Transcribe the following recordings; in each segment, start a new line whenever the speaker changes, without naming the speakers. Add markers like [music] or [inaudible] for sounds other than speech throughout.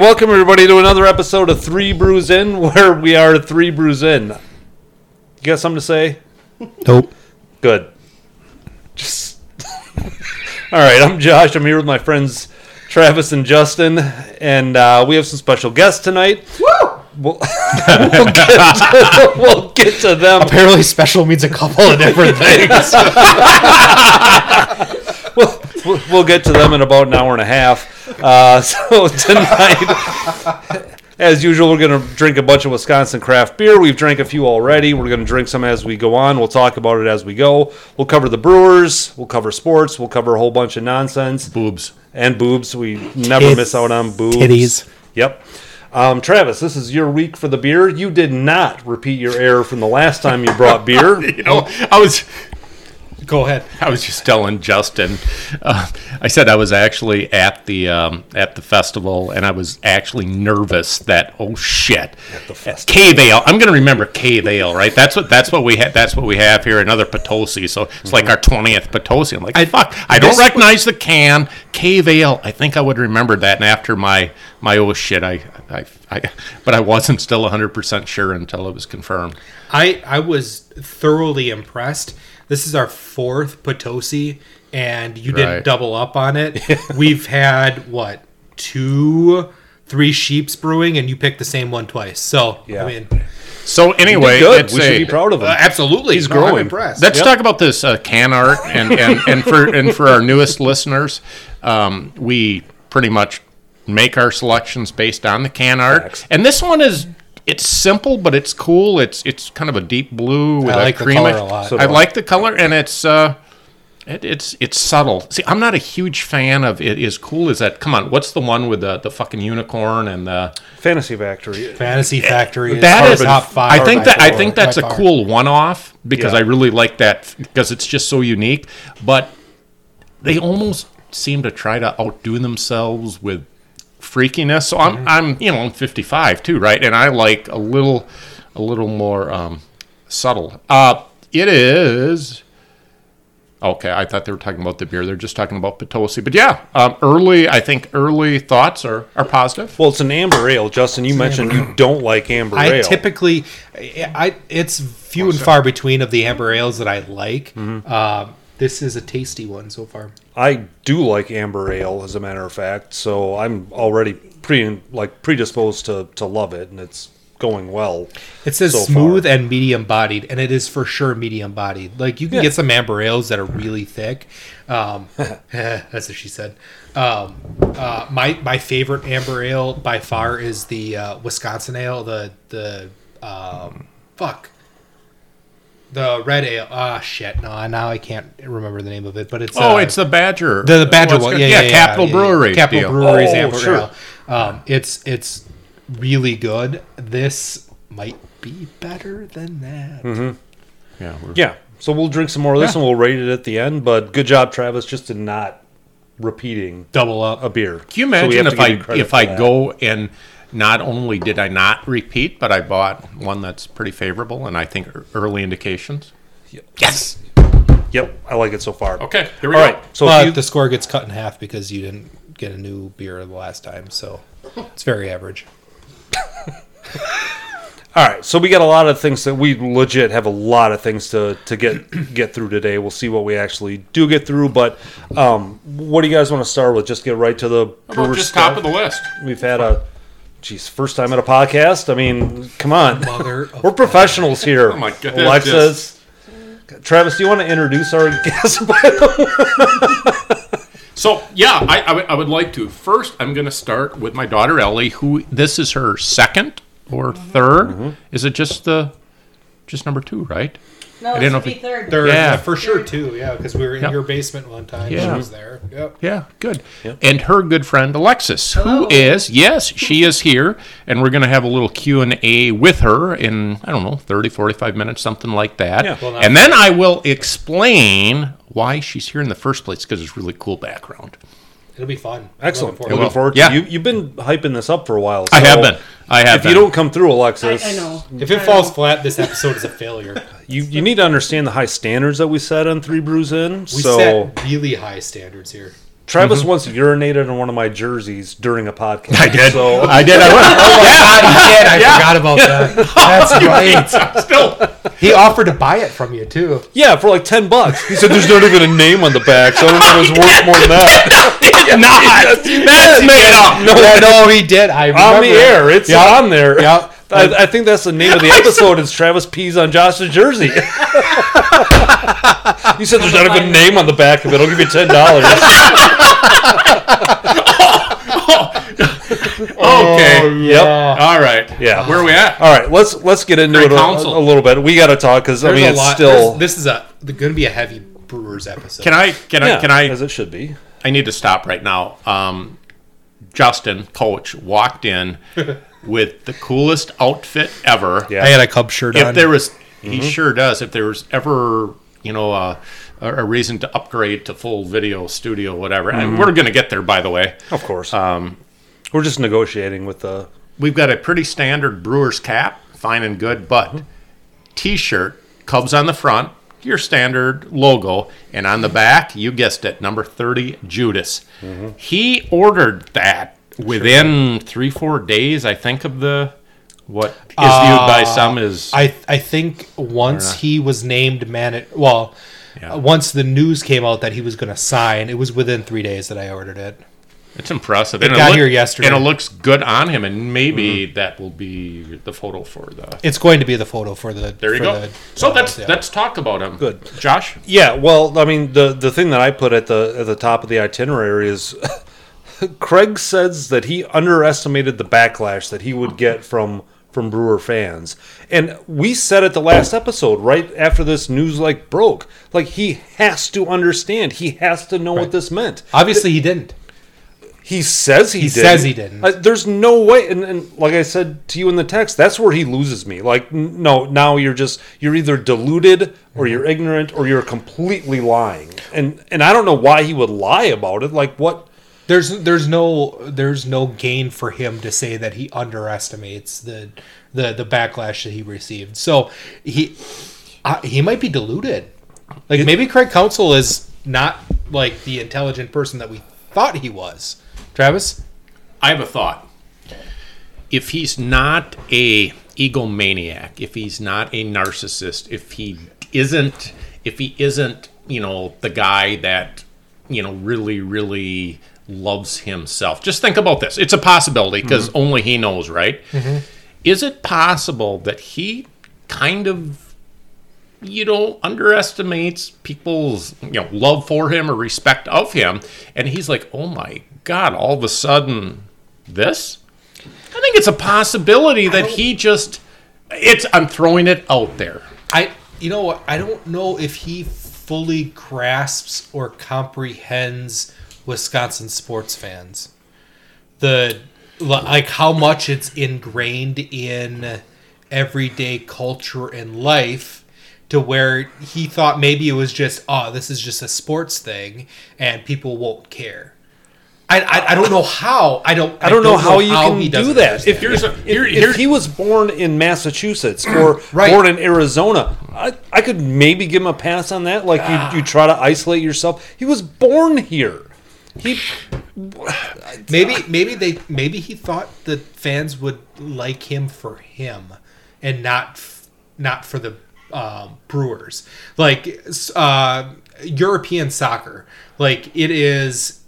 welcome everybody to another episode of Three Brews In, [laughs] where we are three brews in. You got something to say?
Nope.
Good. Just [laughs] all right. I'm Josh. I'm here with my friends Travis and Justin, and uh, we have some special guests tonight. Woo! We'll, [laughs] we'll, get to, we'll get to them.
Apparently, special means a couple of different things.
we'll, we'll- we'll get to them in about an hour and a half. [laughs] Uh, so [laughs] tonight, as usual, we're going to drink a bunch of Wisconsin craft beer. We've drank a few already. We're going to drink some as we go on. We'll talk about it as we go. We'll cover the brewers. We'll cover sports. We'll cover a whole bunch of nonsense
boobs.
and boobs. We never
Tits.
miss out on boobs.
Titties.
Yep. Um, Travis, this is your week for the beer. You did not repeat your error from the last time you brought beer. [laughs]
You know, I was
Go ahead. [laughs]
I was just telling Justin. Uh, I said I was actually at the um, at the festival, and I was actually nervous that oh shit,
the festival.
Cave Ale. I'm going to remember Cave Ale, right? That's what that's what we have. That's what we have here. Another Potosi. So it's like our twentieth Potosi. I'm like, I, fuck. I don't recognize the can. Cave Ale. I think I would remember that. And after my my oh shit, I I, I but I wasn't still 100 percent sure until it was confirmed.
I I was thoroughly impressed. This is our fourth Potosi, and you
Right.
didn't double up on it. [laughs] We've had what two, three sheeps brewing, and you picked the same one twice. So
Yeah.
I mean,
So anyway,
Good.
it's
We should be proud of him.
uh, absolutely,
He's
No, I'm
growing.
impressed.
Let's
Yep.
talk about this uh, can art, and, and, and for and for our newest listeners, um, we pretty much make our selections based on the can art.
Facts.
And this one is it's simple, but it's cool. It's it's kind of a deep blue with
I
a
like the
creamish.
color a lot.
So
I like the color, and it's. Uh, it, it's it's subtle. See, I'm not a huge fan of it. Is cool as that? Come on, what's the one with the, the fucking unicorn and the
Fantasy Factory.
Fantasy Factory. Is
that
our top five.
I think
by
that I think that's a
far.
cool one-off because
Yeah.
I really like that because it's just so unique. But they almost seem to try to outdo themselves with freakiness. So I'm I'm you know I'm 55 too, right? And I like a little a little more um, subtle. Uh, it is. Okay, I thought they were talking about the beer. They're just talking about Potosi. But yeah, um, early. I think early thoughts are, are positive.
Well, it's an amber ale. Justin, you mentioned you don't like amber
I
ale.
I typically, I it's few and far between of the amber ales that I like.
Mm-hmm.
Um, this is a tasty one so far.
I do like amber ale, as a matter of fact. So I'm already pre like predisposed to, to love it, and it's going well.
It says
so
smooth
far.
and medium bodied, and it is for sure medium bodied. Like you can
Yeah.
get some amber ales that are really thick. Um, [laughs] [laughs] that's what she said. Um, uh, my my favorite amber ale by far is the uh, Wisconsin ale. The the um, fuck the red ale. Ah shit. No, now I can't remember the name of it. But it's
Oh,
uh,
it's the Badger.
the, the Badger
What's
one,
good-
yeah, yeah, yeah,
Capital
yeah,
Brewery.
yeah. Capital
deal.
Brewery's
Oh,
Amber
sure.
Ale. Um, it's it's really good. This might be better than that.
Yeah, we're-
Yeah. So we'll drink some more of this, and we'll rate it at the end. But good job, Travis, just to not repeating
Double up.
a beer.
Can you imagine
have to
if I if I
that.
go and not only did I not repeat, but I bought one that's pretty favorable, and I think early indications. Yes.
Yep, I like it so far.
Okay. Here we
All
go.
right. So
but
if you,
the score gets cut in half because you didn't get a new beer the last time, so it's very average. [laughs]
All right, so we got a lot of things that we legit have a lot of things to, to get [coughs] get through today. We'll see what we actually do get through, but um, what do you guys want to start with? Just get right to the brewer's
just
stuff?
top of the list.
We've had a, geez, first time at a podcast. I mean, come on, we're professionals here.
Oh my goodness.
Alexis, Travis, do you want to introduce our guest? [laughs]
So yeah, I, I, would, would like to. First, I'm going to start with my daughter Ellie, who this is her second or 3rd
Mm-hmm.
Is it just the just number two, right?
No,
I
it
didn't know
should
if
be
it-
third.
Third,
Yeah.
yeah, for sure too. Yeah, because we were in
Yep.
your basement one time.
Yeah.
She was there. Yep.
Yeah, good.
Yep.
And her good friend Alexis,
Hello.
who is yes, she is here, and we're going to have a little Q and A with her in I don't know 30, 45 minutes, something like that.
Yeah.
Well,
and then I will explain why she's here in the first place because it's really cool background.
It'll be fun.
Excellent.
Looking
Looking
forward.
will.
forward to
Yeah.
you. You've been hyping this up for a while.
I have been. I have
If
been.
you don't come through,
I,
Alexis,
I know.
If it
I
falls
know.
flat, this episode is a failure. [laughs]
you you need to understand the high standards that we set on Three Brews In.
We
so
set really high standards here.
Travis mm-hmm. once urinated on one of my jerseys during a podcast.
I did.
So [laughs]
I did. I oh,
God, he did. I forgot about that. [laughs] That's right. [laughs]
Still.
He offered to buy it from you too.
yeah, for like ten bucks. He said there's not even a name on the back, so I don't know if it's worth more than that.
Not. That's made up.
No,
Yeah, no, he did. I
on the air. It's
Yeah.
on there.
Yeah.
I, I think that's the name of the [laughs] episode. Is Travis pees on Josh's jersey? [laughs] you said there's not a good name on the back of it. I'll give you ten dollars. [laughs]
Okay.
Yep.
All right.
Yeah.
Where are we at?
All right, let's let's get into
Great
it a,
counsel.
a little bit. We got to talk because I mean
a
it's
lot.
still
there's- This is a going to be a heavy Brewers episode.
Can I? Can I? Can I?
as it should be.
I need to stop right now. Um, Justin, coach, walked in with the coolest outfit ever.
Yeah.
I had a Cub shirt
If
on.
there was, he sure does. If there was ever, you know, uh, a, a reason to upgrade to full video studio, whatever, and we're going to get there, by the way.
Of course. Um, We're just negotiating with the.
We've got a pretty standard Brewers cap, fine and good, but T-shirt, Cubs on the front, your standard logo, and on the back, you guessed it, number thirty, Judas. He ordered that within three, four days, I think, of the what is viewed by some as
I I think once he was named man. Well,
Yeah.
uh, once the news came out that he was going to sign, it was within three days that I ordered it.
it's impressive.
It
And
got
look-
here yesterday.
and it looks good on him, and maybe that will be the photo for the.
It's going to be the photo for the.
There you go.
the-
so
uh,
let's
yeah.
let's talk about him.
Good.
Josh.
Yeah, well, I mean, the the thing that I put at the at the top of the itinerary is [laughs] Craig says that he underestimated the backlash that he would get from from Brewer fans. And we said at the last episode, right after this news like broke. Like he has to understand. He has to know what this meant.
Obviously, he didn't.
He says he,
He says he didn't.
Uh, there's no way, and, and like I said to you in the text, that's where he loses me. Like, n- no, now you're just you're either deluded or you're ignorant or you're completely lying. And and I don't know why he would lie about it. Like, what?
There's there's no there's no gain for him to say that he underestimates the the the backlash that he received. So he uh, he might be deluded. Like maybe Craig Counsell is not like the intelligent person that we thought he was. Travis,
I have a thought. If he's not a egomaniac, if he's not a narcissist, if he isn't if he isn't, you know, the guy that, you know, really really loves himself. Just think about this. It's a possibility because mm-hmm. only he knows, right? Mm-hmm. Is it possible that he kind of you know, underestimates people's you know love for him or respect of him, and he's like, "Oh my god!" All of a sudden, this. I think it's a possibility that he just. It's. I'm throwing it out there.
I you know what I don't know if he fully grasps or comprehends Wisconsin sports fans. The like how much it's ingrained in everyday culture and life to where he thought maybe it was just oh this is just a sports thing and people won't care. I, I, I don't know how I don't
I don't know how you
how
can
he
do that. If,
understand.
Here's a-
if,
here-
if
here's-
he was born in Massachusetts or
Right.
born in Arizona, I, I could maybe give him a pass on that. Like you, ah. you try to isolate yourself. He was born here. He
Maybe maybe they maybe he thought the fans would like him for him and not not for the um, Brewers. Like uh, European soccer, like it is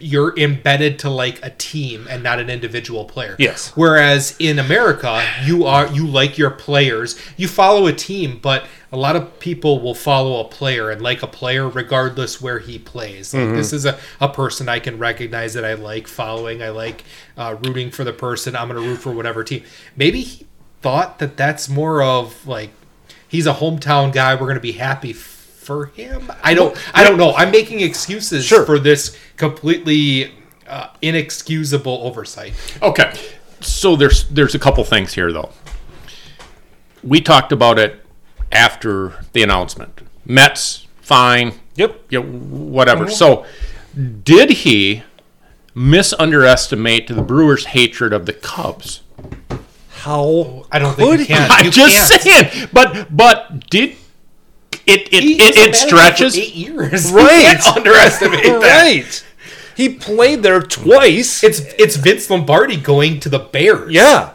you're embedded to like a team and not an individual player.
Yes.
Whereas in America, you are you like your players. You follow a team, but a lot of people will follow a player and like a player regardless where he plays. Like this is a, a person I can recognize that I like following. I like uh, rooting for the person. I'm going to root for whatever team. Maybe he thought that that's more of like he's a hometown guy. We're gonna be happy for him. I don't. I don't know. I'm making excuses
Sure.
for this completely uh, inexcusable oversight.
Okay, so there's there's a couple things here though. We talked about it after the announcement. Mets fine,
Yep.
know, whatever. So, did he misunderestimate the Brewers' hatred of the Cubs?
How
I don't think you
he?
can.
I'm
You
just
can't.
saying, but but did it it
He
it, it stretches?
eight years. [laughs]
Right.
Underestimate that.
Right. He played there twice.
It's it's Vince Lombardi going to the Bears.
yeah.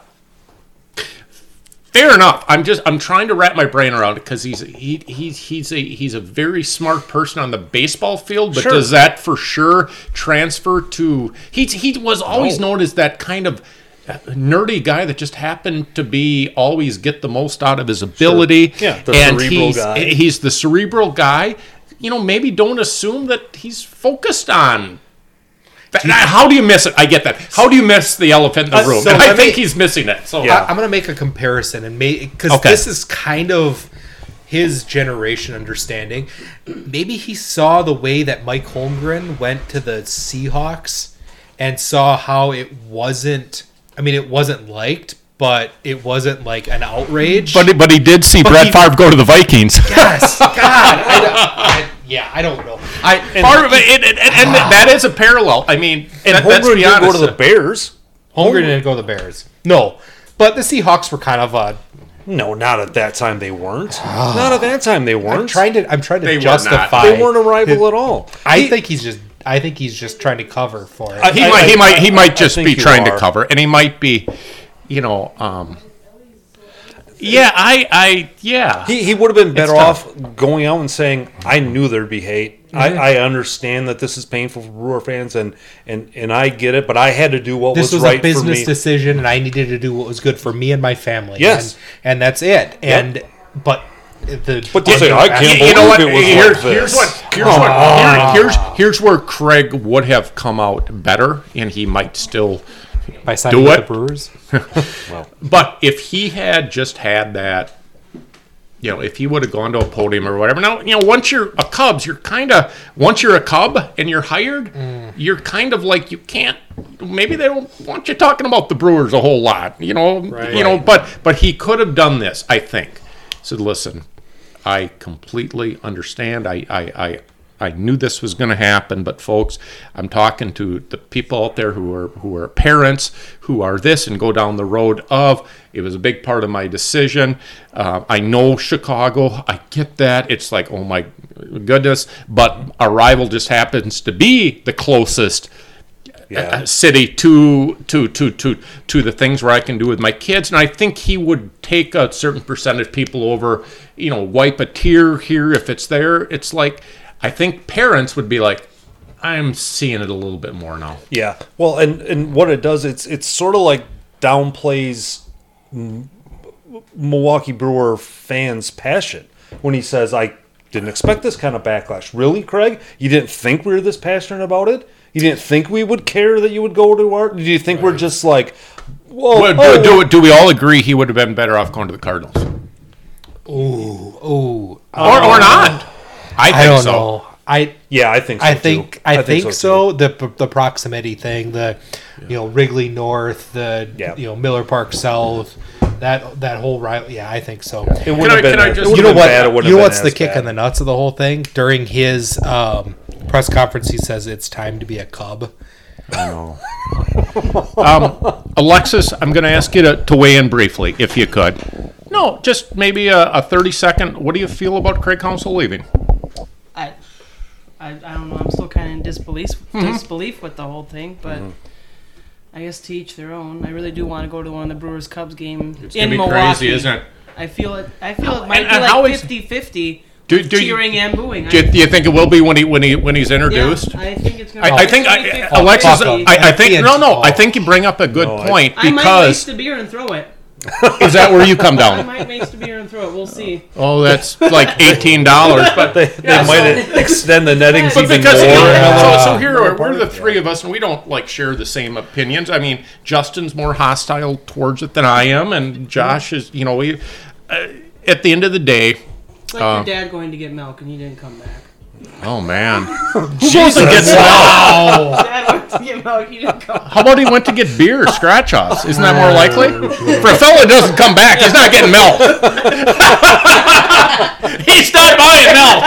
Fair enough. I'm just I'm trying to wrap my brain around it because he's he, he's he's a he's a very smart person on the baseball field, but
Sure.
does that for sure transfer to he he was always
No.
known as that kind of uh, nerdy guy that just happened to be always get the most out of his ability.
Yeah, the
and
cerebral
he's
guy.
he's the cerebral guy. You know, maybe don't assume that he's focused on. That- How do you miss it? I get that. How do you miss the elephant in the
Uh,
room?
so
and [laughs] I
me-
think he's missing it. So
Yeah.
I, am gonna make a comparison and make because
Okay.
this is kind of his generation understanding. Maybe he saw the way that Mike Holmgren went to the Seahawks and saw how it wasn't. I mean, it wasn't liked, but it wasn't like an outrage.
But but he did see Brett
he-
Favre go to the Vikings.
yes, God, I, [laughs] I, yeah, I don't know. I
Part of it, it, it- and, and that is a parallel. I mean,
And
that, let's
Holmgren didn't go to the Bears.
Holmgren didn't go to the Bears. No, but the Seahawks were kind of uh,
No, not at that time they weren't. not at that time they
I'm
weren't.
trying to. I'm trying to
They were
justify.
they weren't a rival at all.
I
He-
think he's just. I think he's just trying to cover for it.
I-
he might he might he might just be
you
trying to cover, and he might be, you know, um, yeah, I I yeah.
He, he would have been better off going out and saying, "I knew there'd be hate.
Mm-hmm.
I, I understand that this is painful for Brewer fans, and and and I get it. But I had to do what
this
was,
was
right
a business
for me."
decision, and I needed to do what was good for me and my family.
Yes.
and, and that's it. And but the
But to say, I can't
you know what?
believe it was
Here-
like
here's
this.
what here's what here- here's here's where Craig would have come out better, and he might still.
By signing
Do
with
it.
the Brewers. [laughs]
But if he had just had that, you know, if he would have gone to a podium or whatever. Now, you know, once you're a Cubs, you're kind of once you're a Cub and you're hired, mm. you're kind of like you can't. Maybe they don't want you talking about the Brewers a whole lot, you know. You know, but but he could have done this. I think. Said, listen, I completely understand. I I I, I knew this was going to happen, but folks, I'm talking to the people out there who are who are parents who are this and go down the road of. It was a big part of my decision. Uh, I know Chicago. I get that. It's like, oh my goodness, but our rival just happens to be the closest
Yeah.
uh, city to to to to to the things where I can do with my kids, and I think he would take a certain percentage of people over, you know, wipe a tear here if it's there. It's like I think parents would be like, I'm seeing it a little bit more now.
Yeah. Well, and and what it does, it's it's sort of like downplays Milwaukee Brewer fans' passion when he says, "I didn't expect this kind of backlash." Really, Craig? You didn't think we were this passionate about it? You didn't think we would care that you would go to our? Do you think we're just like, whoa?
Well,
oh,
do, do, oh. do we all agree he would have been better off going to the Cardinals,
Ooh, ooh.
or or uh, not? I think
I don't
so.
know. I
yeah, I think. So
I think
too.
I, think,
too.
so. The the proximity thing, the you know Wrigley North, the
Yeah.
you know Miller Park South, that that whole rival. Yeah, I think so.
It wouldn't have been.
can I just-
you know what?
Bad,
you know
have
the kick
bad.
in the nuts of the whole thing? During his um, press conference, he says it's time to be a Cub. [laughs]
Alexis, I'm going to ask you to, to weigh in briefly, if you could. No, just maybe a, a 30 second. What do you feel about Craig Counsell leaving?
I, I, I don't know. I'm still kind of in disbelief, mm-hmm. disbelief with the whole thing, but mm-hmm. I guess to each their own. I really do want to go to one of the Brewers Cubs game in Milwaukee.
it?
I feel it. I feel it might
and-
be
and how
like
is-
50-50
Do-
with
do you-
cheering and booing.
Do, do you think it will be when he when he when he's introduced?
Yeah, I think it's gonna.
I, I think
be
I, Alexis. I, I think no, no. I
Oh.
think you bring up a good
No, I-
point
I might
because
waste the beer and throw it. [laughs]
is that where you come
I
down?
might waste the beer and throw it. We'll see.
Oh, that's like [laughs] eighteen dollars, but
They, they might [laughs] extend the nettings
But
even
because
more.
you so, so here are, we're the three of us, and we don't like share the same opinions. I mean, Justin's more hostile towards it than I am, and Josh is, you know, we. Uh, at the end of the day,
It's like
Uh,
your dad going to get milk and he didn't come back.
Oh man, [laughs] who goes and gets milk?
Dad went to get milk, he didn't come.
How about he went to get beer, scratch offs? Isn't that more likely? For a fellow that doesn't come back, he's not getting milk. [laughs] [laughs] he's not buying milk.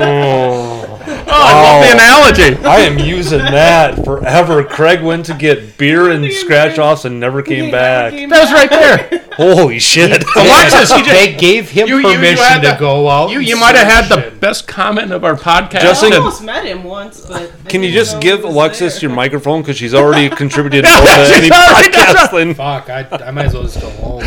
Oh, Oh, I love the oh, analogy. [laughs]
I am [laughs] using that forever. Craig went to get beer and scratch offs and never came back.
That was right there. [laughs]
Holy shit!
Alexis, you just,
They gave him
You- you- you
permission
had
to
the-
go out.
you,
and
you might have had
search
the
and-
best comment of our podcast.
Justin-
I almost met him once, but I
Can you
didn't
just
know
give
was
Alexis
there.
your microphone because she's already contributed more to
she's
any
already done
podcast than
Fuck, I, I might as well just go home.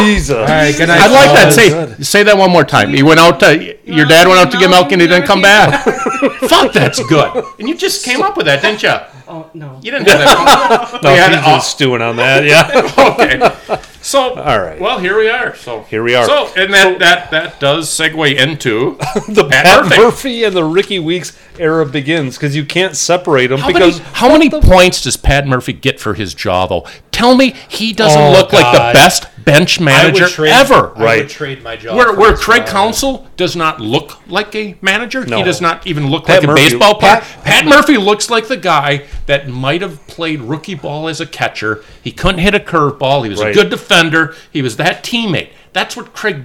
Jesus.
All right, good night.
I'd like that.
Oh,
say say that one more time. He went out to your dad went out to get milk and he didn't come back. [laughs] Fuck, that's good. And you just came up with that, didn't you?
Oh no.
You didn't have that. [laughs]
No,
We had
he's
it
been
all-
stewing on that. Yeah. [laughs]
okay. So
All right.
Well, here we are. So
Here we are.
So and that that that does segue into
the
Pat
Pat
Murphy.
Murphy. and the Rickie Weeks era begins because you can't separate them
How
because
many, how many points does Pat Murphy get for his jaw, though? Tell me he doesn't
Oh,
look like the
God.
best bench
I would
manager
trade,
ever.
I
Right.
would trade my job.
Where, where Craig Counsell does not look like a manager. He does not even look
Pat
like
Murphy-
a baseball player.
Pat-
Pat, Murphy looks like the guy that might have played rookie ball as a catcher. He couldn't hit a curveball. He was
Right.
a good defender. He was that teammate. That's what Craig.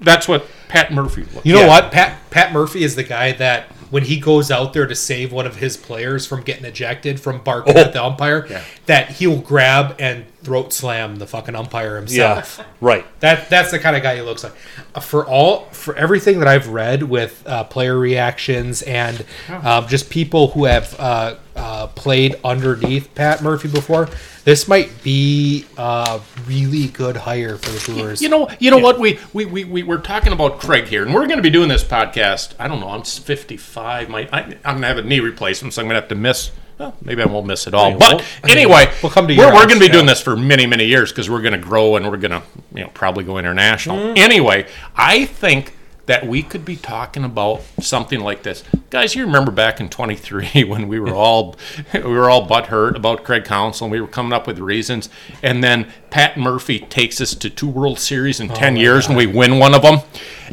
That's what Pat Murphy looked.
You know
Yeah.
what? Pat Pat Murphy is the guy that when he goes out there to save one of his players from getting ejected from barking at oh. the umpire, that he'll grab and throat slam the fucking umpire himself.
yeah,
himself.
right.
That that's the kind of guy he looks like. Uh, for all for everything that I've read with uh, player reactions and um, just people who have uh, uh, played underneath Pat Murphy before, this might be a really good hire for the Brewers.
You know, you know what? We, we we we we're talking about Craig here, and we're going to be doing this podcast. I don't know. I'm 55. My I, I'm going to have a knee replacement, so I'm going to have to miss. Well, maybe I won't miss it all. But anyway,
We'll come to
we're, we're going to be doing this for many many years because we're going to grow and we're going to you know probably go international.
Mm-hmm.
Anyway, I think that we could be talking about something like this, guys. You remember back in 23 [laughs] when we were all we were all butthurt about Craig Counsell and we were coming up with reasons, and then Pat Murphy takes us to two World Series in 10 years and we win one of them,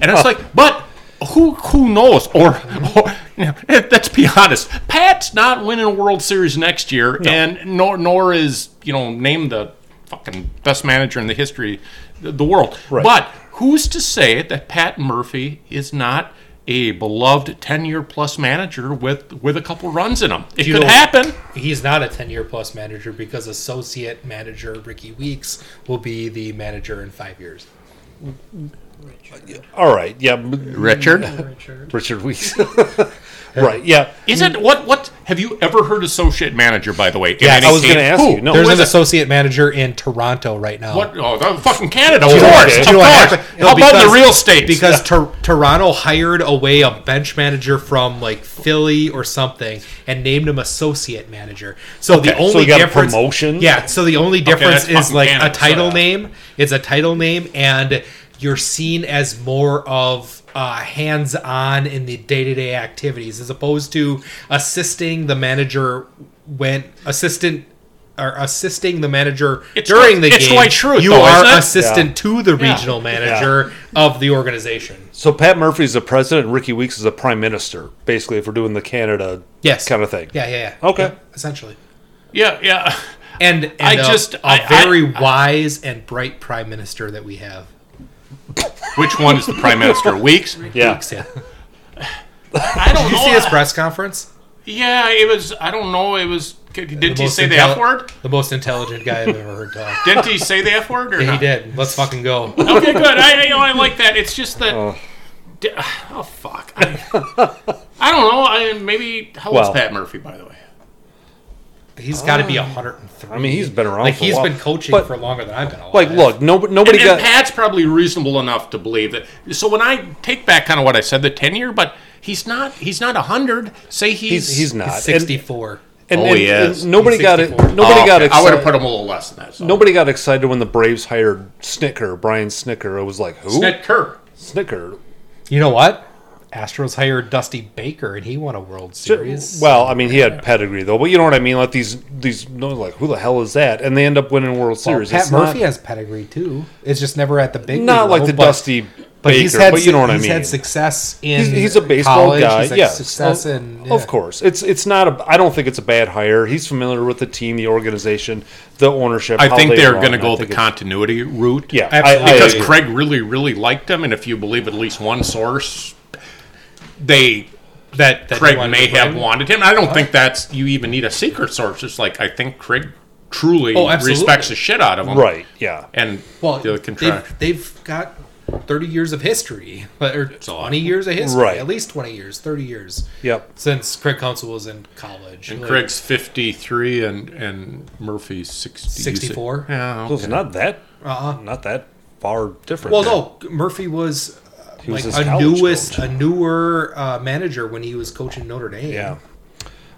and it's like, but who who knows? Or, or you let's be honest, Pat's not winning a World Series next year, and nor nor is you know named the fucking best manager in the history of the world.
Right.
But who's to say that Pat Murphy is not a beloved ten year plus manager with with a couple runs in him? It
You
could
know-
happen.
He's not a 10 year plus manager because associate manager Rickie Weeks will be the manager in five years.
All right. Yeah. m-
Richard, [laughs]
Richard Weeks. [laughs] right. Yeah.
is it what what have you ever heard associate manager? By the way, in
Yes.
any
I was going to ask
Who?
you. No.
There's an
it?
associate manager in Toronto right now.
What? Oh, the fucking Canada, of
Do you know
course. Of
you know what
course.
No,
How about the
because-
real estate?
Because Tor- Toronto hired away a bench manager from like Philly or something and named him associate manager. So the
Okay, so
only
he got a
difference,
promotion?
Yeah. So the only difference
that's
is like
Canada,
a title
so-
name. It's a title name, and you're seen as more of uh, hands-on in the day-to-day activities as opposed to assisting the manager when assistant. Or assisting the manager
It's
during
Dwight-
the
it's
game.
Dwight Schrute,
you
though,
are
isn't it?
assistant to the regional manager of the organization.
So Pat Murphy is the president, and Rickie Weeks is the prime minister, basically, if we're doing the Canada
Yes.
kind of thing.
Yeah, yeah, yeah.
Okay.
Yeah, essentially.
yeah, yeah.
And, and
I
a-
just-
a
I- I-
very wise and bright prime minister that we have.
Which one is the prime minister? [laughs] Weeks?
Yeah.
Weeks, yeah.
I don't
Did you
know.
see his press conference?
Yeah, it was. I don't know. It was. Didn't he
most
say the
intelli-
F word?
The most intelligent guy I've ever heard talk.
Didn't he say the F word? Or
Yeah, he
not?
did. Let's fucking go.
Okay, good. I, you know, I like that. It's just that. Oh. Di- Oh, fuck. I, I don't know. I maybe how old's
Well-
Pat Murphy, by the way?
He's got to be ah. 103.
I mean, he's been around
Like
for a
he's
while.
been coaching
But-
for longer than I've been alive.
Like, look, nobody, nobody
And, and. Pat's probably reasonable enough to believe that. So when I take back kind of what I said, the tenure, but he's not. He's not hundred. Say he's
He's he's not
He's 64.
And,
Oh,
and-
he
and nobody got it. Nobody
Oh,
got
okay. I would
excited.
have put him a little less than that. So.
Nobody got excited when the Braves hired Snitker, Brian Snitker. It was like who?
Snitker.
Snitker.
You know what? Astros hired Dusty Baker and he won a World Series.
Well, I mean, he had pedigree though, but you know what I mean. Like these, these, no, like who the hell is that? And they end up winning World
Well,
Series.
Pat
It's
Murphy
not,
has pedigree too. It's just never at the big.
not
league
like
level,
the
but
Dusty
but he's
Baker,
had
but you know what I mean.
He's had success in
He's, he's a baseball
college,
guy.
He's
yeah,
success
of,
in
of course. It's it's not a. I don't think it's a bad hire. He's familiar with the team, the organization, the ownership.
I think
they
they're going to go the continuity route.
Yeah,
Absolutely.
I- I
because. Craig really, really liked him, and if you believe at least one source, they
that, that
Craig may have
bring.
wanted him. I don't think that's you even need a secret source. It's like I think Craig truly
Oh,
respects the shit out of him,
Right. Yeah.
And
Well,
the
they've, they've got 30 years of history, but- or
a lot.
20 years of history,
Right.
at least 20 years, 30 years
Yep.
since Craig Counsell was in college.
And
Like,
Craig's fifty three, and and Murphy's 60,
64?
Yeah,
So it's not that
uh-uh.
not that far different.
Well, no, Murphy was,
He
like
his
a newest,
coach.
a newer uh, manager when he was coaching Notre Dame.
Yeah.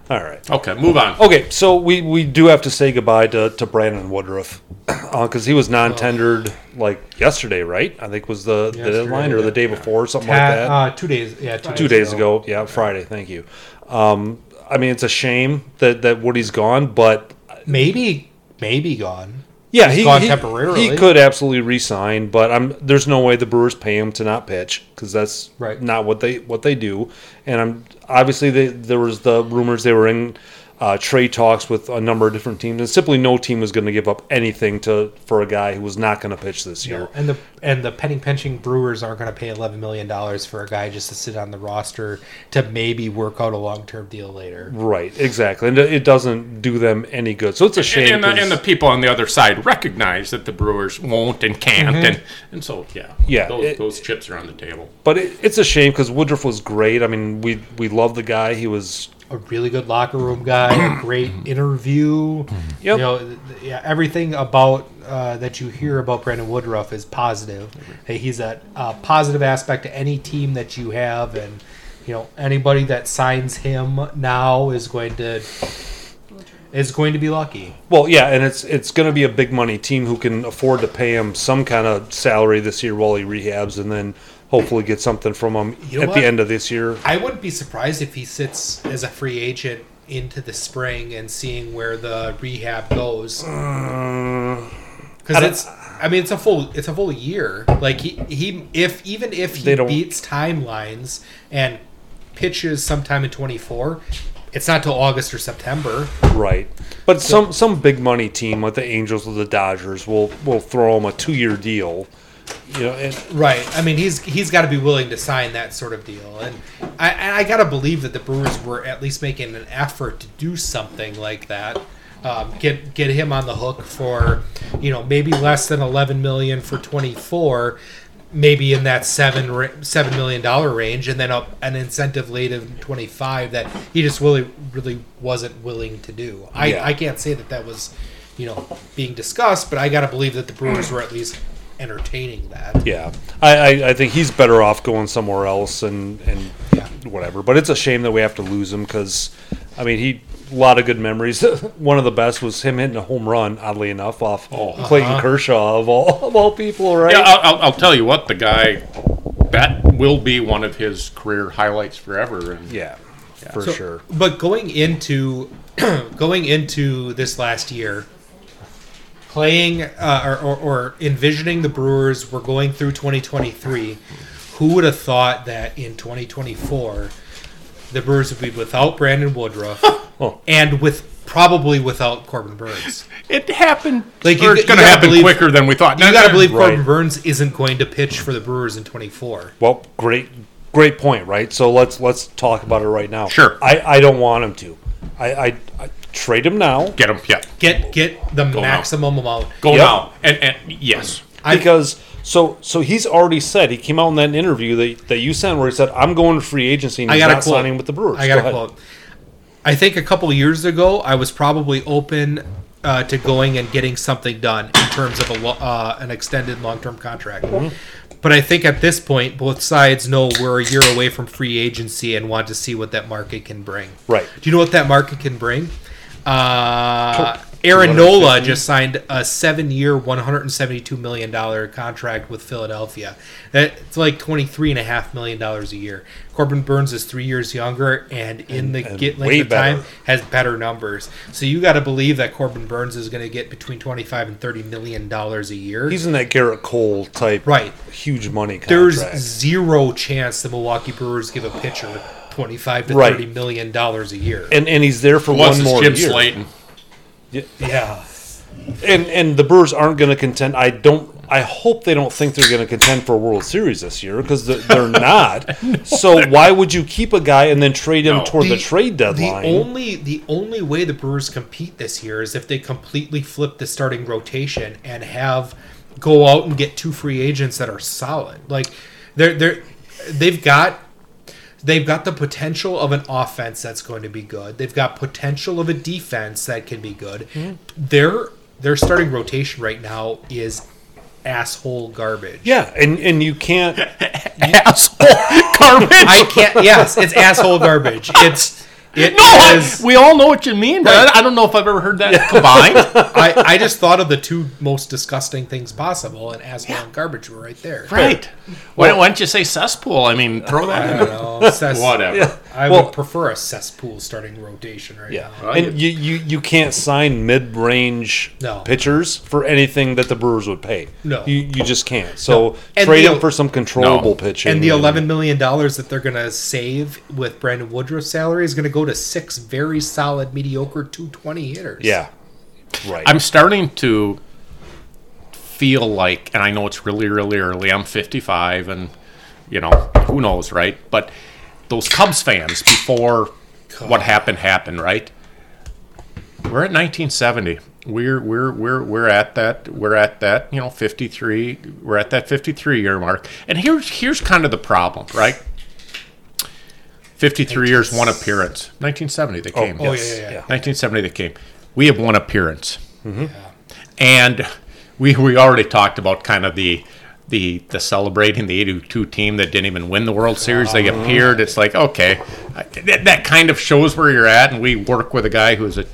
All right.
Okay, move on.
Okay, so we, we do have to say goodbye to, to Brandon Woodruff because he was non-tendered like yesterday, right? I think was the, the deadline or the day before, something like that.
uh, two days, yeah, two,
Two days ago, yeah, Friday. Thank you. Um, I mean, it's a shame that that Woody's gone, but
Maybe, maybe gone.
Yeah,
He's
he
gone
he,
temporarily.
he could absolutely resign, but I'm there's no way the Brewers pay him to not pitch because that's
Right.
not what they what they do. And I'm obviously they, there was the rumors they were in uh, trade talks with a number of different teams, and simply no team was going to give up anything to for a guy who was not going to pitch this year.
And the and the penny pinching Brewers aren't going to pay eleven million dollars for a guy just to sit on the roster to maybe work out a long term deal later.
Right, exactly, and it doesn't do them any good. So it's a shame.
And, the,
'cause-
and the people on the other side recognize that the Brewers won't and can't, and and so yeah,
Yeah,
those,
it-
those chips are on the table.
but it, it's a shame because Woodruff was great. I mean, we we love the guy. He was
A really good locker room guy, a [clears throat] great interview.
Yep.
You know, yeah, everything about uh, that you hear about Brandon Woodruff is positive. Hey, he's a, a positive aspect to any team that you have, and you know anybody that signs him now is going to is going to be lucky.
Well, yeah, and it's it's going to be a big money team who can afford to pay him some kind of salary this year while he rehabs, and then hopefully get something from him
You
at the end of this year.
I wouldn't be surprised if he sits as a free agent into the spring and seeing where the rehab goes.
Uh,
because
don't-
it's, I mean, it's a full, it's a full year. Like he, he, if even if he beats timelines and pitches sometime in twenty four, it's not till August or September.
Right, but some some big money team like the Angels or the Dodgers will will throw him a two year deal. You know, and
Right. I mean, he's he's got to be willing to sign that sort of deal, and I and I got to believe that the Brewers were at least making an effort to do something like that. Um, get get him on the hook for, you know, maybe less than eleven million for twenty four, maybe in that seven seven million dollar range, and then a, an incentive late of twenty five that he just really really wasn't willing to do. I
Yeah.
I can't say that that was, you know, being discussed, but I got to believe that the Brewers were at least entertaining that.
yeah, I, I I think he's better off going somewhere else and and
Yeah.
whatever. But it's a shame that we have to lose him because, I mean, he a lot of good memories. [laughs] One of the best was him hitting a home run, oddly enough, off oh, uh-huh. Clayton Kershaw of all [laughs] of all people, right?
Yeah, I'll, I'll, I'll tell you what, the guy that will be one of his career highlights forever. And
yeah, for
So-
sure.
But going into [clears throat] going into this last year, playing uh, or, or, or envisioning the Brewers were going through 2023, who would have thought that in 2024 the Brewers would be without Brandon Woodruff
Oh.
and with probably without Corbin Burnes?
it happened.
Like,
Like
you-
it's going to happen
believe-
quicker than we thought.
You got to
no,
believe
right.
Corbin Burnes isn't going to pitch for the Brewers in 24.
Well, great, great point, right? So let's let's talk about it right now.
Sure.
I, I don't want him to. I, I, I trade him now
Get him. Yeah,
Get get the
now.
maximum amount.
go
Yep.
now. And, and yes,
I-
because so so he's already said he came out in that interview that, that you sent where he said I'm going to free agency and
I
he's
got a
not
quote.
signing with the Brewers.
I got
Go
a
ahead.
quote. I think a couple years ago, I was probably open uh, to going and getting something done in terms of a lo- uh, an extended long term contract.
Mm-hmm.
But I think at this point, both sides know we're a year away from free agency and want to see what that market can bring.
Right.
Do you know what that market can bring? Uh, Aaron Nola just signed a seven-year, one hundred and seventy-two million dollar contract with Philadelphia. That's like twenty-three and a half million dollars a year. Corbin Burnes is three years younger, and in the
and
get length of time has better numbers. So you got to believe that Corbin Burnes is going to get between twenty-five and thirty million dollars a year.
He's in that Gerrit Cole type,
Right.
Huge money contract.
There's zero chance the Milwaukee Brewers give a pitcher twenty-five to
Right.
thirty million dollars a year.
and and he's there for
Plus,
one
it's
more
Jim
year.
Slayton.
yeah.
And and the Brewers aren't going to contend. I don't. I hope they don't think they're going to contend for a World Series this year because they're, they're [laughs] not. So why would you keep a guy and then trade him
No.
toward the, trade deadline?
The only the only way the Brewers compete this year is if they completely flip the starting rotation and have go out and get two free agents that are solid. Like they're they're they've got they've got the potential of an offense that's going to be good. They've got potential of a defense that can be good. Mm-hmm. Their their starting rotation right now is asshole garbage.
yeah, and and you can't. [laughs]
Asshole [laughs] garbage.
I can't. Yes, it's asshole garbage. It's it
no,
is-
we all know what you mean, but I I don't know if I've ever heard that combined. [laughs]
I, I just thought of the two most disgusting things possible, and asshole and garbage were right there.
right. Why, why don't you say cesspool? I mean, throw
I
that
don't
in.
know. Cess- [laughs]
Whatever.
I
Well-
would prefer a cesspool starting rotation right
Yeah,
now.
and you, you you can't sign mid-range
No.
pitchers for anything that the Brewers would pay.
No.
you you just can't. So
And
trade
the-
him for some controllable
No.
pitching.
And the eleven million dollars that they're gonna save with Brandon Woodruff's salary is gonna go to six very solid, mediocre two twenty hitters.
yeah, right.
I'm starting to feel like, and I know it's really, really early. I'm 55, and you know who knows, right? But those Cubs fans before what happened happened, right? We're at 1970. We're we're we're we're at that we're at that you know 53. We're at that 53 year mark, and here's here's kind of the problem, right? 53 years, one appearance. 1970 they came.
Oh, yeah, yeah, yeah.
1970 they came. We have one appearance, and we we already talked about kind of the the the celebrating the 82 team that didn't even win the World Series. They appeared. It's like okay, that, that kind of shows where you're at. And we work with a guy who's a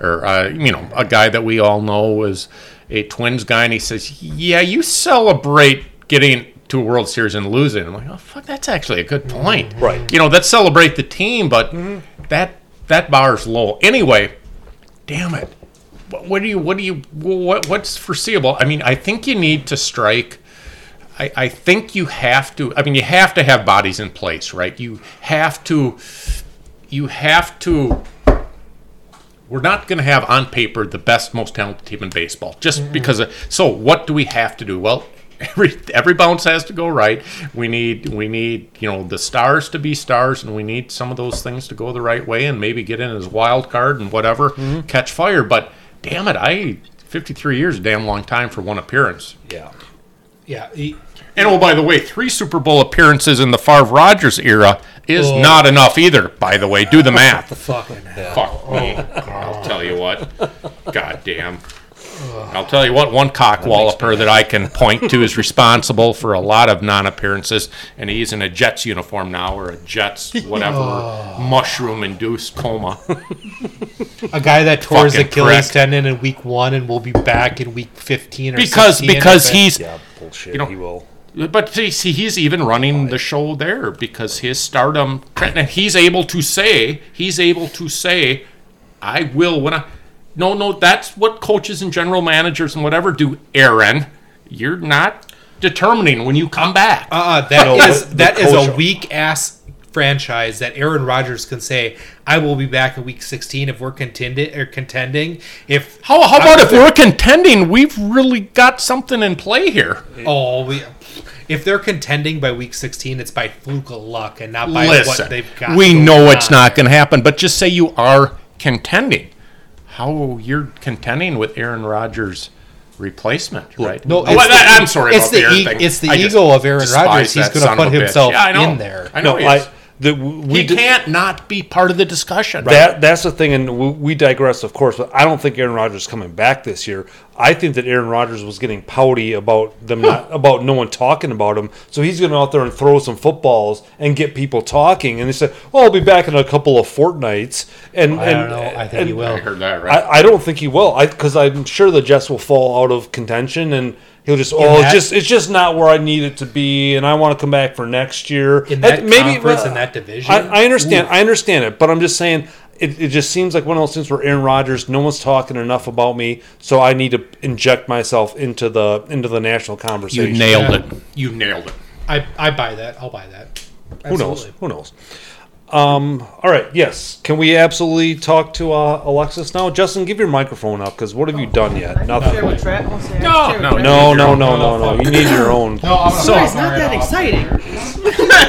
or uh, you know a guy that we all know is a Twins guy, and he says, "Yeah, you celebrate getting." To a World Series and losing, I'm like, oh fuck, that's actually a good point.
Right.
You know, let's celebrate the team, but that that bar's low. Anyway, damn it. What, what do you what do you what what's foreseeable? I mean, I think you need to strike I, I think you have to I mean you have to have bodies in place, right? You have to you have to we're not going to have on paper the best most talented team in baseball just because of, so what do we have to do? Well [laughs] every every bounce has to go right. We need we need you know the stars to be stars and we need some of those things to go the right way and maybe get in as wild card and whatever mm-hmm. catch fire. But damn it i 53 years a damn long time for one appearance.
Yeah.
Yeah. he-
and oh by the way three super bowl appearances in the Favre Rogers era is
Oh.
not enough either by the way do the math the
fucking hell.
Fuck oh, oh, me. I'll tell you what. God damn. I'll tell you what, one cock walloper that I can point to is responsible for a lot of non appearances, and he's in a Jets uniform now, or a Jets, [laughs] whatever, oh. mushroom induced coma.
A guy that tore his
Fucking
Achilles
prick.
tendon in week one and will be back in week fifteen or
Because
16
because he's
Yeah, bullshit.
You know-
he will.
But see, see, he's even running the show there because his stardom, and he's able to say, he's able to say, I will when I. No, no, that's what coaches and general managers and whatever do, Aaron. You're not determining when you come back.
Uh, that
No,
is
the
that is a weak ass franchise that Aaron Rodgers can say, "I will be back in Week 16 if we're contending or contending." If
how, how about if we're contending? We've really got something in play here.
oh we, if they're contending by Week 16, it's by fluke of luck and not by
Listen,
what they've got.
we
going
know it's not going to happen, but just say you are contending. How you're contending with Aaron Rodgers' replacement, right?
No,
Oh,
it's
well,
the-
that- I'm sorry
it's
about
the
the Aaron
e-
thing.
it's the
I
ego of Aaron
despise
Rodgers. He's gonna put
of a bitch.
himself
Yeah,
in there.
I know.
No,
he is.
I that we
he
di-
can't not be part of the discussion.
That that's the thing, and we, we digress, of course. But I don't think Aaron Rodgers is coming back this year. I think that Aaron Rodgers was getting pouty about them not about no one talking about him, so he's going to out there and throw some footballs and get people talking. And they said, "Well, I'll be back in a couple of fortnights." And
I
and,
don't know. I think
and
he will.
I heard that right.
I, I don't think he will. I because I'm sure the Jets will fall out of contention and. He'll just oh
that-
just it's just not where I need it to be and I want to come back for next year.
In that
And
conference, in that division?
I, I understand. I understand it, but I'm just saying it, it just seems like one of those things where Aaron Rodgers, no one's talking enough about me, so I need to inject myself into the into the national conversation.
you nailed
Yeah.
it. You nailed it.
I, I buy that. I'll buy that.
Who knows? Who knows? Um, all right. Yes. Can we absolutely talk to uh, Alexis now? Justin, give your microphone up because what have you done yet?
Share
Nothing.
with Trent. I'll say
No,
share with
no,
Trent.
No, no, no, no, no. You need your own.
No, I'm gonna
So-
It's not that exciting.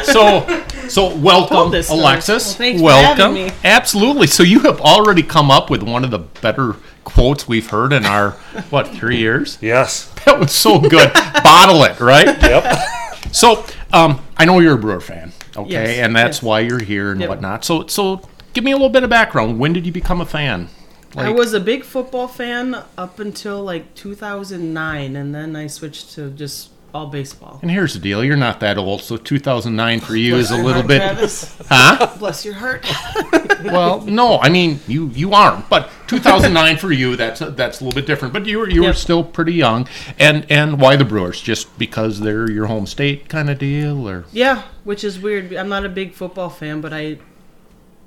So, so [laughs] welcome,
this.
Alexis.
Well, thanks for
welcome.
having me.
Absolutely. So you have already come up with one of the better quotes we've heard in our what three years?
Yes.
That was so good. [laughs] Bottle it, right?
Yep.
So, um, I know you're a Brewer fan, okay,
Yes,
and that's
yes.
why you're here and
Yep.
whatnot. So, so give me a little bit of background. When did you become a fan?
I was a big football fan up until like 2009, and then I switched to just all baseball.
And here's the deal: you're not that old, so 2009 for you is a little
your
bit,
heart, Travis. [laughs]
huh?
Bless your heart. [laughs] [laughs]
Well, no, I mean you you aren't, but 2009 for you that's a, that's a little bit different. But you were you were
Yep.
still pretty young, and and why the Brewers? Just because they're your home state kind of deal, or
Yeah, which is weird. I'm not a big football fan, but I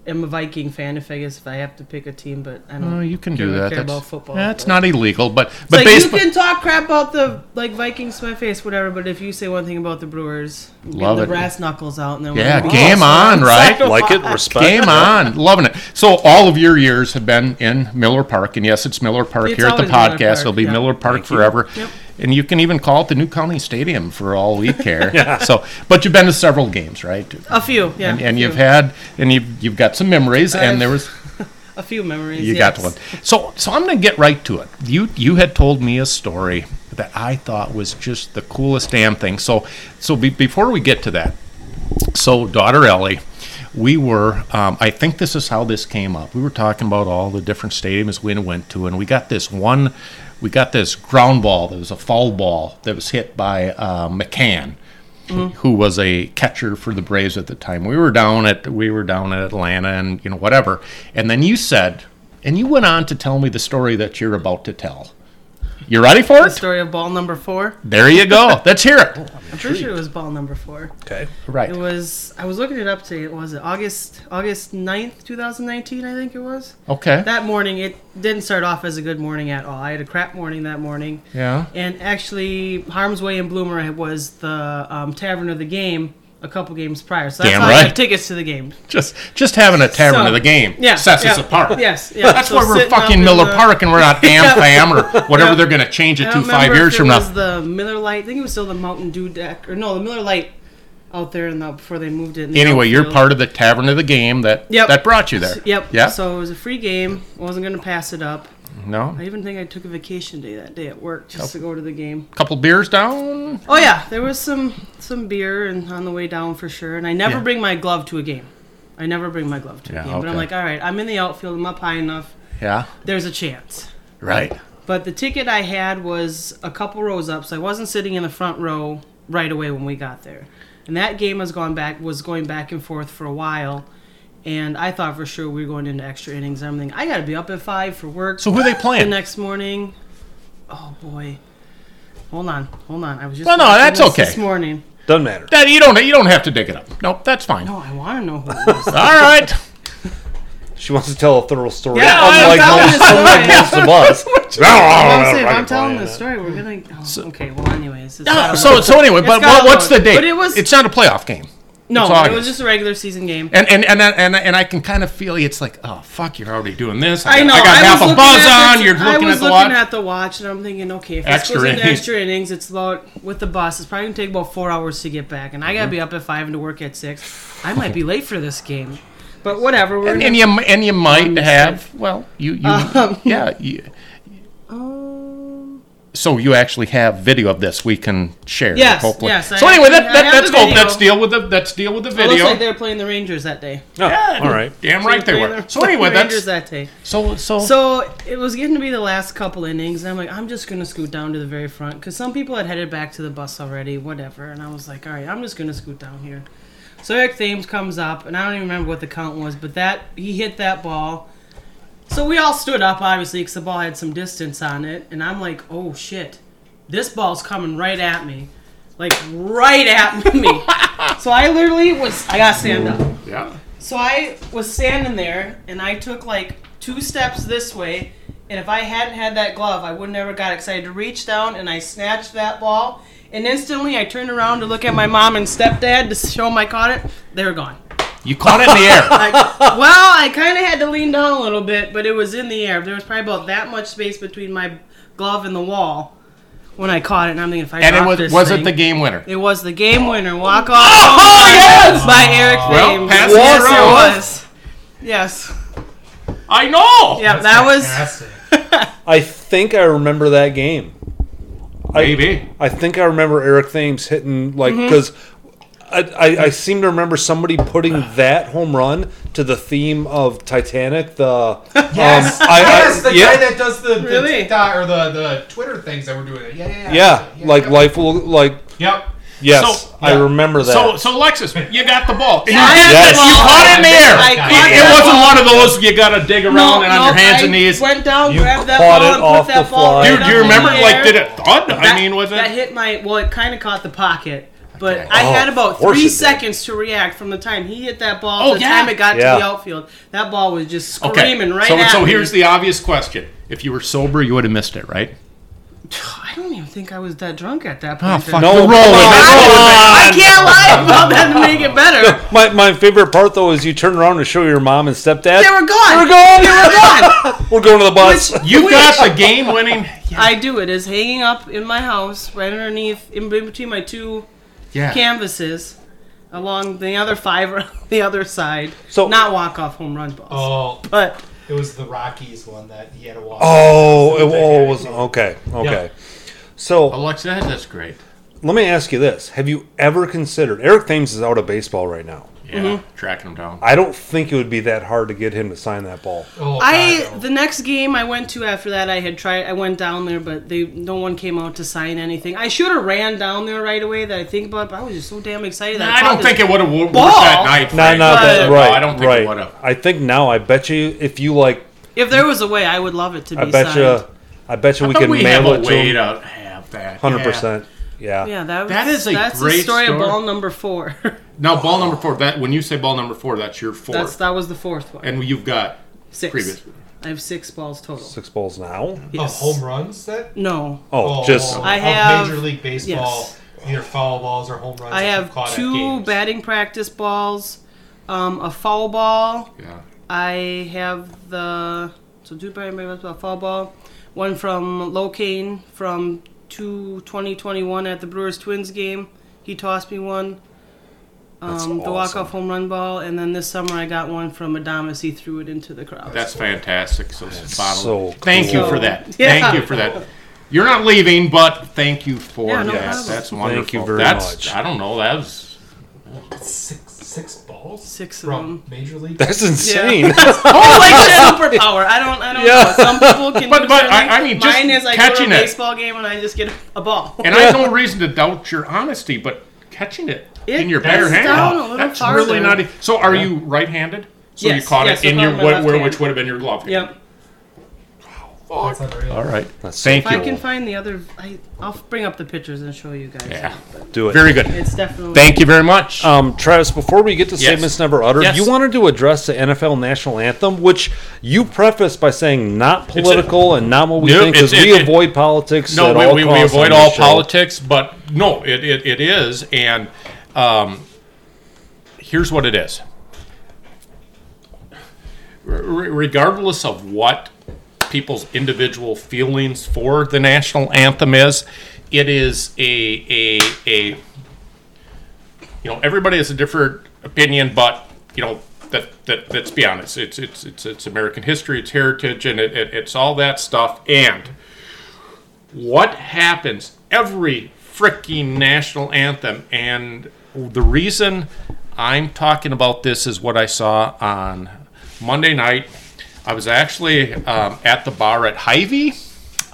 am a Viking fan. If I guess if I have to pick a team, but I don't.
Oh, you can do that.
Care
That's,
about football.
That's
but-
not illegal, but but
like
baseball.
you can talk crap about the like Vikings to my face, whatever. But if you say one thing about the Brewers, get
Love
the brass knuckles out, and then
Yeah,
we're
game on, right?
Like it. Respect.
Game on, loving it. So all of your years have been in Miller Park, and yes, it's Miller Park
It's
here at the podcast.
Park,
It'll be
yeah.
Miller Park forever.
Yep.
And you can even call it the New County Stadium for all we [laughs] care. yeah. So, but you've been to several games, right?
A few, yeah.
And, and
few.
you've had, and you've you've got some memories, and
I've-
there was [laughs]
a few memories.
you
yes.
got one. So, so I'm going to get right to it. You you had told me a story that I thought was just the coolest damn thing. So, so be, before we get to that, so daughter Ellie, we were. Um, I think this is how this came up. We were talking about all the different stadiums we went to, and we got this one. We got this ground ball that was a foul ball that was hit by uh, McCann who was a catcher for the Braves at the time. We were down at we were down at Atlanta and you know whatever. And then you said and you went on to tell me the story that you're about to tell. You ready for it?
The story of ball number four.
There you go. [laughs] Let's hear it.
I'm pretty sure it was ball number four.
Okay.
Right.
It was. I was looking it up today. It was it August August 9th, 2019. I think it was.
Okay.
That morning, it didn't start off as a good morning at all. I had a crap morning that morning.
Yeah.
And actually, Harm's Way in Bloomer was the um, tavern of the game a couple games prior. So that's
Damn
how I
right.
got tickets to the game.
Just just having a tavern
So,
of the game
Yeah,
sets us
yeah,
apart.
Yes, [laughs] yeah.
That's
So
why we're
sitting up
fucking
in
Miller
the-
Park and we're not [laughs] Am Fam or whatever they're going to change it
I
to
don't
five
remember
years
if
from
it
now.
was the Miller Light. I think it was still the Mountain Dew deck, or no, the Miller Light out there in the, before they moved it. in the
Anyway, you're
outfield.
part of the tavern of the game that
Yep.
that brought you there.
Yep.
Yeah.
So it was a free game. I wasn't going to pass it up.
No.
I even think I took a vacation day that day at work just to go to the game.
Couple beers down.
Oh yeah, there was some some beer and on the way down for sure. And I never
Yeah.
bring my glove to a game. I never bring my glove to
Yeah,
a game. But I'm
okay.
like, all right, I'm in the outfield. I'm up high enough.
Yeah.
There's a chance.
Right.
But the ticket I had was a couple rows up, so I wasn't sitting in the front row right away when we got there. And that game has gone back was going back and forth for a while. And I thought for sure we were going into extra innings and everything. I got to be up at five for work.
So who are they
the
playing?
next morning. Oh boy. Hold on, hold on. I was just
Well, no, that's
this
okay.
This morning.
Doesn't matter.
Dad, you don't you don't have to dig it up. Nope, that's fine.
No, I want to know who it [laughs] was.
All right.
She wants to tell a thorough story.
Yeah, I'm
unlike
telling
most,
the
unlike most of us. [laughs]
I'm [laughs] saying, I'm telling the story, we're gonna. Oh, okay, well, anyways. It's
Uh, so so anyway, but what, what's the date?
But it was-
It's not a playoff game.
No, it was just a regular season game.
And and and and, and I can kind of feel it's like, oh fuck, you're already doing this.
I know.
I got
I
half a buzz on.
the-
You're looking at the
looking at the watch, and I'm thinking, okay, if
Extra
this goes into
innings.
extra innings, it's about with the bus. It's probably gonna take about four hours to get back, and I
Mm-hmm.
gotta be up at five and to work at six. I might be [laughs] late for this game, but whatever. We're
and, and you and you might have well you you
Um,
yeah you, so you actually have video of this we can share.
Yes,
hopefully.
yes, I
So anyway,
have-
that,
I
that,
have
let's
the
go.
video.
Let's deal with the let's deal with the
It
video.
looks like they were playing the Rangers that day.
Oh,
Yeah,
all right.
Damn right they
Playing
were.
the-
So anyway,
the Rangers
that's
that day.
so so.
So it was getting to be the last couple innings, and I'm like, I'm just gonna scoot down to the very front because some people had headed back to the bus already, whatever. And I was like, all right, I'm just gonna scoot down here. So Eric Thames comes up, and I don't even remember what the count was, but that he hit that ball. So we all stood up, obviously, because the ball had some distance on it, and I'm like, oh shit, this ball's coming right at me, like right at [laughs] me. so I literally was, I gotta stand up.
yeah.
So I was standing there and I took like two steps this way. And if I hadn't had that glove, I would never got excited to reach down and I snatched that ball. And instantly I turned around to look at my mom and stepdad to show them I caught it. They were gone.
You caught it in the air. [laughs]
Like, well, I kind of had to lean down a little bit, but it was in the air. There was probably about that much space between my glove and the wall when I caught it. And I'm thinking, if I
And it was
this
was
thing,
it the game winner?
It was the game winner. Walk off oh,
yes!
by Eric
Well,
Thames.
pass
yes, it was. Yes.
I know.
Yeah, that was. [laughs]
I think I remember that game. I,
Maybe.
I think I remember Eric Thames hitting like
Mm-hmm.
Because I, I, I seem to remember somebody putting [sighs] that home run to the theme of Titanic. The [laughs]
Yes,
um, I,
yes,
I,
the
yeah,
guy that does the, the
Really?
TikTok or the, the Twitter things that we're doing. Yeah, yeah,
yeah,
yeah.
like
yep.
life will like
Yep.
yes,
So-
I
yeah.
remember that.
So so Alexis, you got the ball. And [laughs] you,
had
Yes.
you caught it in the air. It, it wasn't one of those you got to dig around and on your hands
I
and knees.
Went down,
You
grabbed that
caught
ball,
it
and
off
put that
the
ball.
fly.
Right
Dude, do you remember? Like, did it thud? I mean, was it that
hit my? Well, it kind of caught the pocket, but
Okay.
I
Oh,
had about three
it did.
seconds to react from the time he hit that ball
Oh,
to the
yeah.
time it got
Yeah.
to the outfield. That ball was just
Okay.
screaming right
so
at
so
me.
here's the obvious question: If you were sober, you would have missed it, right? [sighs]
I don't even think I was that drunk at that ah, point.
Oh
in
fuck!
time.
No,
the
come
rolling.
I, I [laughs] can't lie about that to make it better. [laughs]
my, my favorite part though is you turn around to show your mom and stepdad.
They were gone.
They were gone.
They were gone. [laughs]
We're going to the bus.
Which-
You got the game-winning.
I do. It is hanging up in my house, right underneath, in between my two
Yeah.
canvases, along the other five [laughs] the other side.
So-
not walk off home run balls,
Oh,
but
it was the Rockies one that he had to walk.
Oh, it, oh, it was okay. Okay. So
Alexa, that's great.
let me ask you this: Have you ever considered Eric Thames is out of baseball right now?
Yeah,
Mm-hmm.
tracking him down.
I don't think it would be that hard to get him to sign that ball.
Oh,
I
God, no.
the next game I went to after that I had tried I went down there but they no one came out to sign anything. I should have ran down there right away that I think about but I was just so damn excited. that
I
caught
don't think it would have worked
ball.
that night.
Not,
Frank.
not that
But-
right.
I don't think
right.
it would have.
I think now. I bet you if you like,
If there was a way, I would love it to be
I bet
signed.
you, I bet you we
But
can
we have
mail
a
it to
way
him.
to have that.
Hundred
yeah.
percent. Yeah.
Yeah, that, was,
That is a
that's
great
the story,
story.
of ball number four. [laughs]
Now, ball number four. That when you say ball number four, that's your fourth,
that's that was the fourth one.
and you've got
Six.
previous.
I have six balls total.
Six balls now.
Of
Yes.
home runs that.
No,
Oh, just
I have-
Major League Baseball,
yes.
either foul balls or home runs.
I have
you've caught at
two batting practice balls, um, a foul ball.
Yeah.
I have the so two batting practice ball, foul ball, one from Locane from two, 2021 at the Brewers Twins game. He tossed me one.
That's
Um, the
awesome.
walk-off home run ball, and then this summer I got one from Adames. He threw it into the crowd.
That's fantastic. So, bottom-
so
thank you for that.
Yeah.
Thank you for that. You're not leaving, but thank you for
Yeah, no
that.
problem.
That's
Thank you very
That's,
much.
I don't know. That was.
six six balls
Six of
from
them.
Major League.
that's insane. [laughs]
Oh, [laughs] like a superpower. I don't. I don't
Yeah.
know. Some people can.
But- but I- I mean, just
mine is I
catching
go to a baseball game and I just get a ball.
And I have no [laughs] reason to doubt your honesty, but catching it,
It
in your bare
bends
hand,
down a
that's
farther.
really not. e- So, are you right-handed? So you caught
yes,
it
I
in your
it in my
where,
hand.
which would have been your glove. hand.
Yep.
That's unreal.
All right.
That's
Thank
If
you.
I can find the other, I, I'll bring up the pictures and show you guys.
Yeah.
Do it.
Very good.
It's definitely.
Thank you very much.
Um, Travis, before we get to statements never uttered,
Yes.
you wanted to address the NFL national anthem, which you prefaced by saying not political and not what we
Nope,
think, because we
it- it-
avoid politics.
no,
at
we,
all
we, we avoid all
show.
politics, but no, it, it, it is. And um, here's what it is. R- regardless of what people's individual feelings for the national anthem is, it is a, a, a you know, everybody has a different opinion, but you know, that, that let's be honest, it's it's it's it's American history, it's heritage, and it, it, it's all that stuff. And what happens every freaking national anthem and the reason i'm talking about this is what i saw on monday night i was actually um, at the bar at Hy-Vee. Uh,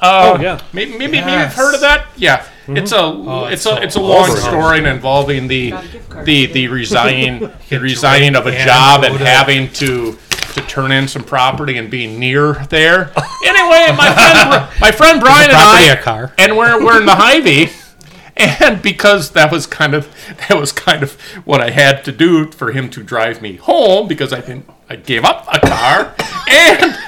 Oh, yeah.
maybe maybe, maybe you've heard of that yeah it's a it's,
it's
a it's a long
awesome.
story involving the
Got a gift card.
the the resigning [laughs] the resigning of a job and having to to turn in some property and being near there. [laughs] Anyway, my friend my friend Brian and
property
I
a car?
and we're we're in the Hy-Vee. And because that was kind of that was kind of what I had to do for him to drive me home because I didn't I gave up a car and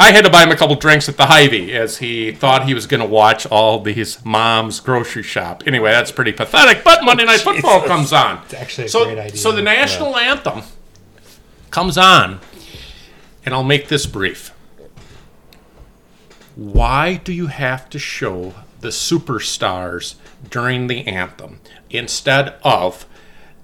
I had to buy him a couple drinks at the Hy-Vee as he thought he was going to watch all these mom's grocery shop. Anyway, that's pretty pathetic. But Monday Night Football comes on. It's
actually a
so,
great idea.
So the national anthem comes on, and I'll make this brief. Why do you have to show the superstars during the anthem instead of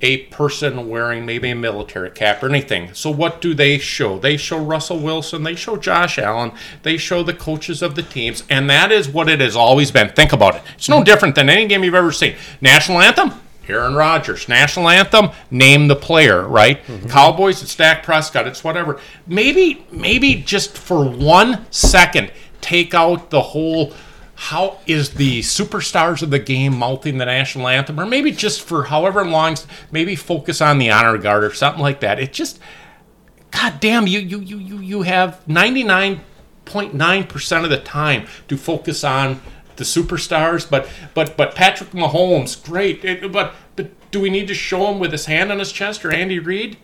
a person wearing maybe a military cap or anything? So, what do they show? They show Russell Wilson, they show Josh Allen, they show the coaches of the teams, and that is what it has always been. Think about it. It's no different than any game you've ever seen. National anthem, Aaron Rodgers. National anthem, name the player, right? Mm-hmm. Cowboys, it's Dak Prescott, it's whatever. Maybe, maybe just for one second, take out the whole how is the superstars of the game mouthing the national anthem, or maybe just for however long, maybe focus on the honor guard or something like that. It just, God damn, you you you you you have ninety nine point nine percent of the time to focus on the superstars, but but but Patrick Mahomes, great, It- but but do we need to show him with his hand on his chest or Andy Reid?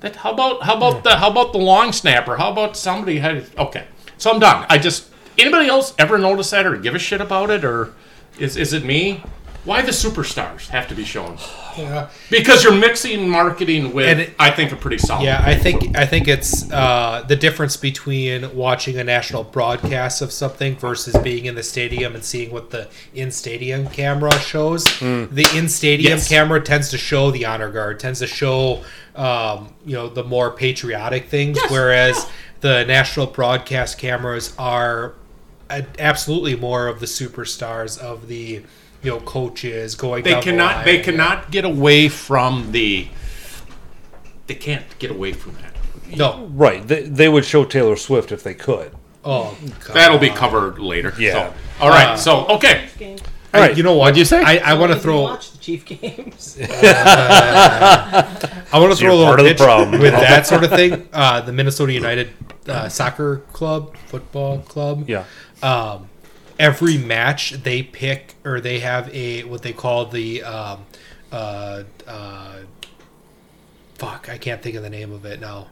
That how about how about the how about the long snapper? How about somebody had okay. So I'm done. I just anybody else ever notice that or give a shit about it or is is it me? Why the superstars have to be shown?
Yeah.
Because you're mixing marketing with
And it-
I think a pretty solid.
Yeah, I think I think it's uh, the difference between watching a national broadcast of something versus being in the stadium and seeing what the in stadium camera shows. The in stadium
Yes.
camera tends to show the honor guard, tends to show um, you know the more patriotic things, whereas the national broadcast cameras are absolutely more of the superstars of the you know coaches going.
they
down the
cannot they cannot get away from the they can't get away from that.
No.
Right. They, they would show Taylor Swift if they could.
Oh, God.
That'll be covered later.
Yeah.
So, all right.
Uh,
so okay.
All right.
You know what?
What'd you say?
I, I want to throw.
watch the Chief games. [laughs]
I want to throw a little
part the
pitch
problem.
with [laughs] that sort of thing. Uh, the Minnesota United uh, soccer club, football club.
Yeah.
Um, every match they pick or they have a what they call the um, uh, uh, fuck. I can't think of the name of it now.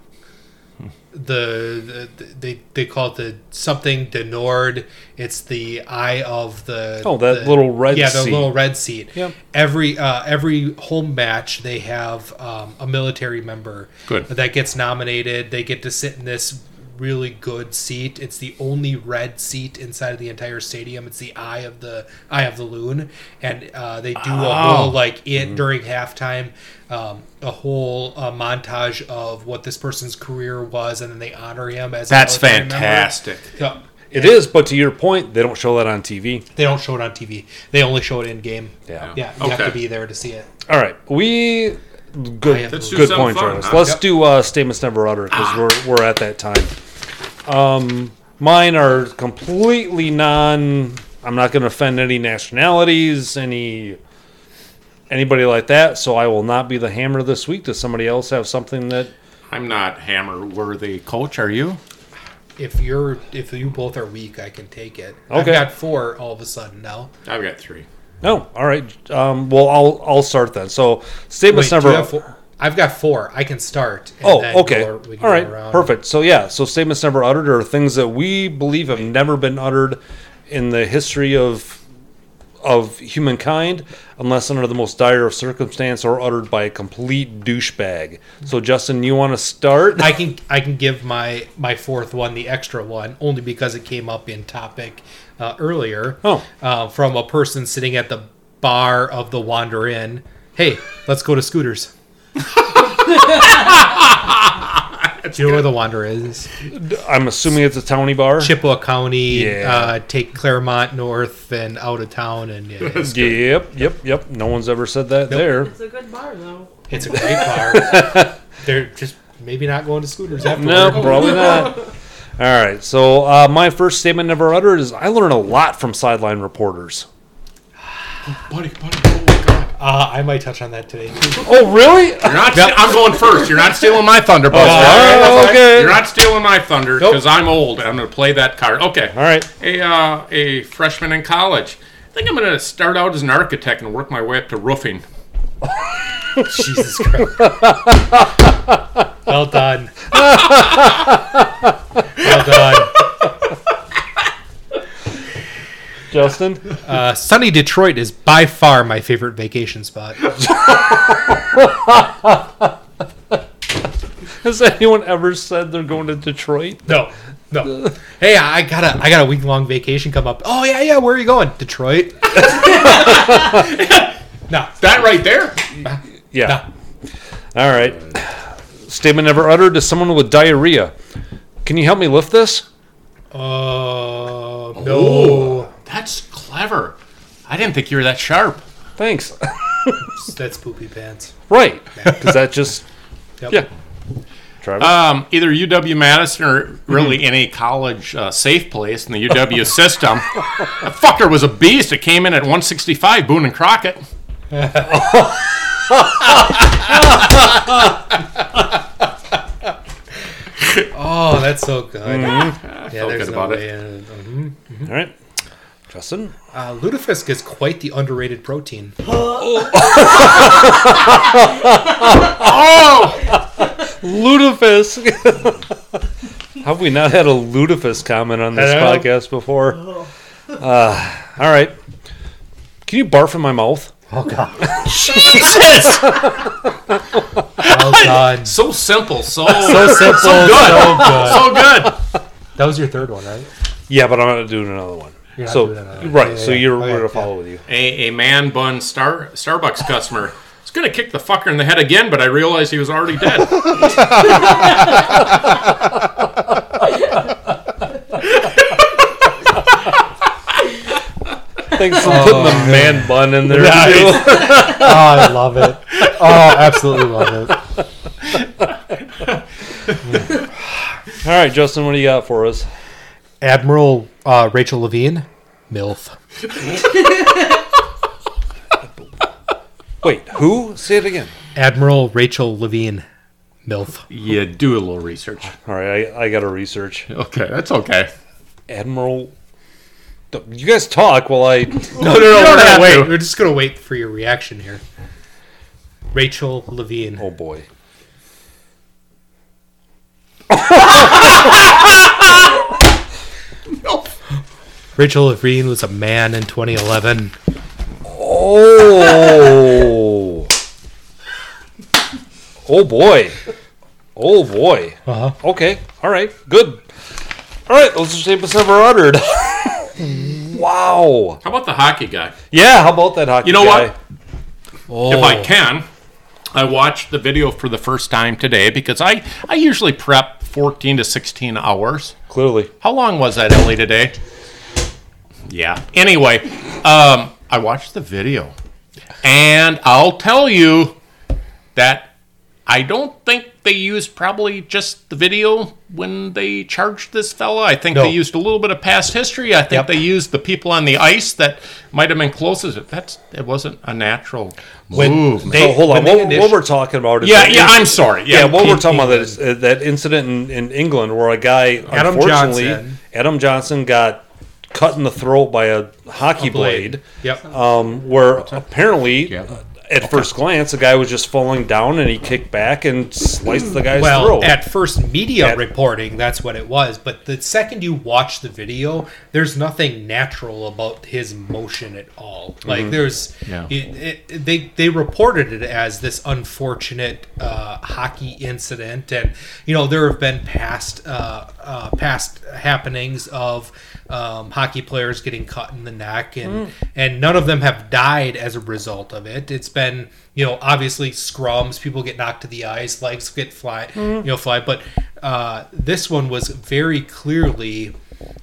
The, the they they call it the something de Nord. It's the eye of the
Oh, that
the-
little red seat.
yeah the
seat.
little red seat.
Yep.
Every uh, every home match they have um, a military member
Good.
that gets nominated. They get to sit in this really good seat. It's the only red seat inside of the entire stadium. It's the eye of the eye of the loon, and uh, they do a
Oh.
whole like it during halftime, um, a whole uh, montage of what this person's career was, and then they honor him as
That's
military member.
fantastic.
Yeah.
It is, but to your point, they don't show that on TV.
They don't show it on TV. They only show it in game.
Yeah.
Yeah, you have to be there to see it.
All right. We good good point,
fun,
Travis.
huh?
Let's
Yep. Ah.
do uh, statements never uttered because we're we're at that time. Um, mine are completely non. I'm not going to offend any nationalities, any anybody like that. So I will not be the hammer this week. Does somebody else have something that?
I'm not hammer worthy coach, are you?
If you're if you both are weak, I can take it. I've got four all of a sudden now.
I've got three.
No. All right. Um, well, I'll I'll start then. So statements
Wait, do
never.
you have four? I've got four. I can start. and
Oh,
then
okay.
go- we can
All
around.
Perfect. So yeah, so statements never uttered are things that we believe have never been uttered in the history of of humankind, unless under the most dire of circumstance or uttered by a complete douchebag. So Justin, you want to start?
I can I can give my my fourth one the extra one only because it came up in topic uh, earlier.
Oh.
uh, from a person sitting at the bar of the Wander Inn. Hey, let's go to Scooters. Do you know where the Wanderer is?
I'm assuming it's a towny bar.
Chippewa County.
Yeah.
Uh, take Claremont north and out of town, and yeah, it's,
Yep, yep, yep. No one's ever said that there.
It's a good bar though.
it's a great bar. [laughs] They're just maybe not going to scooters after.
No, probably not. [laughs] All right. So uh, my first statement never uttered is I learn a lot from sideline reporters. [sighs]
buddy, buddy, my god.
Uh, I might touch on that today. too.
Oh, really?
You're not. st- I'm going first. You're not stealing my thunder, boys.
Oh, okay.
You're not stealing my thunder because I'm old. and I'm going to play that card. Okay.
All right.
A uh, a freshman in college. I think I'm going to start out as an architect and work my way up to roofing. [laughs]
Jesus Christ. well done. [laughs] well done.
Justin.
Uh, sunny Detroit is by far my favorite vacation spot. [laughs]
Has anyone ever said they're going to Detroit?
No, no. Hey, I got a I got a week long vacation come up. Oh yeah, yeah. Where are you going? Detroit. [laughs] no,
That right there.
Yeah. All right. Statement never uttered to someone with diarrhea. Can you help me lift this?
uh, no.
That's clever. I didn't think you were that sharp.
Thanks. [laughs]
That's poopy pants.
right. Because [laughs] that just.
Yep.
Yeah. Travis?
Um, either UW Madison or really any college uh, safe place in the UW [laughs] system. that fucker was a beast. It came in at 165, Boone and Crockett.
Oh, that's so good. Yeah,
felt
there's
good
no
about
way. in- mhm.
All right. Justin?
Uh, lutefisk is quite the underrated protein. [laughs]
Oh [laughs] lutefisk. [laughs] Have we not had a lutefisk comment on this podcast before? Uh, all right. Can you barf in my mouth?
Oh God.
Jesus!
Well done.
So simple, so,
So simple, so good.
so good.
That was your third one, right?
Yeah, but I'm not doing another one.
You're
so
doing
right,
Yeah,
so
yeah,
you're oh,
yeah.
we're gonna
yeah.
follow with you.
A, a man bun star Starbucks customer. was gonna kick the fucker in the head again, but I realized he was already dead. [laughs]
Thanks for putting the oh, man bun in there.
Nice.
too. [laughs]
Oh, I love it. Oh, absolutely love it. [laughs]
All right, Justin, what do you got for us?
Admiral uh, Rachel Levine, MILF.
Wait, who? Say it again.
Admiral Rachel Levine, MILF.
Yeah, do a little research.
All right, I, I got to research.
Okay, that's okay.
Admiral. You guys talk while I. [laughs]
No, no, no.
don't
we're, gonna wait. we're just gonna wait for your reaction here. Rachel Levine.
Oh boy. [laughs]
Rachel Levine was a man in 2011.
Oh. oh boy. Oh boy.
Uh huh.
Okay. All right. Good. All right. Those are statements ever uttered. [laughs] wow.
How about the hockey guy?
Yeah. How about that hockey guy?
You know
guy?
what?
Oh.
If I can, I watched the video for the first time today because I, I usually prep 14 to 16 hours.
Clearly.
How long was that, Ellie, today? Yeah. Anyway, um, I watched the video, and I'll tell you that I don't think they used probably just the video when they charged this fella. I think
No.
they used a little bit of past history. I think
Yep.
they used the people on the ice that might have been closest. That's it wasn't a natural
When
move.
they-
So hold on.
when
What,
initi-
what we're talking about is
yeah, yeah.
inc-
I'm sorry.
yeah,
Yeah,
what we're
in
talking about
England.
is uh, that incident in, in England where a guy,
Adam
unfortunately,
Johnson.
Adam Johnson got cut in the throat by a hockey blade.
Yep.
um, where apparently,
Yeah.
uh, at first glance, the guy was just falling down and he kicked back and sliced the guy's
well,
throat.
at first media
At-
reporting, that's what it was. But the second you watch the video, there's nothing natural about his motion at all. Like there's,
Yeah.
it, it, they they reported it as this unfortunate uh, hockey incident, and you know there have been past uh, uh, past happenings of um, hockey players getting cut in the neck, and and none of them have died as a result of it. It's been you know obviously scrums, people get knocked to the ice, legs get fly, you know fly, but uh, this one was very clearly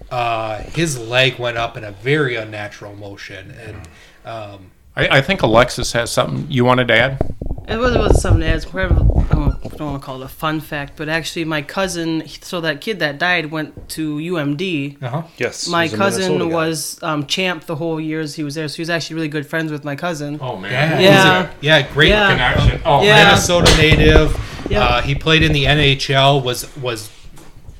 uh, his leg went up in a very unnatural motion, and um,
I, I think Alexis has something you wanted to add.
It was, it was something that's kind of, I don't, I don't want to call it a fun fact, but actually, my cousin, so that kid that died went to UMD.
uh-huh.
Yes.
My
he's a Minnesota
cousin was um, champ the whole years he was there, so he was actually really good friends with my cousin.
Oh man,
yeah,
Yeah.
yeah, great
Yeah.
connection. Oh
Yeah.
Minnesota native.
Yeah.
Uh, he played in the NHL. Was was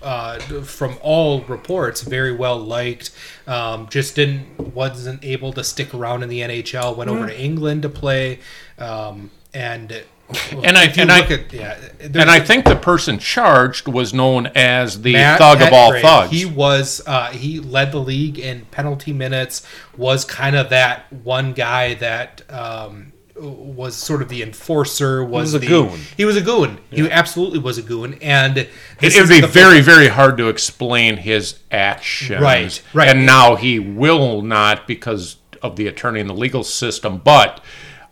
uh, from all reports very well liked. Um, just didn't wasn't able to stick around in the NHL. Went over to England to play, um, and
And I- and I-
at yeah,
and I think the person charged was known as the
Matt
thug of all thugs.
He was uh, he led the league in penalty minutes. Was kind of that one guy that um, was sort of the enforcer. Was,
was a
the,
goon.
He was a goon. He absolutely was a goon. And
It
this
would be very, very hard to explain his actions.
Right, right.
And now he will not because of the attorney and the legal system. But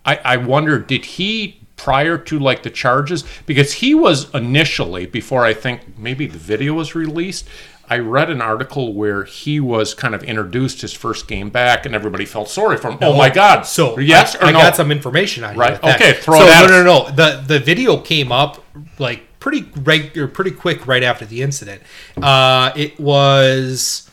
I, I wonder, did he prior to like the charges? Because he was initially, before I think maybe the video was released, I read an article where he was kind of introduced his first game back and everybody felt sorry for him. oh my God.
So
yes
I, I
no?
got some information on
Right,
that.
okay, throw
so,
it at
no, no, no. The the video came up like pretty reg- or pretty quick right after the incident. Uh, it was.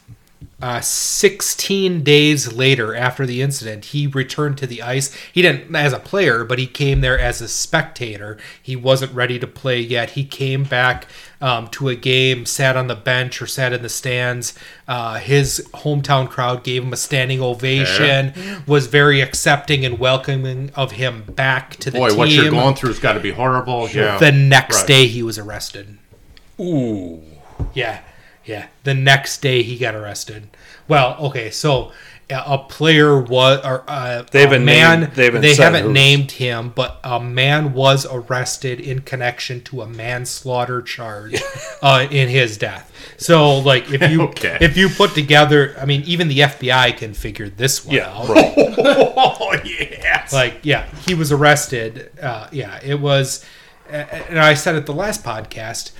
Uh, 16 days later after the incident he returned to the ice he didn't as a player but he came there as a spectator he wasn't ready to play yet he came back um, to a game sat on the bench or sat in the stands uh, his hometown crowd gave him a standing ovation was very accepting and welcoming of him back to the
Boy,
team
what you're going through has got to be horrible. Yeah.
the next
Right.
day he was arrested
Ooh.
yeah, yeah. The next day he got arrested. Well, okay, so uh, a player was or uh,
They
a
haven't
man.
named- they haven't
they haven't
who's.
named him, but a man was arrested in connection to a manslaughter charge [laughs] uh, in his death. So, like, if you [laughs]
Okay.
if you put together, I mean, even the FBI can figure this one
Yeah.
out.
Right. [laughs]
oh, yes.
Like, yeah, he was arrested. Uh, yeah, it was, uh, and I said at the last podcast,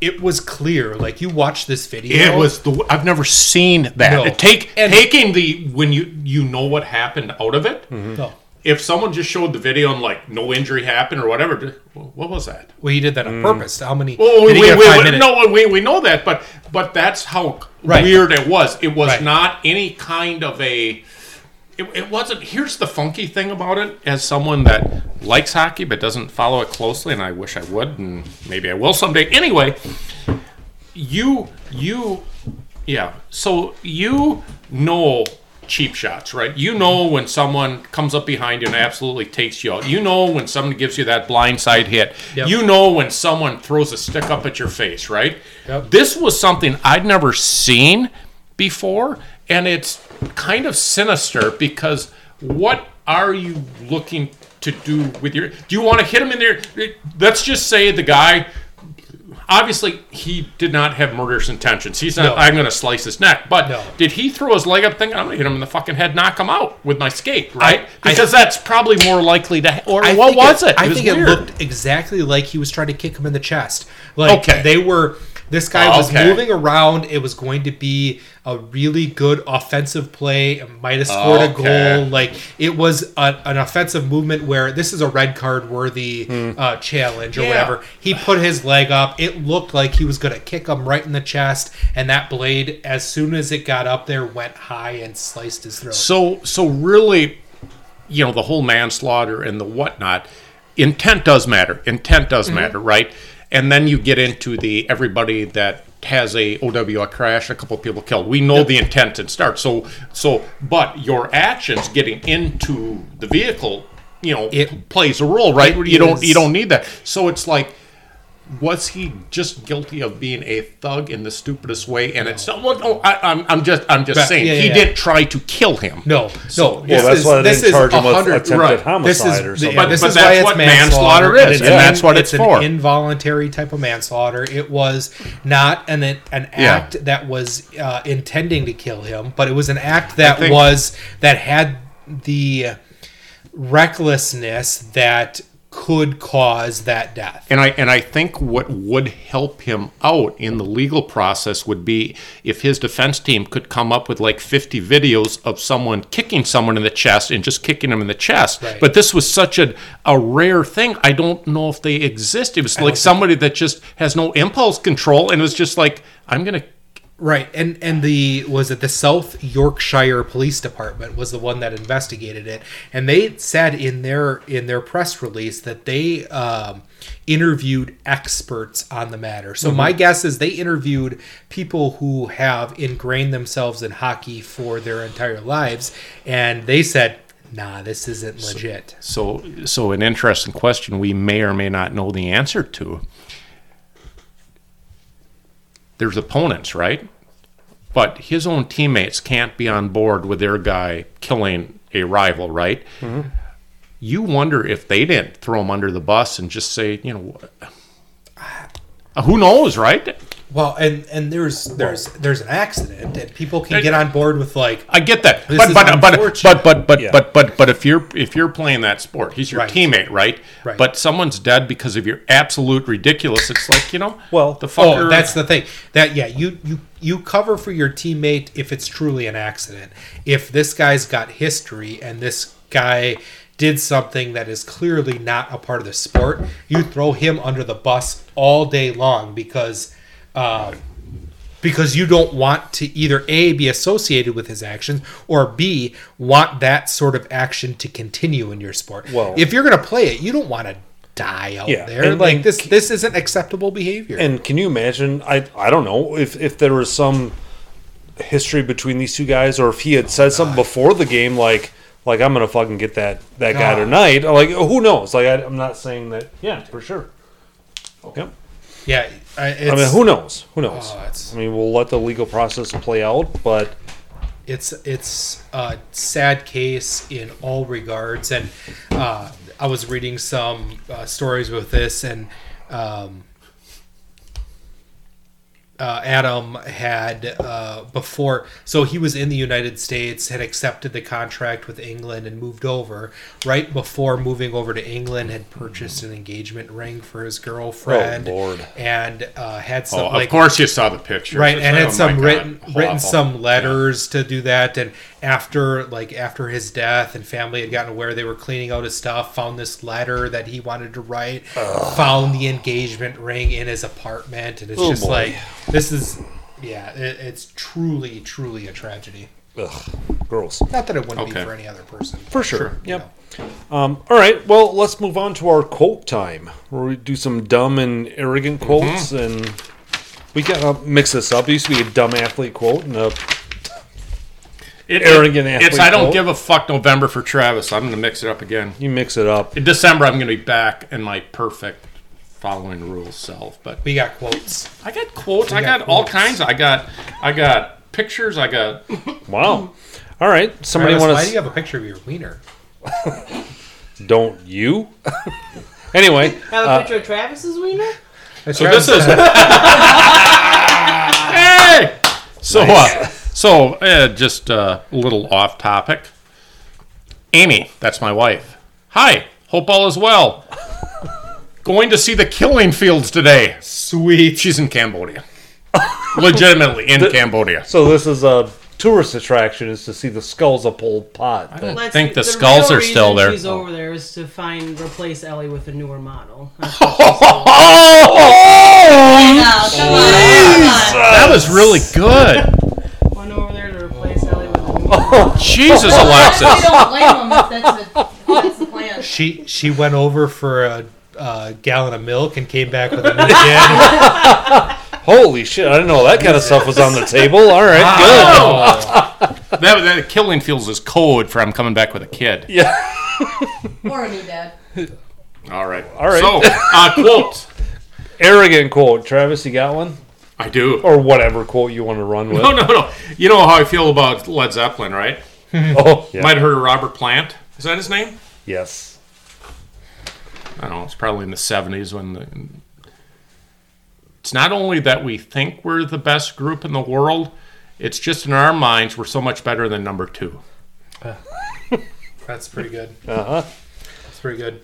it was clear. Like, you watch this video,
It was the I've never seen that.
No.
Take
And-
taking the when you you know what happened out of it. Mm-hmm.
No.
If someone just showed the video and like no injury happened or whatever, what was that?
Well, he did that on mm. purpose. How many?
Oh,
did
we,
he get a
we- we- no, we, we know that, but but that's how
Right.
weird it was. It was
Right.
not any kind of a. It, it wasn't. Here's the funky thing about it. As someone that likes hockey but doesn't follow it closely, and I wish I would, and maybe I will someday. Anyway, you you yeah so you know cheap shots right you know when someone comes up behind you and absolutely takes you out you know when someone gives you that blindside hit
Yep.
you know when someone throws a stick up at your face right
Yep.
this was something i'd never seen before and it's kind of sinister because what are you looking to do with your do you want to hit him in there let's just say the guy obviously he did not have murderous intentions. He's not.
No.
I'm going to slice his neck. But
No.
did he throw his leg up? Thinking I'm going to hit him in the fucking head, knock him out with my skate, right?
I-
because that's probably more likely to. Or
I
what was it?
I
was
think it looked exactly like he was trying to kick him in the chest. Like
Okay.
they were. This guy was
Okay.
moving around. It was going to be a really good offensive play. It might have scored a
Okay.
goal. Like it was a, an offensive movement where this is a red card worthy uh, challenge or
Yeah.
whatever. He put his leg up. It looked like he was going to kick him right in the chest, and that blade, as soon as it got up there, went high and sliced his throat.
So so really, you know, the whole manslaughter and the whatnot, intent does matter. Intent does
Mm-hmm.
matter, right? And then you get into the everybody that has a oh, OW a crash, a couple of people killed. We know the intent and start. So so but your actions getting into the vehicle, you know,
It-
plays a role, right? You don't you don't need that. So it's like was he just guilty of being a thug in the stupidest way? And it's well, no, I, I'm, I'm just, I'm just
But-
saying
yeah,
he
yeah.
didn't try to kill him.
No, no.
Well, that's why they didn't charge him with attempted
right.
homicide or something.
Yeah,
But-
this
but
is
that's
why it's
what
manslaughter,
manslaughter is,
and
and
that's what it's
an
for.
involuntary type of manslaughter. It was not an an
Yeah.
act that was uh, intending to kill him, but it was an act that
think-
was that had the recklessness that could cause that death.
And I and I think what would help him out in the legal process would be if his defense team could come up with like 50 videos of someone kicking someone in the chest and just kicking them in the chest.
Right.
But this was such a a rare thing. I don't know if they exist. It was like somebody that just has no impulse control and it was just like I'm going to
Right, and and the was it the South Yorkshire Police Department was the one that investigated it, and they said in their in their press release that they um, interviewed experts on the matter. So my guess is they interviewed people who have ingrained themselves in hockey for their entire lives, and they said, "Nah, this isn't legit."
So, so an interesting question we may or may not know the answer to. There's opponents, right? But his own teammates can't be on board with their guy killing a rival, right? Mm-hmm. You wonder if they didn't throw him under the bus and just say, you know, who knows, right?
Well, and and there's there's there's an accident, and people can get on board with like,
I get that,
This
but
is
but, but but but but
Yeah.
but but but if you're if you're playing that sport, he's your
Right.
teammate, right?
Right.
But someone's dead because of your absolute ridiculous. It's like you know,
Well-
the oh, fucker.
Oh, that's the thing. That yeah, you you you cover for your teammate if it's truly an accident. If this guy's got history and this guy did something that is clearly not a part of the sport, you throw him under the bus all day long because um, because you don't want to either a be associated with his actions or b want that sort of action to continue in your sport.
Well-
if you're going to play it, you don't want to die out
Yeah,
there.
and-
like
and-
this this isn't acceptable behavior.
And can you imagine? I I don't know if if there was some history between these two guys, or if he had said something before the game, like like I'm gonna fucking get that that guy tonight. Like who knows? Like I, I'm not saying that. Yeah, for sure. Okay.
Yeah, I, it's,
I mean, who knows? Who knows?
Oh,
I mean, we'll let the legal process play out, but
it's it's a sad case in all regards, and uh, I was reading some uh, stories with this, and um, uh, Adam had uh, before, so he was in the United States, had accepted the contract with England and moved over. Right before moving over to England, had purchased an engagement ring for his girlfriend,
Oh, Lord.
and uh, had some
oh,
like
of course you saw the picture,
right and
oh
had some written
God,
written
awful.
some letters to do that and after like after his death and family had gotten aware they were cleaning out his stuff found this letter that he wanted to write found the engagement ring in his apartment and it's
Oh,
just
boy.
like this is yeah it, it's truly truly a tragedy
ugh, gross.
not that it wouldn't be for any other person
For sure.
you
Yep. Um, all right. Well, let's move on to our quote time, where we do some dumb and arrogant quotes, and we gotta mix this up. It used to be a dumb athlete quote and a
It-
arrogant
it- It's I don't
quote.
give a fuck November for Travis. I'm going to mix it up again.
you mix it up.
In December, I'm going to be back in my perfect following rules self. But
we got quotes
I got quotes. I
got
got, all
quotes.
kinds. I got I got pictures. I got [laughs]
Wow. All right. Somebody
Travis,
want
why do you have a picture of your wiener [laughs]
Don't you? [laughs] anyway,
Have a
uh,
picture of Travis's wiener?
So this is hey. So uh, so uh, just uh, a little off topic. Amy, that's my wife. Hi, hope all is well. [laughs] Going to see the Killing Fields today.
sweet
She's in Cambodia. Legitimately in [laughs] Cambodia.
so this is a tourist attraction is to see the skulls of Pol Pot.
don't
Let's-
think the
real
skulls are still
reason
there.
She's over there is to find replace Ellie with a newer model. [laughs]
No, come on, come on.
That was really good.
Ellie with a new model.
Jesus,
I
Alexis.
don't blame him if that's the, if that's the plan.
she she went over for a, a gallon of milk and came back with a new kid [laughs]
Holy shit! I didn't know that kind of stuff was on the table. All right, [laughs]
That, that Killing Fields is code for I'm coming back with a kid.
Yeah. [laughs]
Or a new dad.
All right.
All right.
So, uh, quote.
Arrogant quote. Travis, you got one?
I do.
Or whatever quote you want to run with.
No, no, no. You know how I feel about Led Zeppelin, right? [laughs]
Oh, yeah.
Might have heard of Robert Plant. Is that his name?
yes.
I don't know. It's probably in the 70s when the. It's not only that we think we're the best group in the world, it's just in our minds we're so much better than number two.
That's pretty good.
Uh huh.
That's pretty good.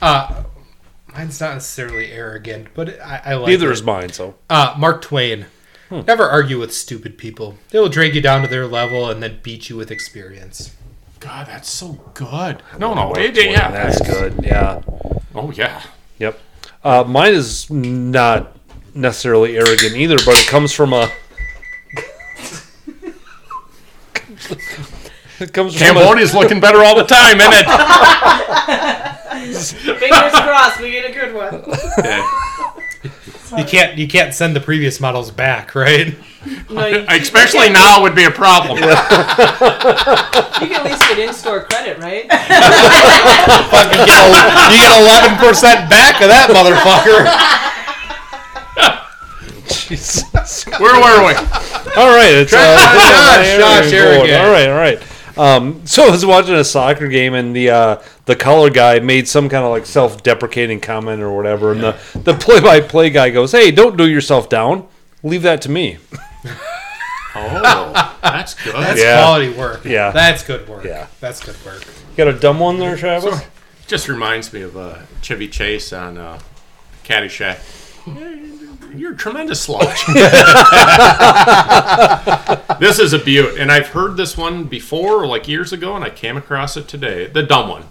Uh, mine's not necessarily arrogant, but I, I like
Neither
it.
is mine. So
Uh, Mark Twain. Never argue with stupid people. They will drag you down to their level and then beat you with experience.
God, that's so good. No, no, it,
Twain,
yeah,
that's good. Yeah.
Oh yeah.
Yep. Uh, mine is not necessarily arrogant either, but it comes from a. [laughs] it comes from a,
Cambodia's looking better all the time, isn't [laughs]
Fingers [laughs] crossed, we get a good one.
it? [laughs]
You can't you can't send the previous models back, right?
No, you, [laughs]
Especially now would be a problem.
you can at least get in-store credit, right?
Fucking get a- you get eleven percent back of that motherfucker.
Jesus.
Where were we?
All right, it's uh,
Josh, Josh
Arrogant.
Arrogant.
All right, all right. Um, so I was watching a soccer game, and the uh, the color guy made some kind of like self deprecating comment or whatever, and the the play by play guy goes, "Hey, don't do yourself down. Leave that to me." [laughs]
Oh, that's good.
That's
Yeah.
quality work.
Yeah.
That's good work.
Yeah.
That's good work.
You Got a dumb one there, Travis?
Just reminds me of uh, Chevy Chase on uh, Caddyshack. [laughs] You're a tremendous [laughs] slouch. [laughs] this is a beaut, and I've heard this one before, like years ago, and I came across it today. The dumb one.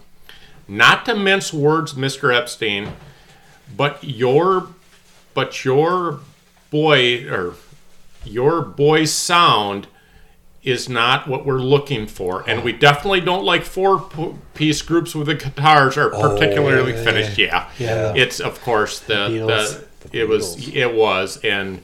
Not to mince words, Mr. Epstein, but your, but your boy or your boy's sound is not what we're looking for, and we definitely don't like four-piece groups with the guitars are particularly oh, finished. Yeah,
Yeah.
It's of course the,
Beatles.
The it was it was, and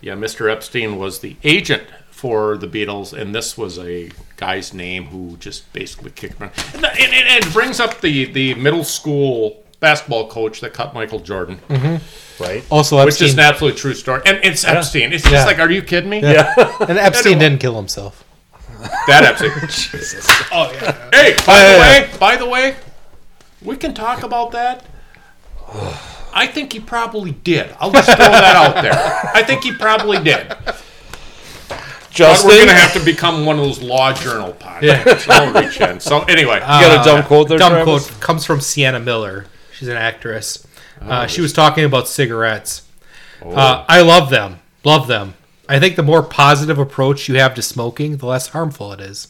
yeah, Mr. Epstein was the agent for the Beatles, and this was a guy's name who just basically kicked around. And, and, and it brings up the the middle school basketball coach that cut Michael Jordan, mm-hmm.
Right.
Also,
which is
Epstein,
an absolute true story. And it's Epstein. It's just
Yeah.
like, are you kidding me? Yeah. [laughs]
And Epstein didn't kill himself.
That Epstein. [laughs] Jesus.
Oh yeah.
Hey, by the way, by the way, we can talk about that. [sighs] [sighs] [sighs] I think he probably did. I'll just throw that out there. I think he probably did. But we're gonna have to become one of those law journal podcasts. So reach in. So anyway,
you got a dumb quote there,
Dumb
Travis?
quote comes from Sienna Miller. She's an actress. Uh, she was talking about cigarettes. Uh, I love them. Love them. I think the more positive approach you have to smoking, the less harmful it is.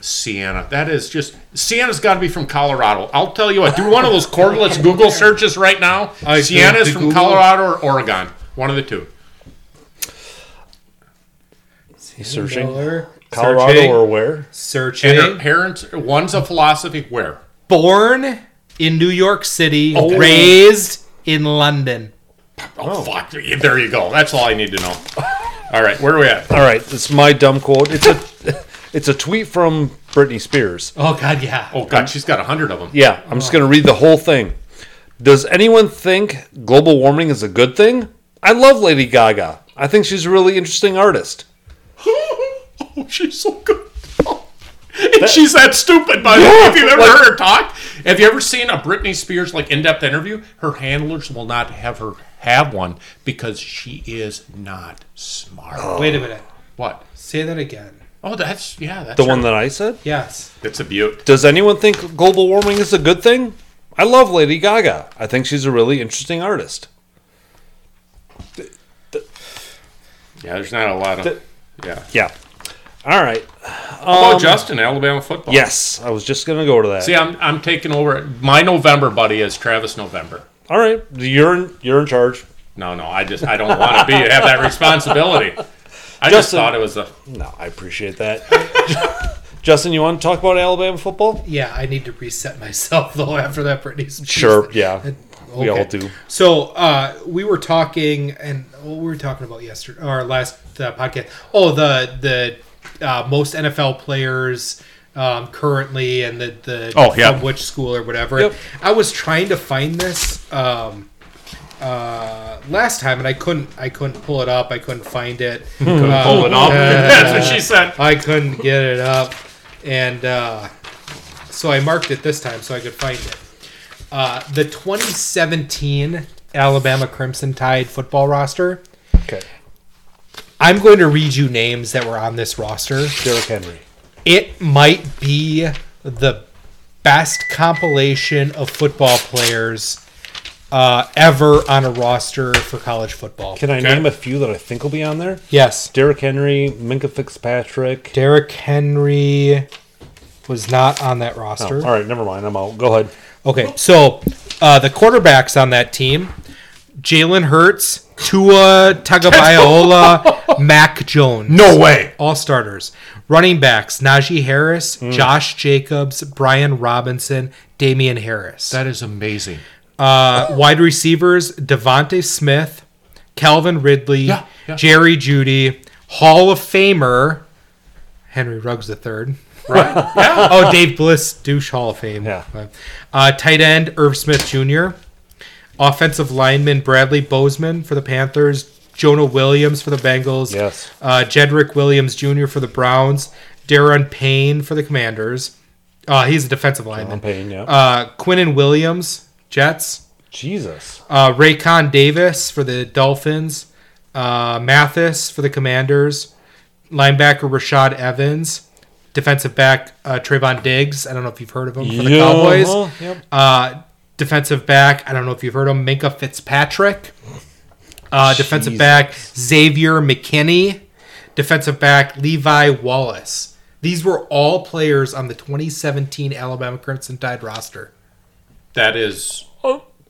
Sienna. That is just Sienna's got to be from Colorado. I'll tell you what. Do one of those cordless [laughs] Google searches right now.
I
Sienna's
did
from
Google.
Colorado or Oregon. One of the two.
He's searching.
Miller,
Colorado
searching,
or where?
searching.
And her parents. One's a philosophy. Where?
Born in New York City,
Oh.
raised in London.
Oh, oh, fuck! There you go. That's all I need to know. All right, where are we at?
All right, it's my dumb quote. It's a it's a tweet from Britney Spears.
Oh God, yeah.
Oh God, she's got a hundred of them.
Yeah, I'm just going to read the whole thing. Does anyone think global warming is a good thing? I love Lady Gaga. I think she's a really interesting artist. [laughs]
Oh, she's so good. [laughs] And she's that stupid, by the way. If you've ever
like-
heard her talk, have you ever seen a Britney Spears like in-depth interview? Her handlers will not have her have one because she is not smart.
Wait a minute.
What?
Say that again.
Oh, that's yeah, that's
The
her.
one that I said?
Yes.
It's a beaut.
Does anyone think global warming is a good thing? I love Lady Gaga. I think she's a really interesting artist.
Yeah, there's not a lot of. Yeah.
Yeah. All right.
How about um, Justin, Alabama football?
Yes, I was just going to go to that.
See, I'm I'm taking over. My November buddy is Travis November.
All right, you're in, you're in charge.
No, no, I just I don't want to be have that responsibility. [laughs] I just thought it was a.
No, I appreciate that. [laughs] Justin, you want to talk about Alabama football?
Yeah, I need to reset myself [laughs] though after that Britney Spears.
Sure. Yeah, [laughs] we all do.
So uh, we were talking, and what we were talking about yesterday, or last uh, podcast. Oh, the the uh, most NFL players um, currently, and the the
Oh, yeah.
from which school or whatever.
Yep.
I was trying to find this um, uh, last time, and I couldn't. I couldn't pull it up. I couldn't find it. [laughs] Uh,
Pull it up. That's what she said.
I couldn't get it up, and uh, so I marked it this time so I could find it. Uh, the 2017 Alabama Crimson Tide football roster.
Okay.
I'm going to read you names that were on this roster.
Derrick Henry.
It might be the best compilation of football players uh, ever on a roster for college football.
Can I name a few that I think will be on there?
yes,
Derrick Henry, Minkah Fitzpatrick.
Derrick Henry was not on that
Oh,
roster.
all right, never mind. I'm out. Go ahead.
Okay, so uh, the quarterbacks on that team: Jalen Hurts, Tua Tagovailoa, [laughs] Mac Jones.
No way.
all starters. Running backs: Najee Harris, Josh Jacobs, Brian Robinson, Damien Harris.
That is amazing.
Uh, wide receivers: DeVonta Smith, Calvin Ridley,
Yeah, yeah.
Jerry Jeudy, Hall of Famer Henry Ruggs III. [laughs]
Right? Yeah.
Oh, Dave Bliss, douche Hall of Fame.
Yeah.
Uh, tight end Irv Smith Jr. Offensive lineman Bradley Bozeman for the Panthers. Jonah Williams for the Bengals.
Yes.
Uh, Jedrick Williams Jr. for the Browns. Da'Ron Payne for the Commanders. Uh, he's a defensive lineman.
I'm yeah.
Uh, Quinnen Williams, Jets.
Jesus.
Uh, Raekwon Davis for the Dolphins. Uh, Mathis for the Commanders. Linebacker Rashad Evans. Defensive back uh, Trevon Diggs. I don't know if you've heard of him for the
Yeah,
Cowboys.
uh-huh, yep.
Uh, defensive back. I don't know if you've heard of him. Minkah Fitzpatrick. Uh, defensive back Xavier McKinney. Defensive back Levi Wallace. These were all players on the 2017 Alabama Crimson Tide roster.
That is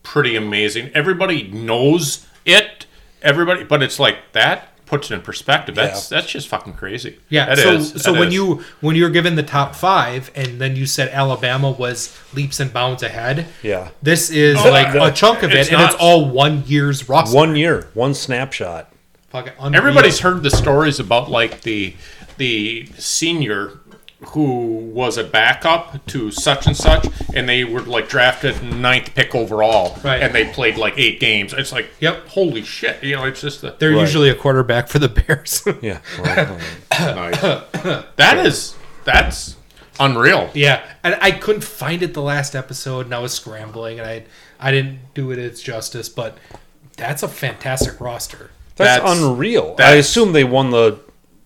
pretty amazing. Everybody knows it. Everybody, but it's like that puts it in perspective. That's that's just fucking crazy.
Yeah.
That
so
is.
so
That
when
is.
you when you're given the top five and then you said Alabama was leaps and bounds ahead.
Yeah.
This is
Oh,
like
that-
a chunk of it,
it's
and
not-
it's all one year's roster.
One year, one snapshot.
Fucking.
Everybody's heard the stories about like the the senior who was a backup to such and such, and they were like drafted ninth pick overall,
Right.
and they played like eight games. It's like,
Yep.
holy shit! You know, it's just the
They're
Right.
usually a quarterback for the Bears. [laughs]
Yeah.
That is that's unreal.
yeah, and I couldn't find it the last episode, and I was scrambling, and I I didn't do it its justice, but that's a fantastic roster.
that's,
That's-
unreal. I assume they won the
Yeah,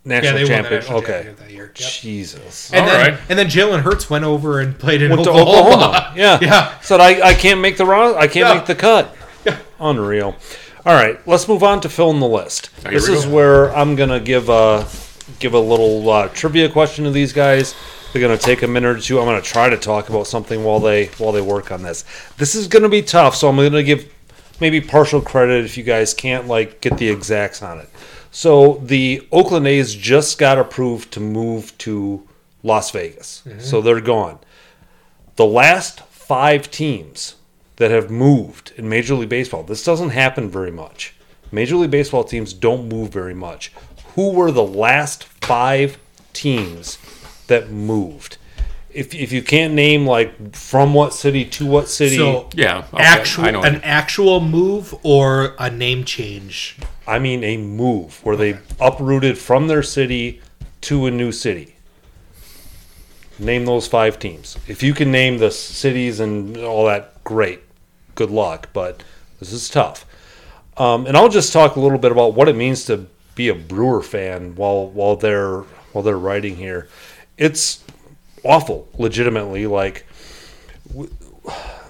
national
won the national
okay.
championship that year. Yep.
Jesus.
And
All
then,
right.
and then Jalen Hurts went over and played in
Went to
Oklahoma.
Oklahoma. [laughs] Yeah.
Yeah.
Said I, I can't make the ro- I can't
Yeah.
make the cut. Yeah. Unreal. All right, let's move on to fill in the list. This is
go.
where I'm gonna give a give a little uh, trivia question to these guys. They're gonna take a minute or two. I'm gonna try to talk about something while they while they work on this. This is gonna be tough, so I'm gonna give maybe partial credit if you guys can't like get the exacts on it. So the Oakland A's just got approved to move to Las Vegas, mm-hmm. so they're gone. The last five teams that have moved in Major League Baseball, this doesn't happen very much. Major League Baseball teams don't move very much. Who were the last five teams that moved? If, if you can't name like from what city to what city,
So
Yeah, okay,
actual
I know.
an actual move or a name change.
I mean a move where they uprooted from their city to a new city. Name those five teams. If you can name the cities and all that, great. Good luck, but this is tough. Um, and I'll just talk a little bit about what it means to be a Brewer fan while while they're while they're writing here. It's awful, legitimately. Like w-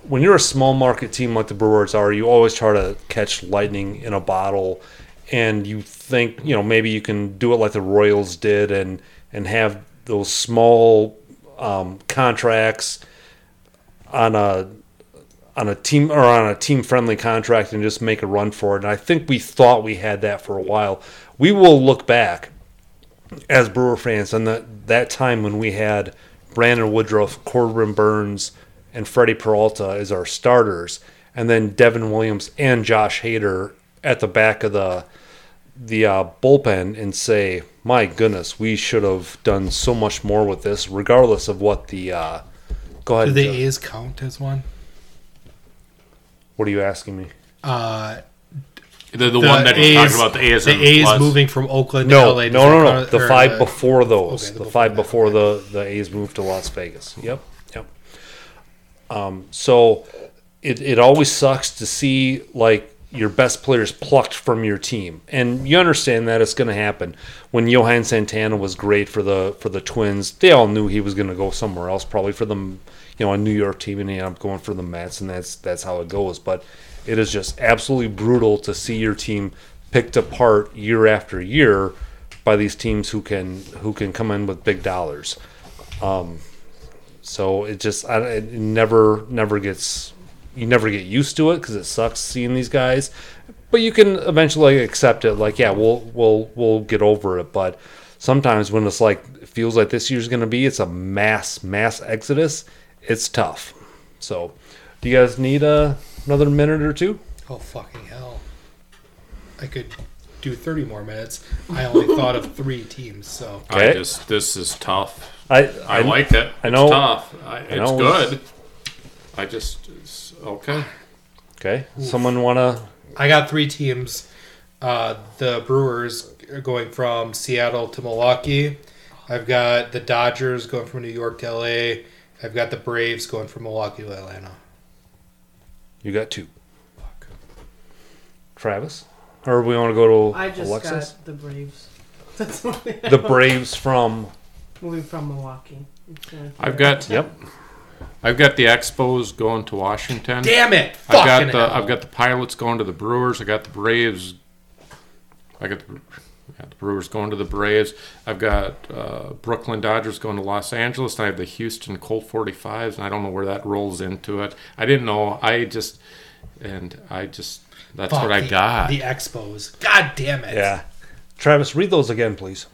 when you're a small market team like the Brewers are, you always try to catch lightning in a bottle, and you think you know maybe you can do it like the Royals did and and have those small um, contracts on a on a team or on a team friendly contract and just make a run for it. And I think we thought we had that for a while. We will look back as Brewer fans on that that time when we had Brandon Woodruff, Corbin Burnes, and Freddy Peralta as our starters, and then Devin Williams and Josh Hader at the back of the the uh, bullpen and say, "My goodness, we should have done so much more with this, regardless of what the." Uh, go ahead.
Do the
Joe.
A's count as one?
What are you asking me?
Uh,
the, the, one that he's talking about the A's.
the A's
plus-
moving from Oakland
No,
to LA.
no,
does
no, no.
count-
The
or
five before those.
okay,
the,
the
five
before
before the the A's moved to Las Vegas. Yep, yep. Um, so it it always sucks to see like your best players plucked from your team, and you understand that it's going to happen. When Johan Santana was great for the for the Twins, they all knew he was going to go somewhere else, probably for them, you know, a New York team, and he ended up going for the Mets, and that's that's how it goes. But it is just absolutely brutal to see your team picked apart year after year by these teams who can who can come in with big dollars. Um, so it just I, it never never gets you never get used to it because it sucks seeing these guys, but you can eventually accept it. Like yeah, we'll we'll we'll get over it. But sometimes when it's like it feels like this year's going to be, it's a mass mass exodus. It's tough. So, do you guys need a another minute or two?
Oh fucking hell! I could do thirty more minutes. I only [laughs] thought of three teams, so
Okay.
I just this is tough.
I
I, like it.
I know It's
tough. I, it's
know.
good. I just it's, okay.
Okay, someone want to?
I got three teams. Uh, the Brewers are going from Seattle to Milwaukee. I've got the Dodgers going from New York to LA. I've got the Braves going from Milwaukee to Atlanta.
You got two. Travis, or we want to go to
I just
Alexis?
got the Braves. [laughs] That's what
The Braves from
moving from Milwaukee.
I've got
yep.
I've got the Expos going to Washington.
Damn it!
I've got the
hell.
I've got the Pilots going to the Brewers. I got the Braves. I got the, yeah, the Brewers going to the Braves. I've got uh, Brooklyn Dodgers going to Los Angeles. And I have the Houston Colt 45s, and I don't know where that rolls into it. I didn't know. I just and I just that's
Fuck,
what I
the-
got.
The Expos. God damn it!
Yeah. Travis, read those again, please.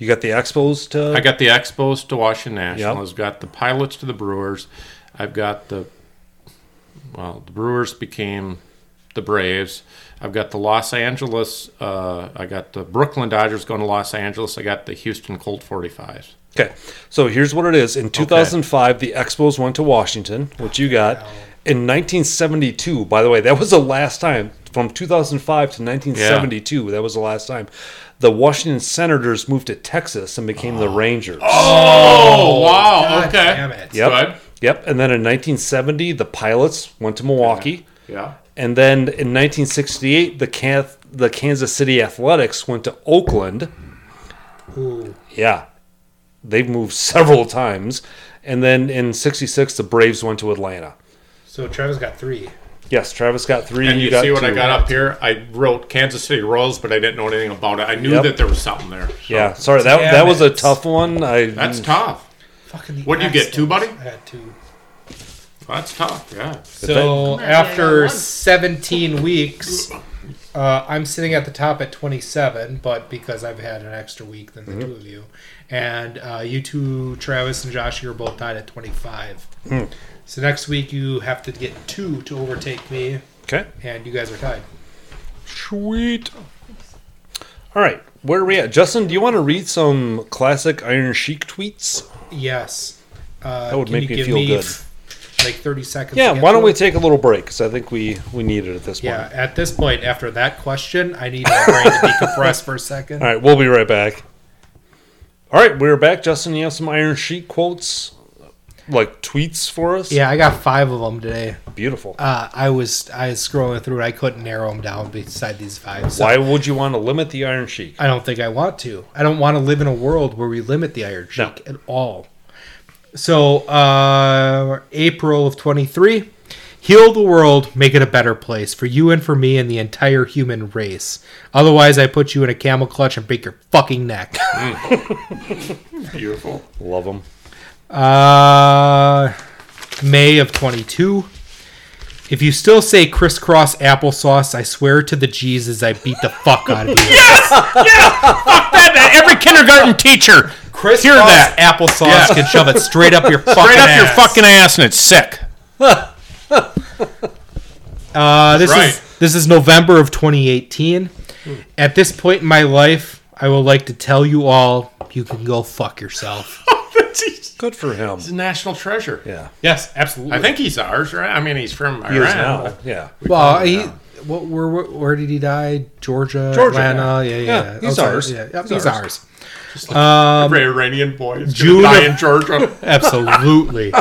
You got the Expos to.
I got the Expos to Washington
Yep.
Nationals. I've got the Pilots to the Brewers. I've got the well, the Brewers became the Braves. I've got the Los Angeles. Uh, I got the Brooklyn Dodgers going to Los Angeles. I got the Houston Colt 45s.
Okay, so here's what it is. In 2005, the Expos went to Washington, which you got. In 1972, by the way, that was the last time. From 2005 to 1972, that was the last time. The Washington Senators moved to Texas and became the Rangers.
Oh, oh wow!
God
okay.
damn it.
Yep.
Good.
Yep. And then in 1970, the Pilots went to Milwaukee.
Yeah.
And then in 1968, the Kath- the Kansas City Athletics went to Oakland.
Ooh.
Yeah, they've moved [laughs] several times. And then in '66, the Braves went to Atlanta.
So Travis got three.
Yes, Travis got three.
And you,
got
see what I
two.
got up here? I wrote Kansas City Royals, but I didn't know anything about it. I knew
Yep.
that there was something there. So
Yeah, sorry that
Damn
that was a tough one. I
That's tough.
Fucking
What'd you get, two, buddy?
I had two.
That's tough. Yeah.
So
Come on, I got
after 17 weeks, uh, I'm sitting at the top at 27, but because I've had an extra week than the
Mm-hmm.
two of you, and uh, you two, Travis and Josh, you're both tied at 25.
Hmm.
So next week you have to get two to overtake me,
Okay.
and you guys are tied.
Sweet. All right, where are we at? Justin, do you want to read some classic Iron Sheik tweets?
Yes. Uh,
That would
can
make
you
me
give
feel
me
good.
Like 30 seconds.
Yeah,
get
why don't
to
we
it?
take a little break? Because I think we we need it at this point.
Yeah, at this point, after that question, I need my brain to decompress for a second. [laughs]
All right, we'll be right back. All right, we're back. Justin, you have some Iron Sheik quotes, like tweets for us?
Yeah, I got five of them today.
Beautiful.
Uh, I was I was scrolling through it. I couldn't narrow them down beside these five. So
Why would you want to limit the Iron Sheik?
I don't think I want to. I don't want to live in a world where we limit the Iron
No.
Sheik at all. So, uh, April of 23. Heal the world, make it a better place for you and for me and the entire human race. Otherwise, I put you in a camel clutch and break your fucking neck. [laughs]
Beautiful.
Love them.
Uh, May of 22. If you still say crisscross applesauce, I swear to the Jesus I beat the fuck out of you. [laughs] Yes! Yeah! Fuck that! man.
Every kindergarten teacher
Crisscross
Hear that.
applesauce
Yeah.
can shove it straight up your [laughs] fucking
straight up your
ass.
fucking ass and it's sick. [laughs]
Uh, this
Right.
is this is November of 2018. At this point in my life, I would like to tell you all, you can go fuck yourself.
He's
Good for him.
He's a national treasure.
Yeah.
yes, absolutely.
I think he's ours, right? I mean, he's from
He is
Iran.
now. Yeah.
Well, he. What, where, where, where did he die? Georgia,
Georgia,
Atlanta. Yeah, yeah.
Yeah,
yeah.
he's
Outside-
ours.
Yeah, yep,
He's
he's,
ours.
ours.
Every um, Iranian boy is
June
die
of-
in Georgia. [laughs]
Absolutely.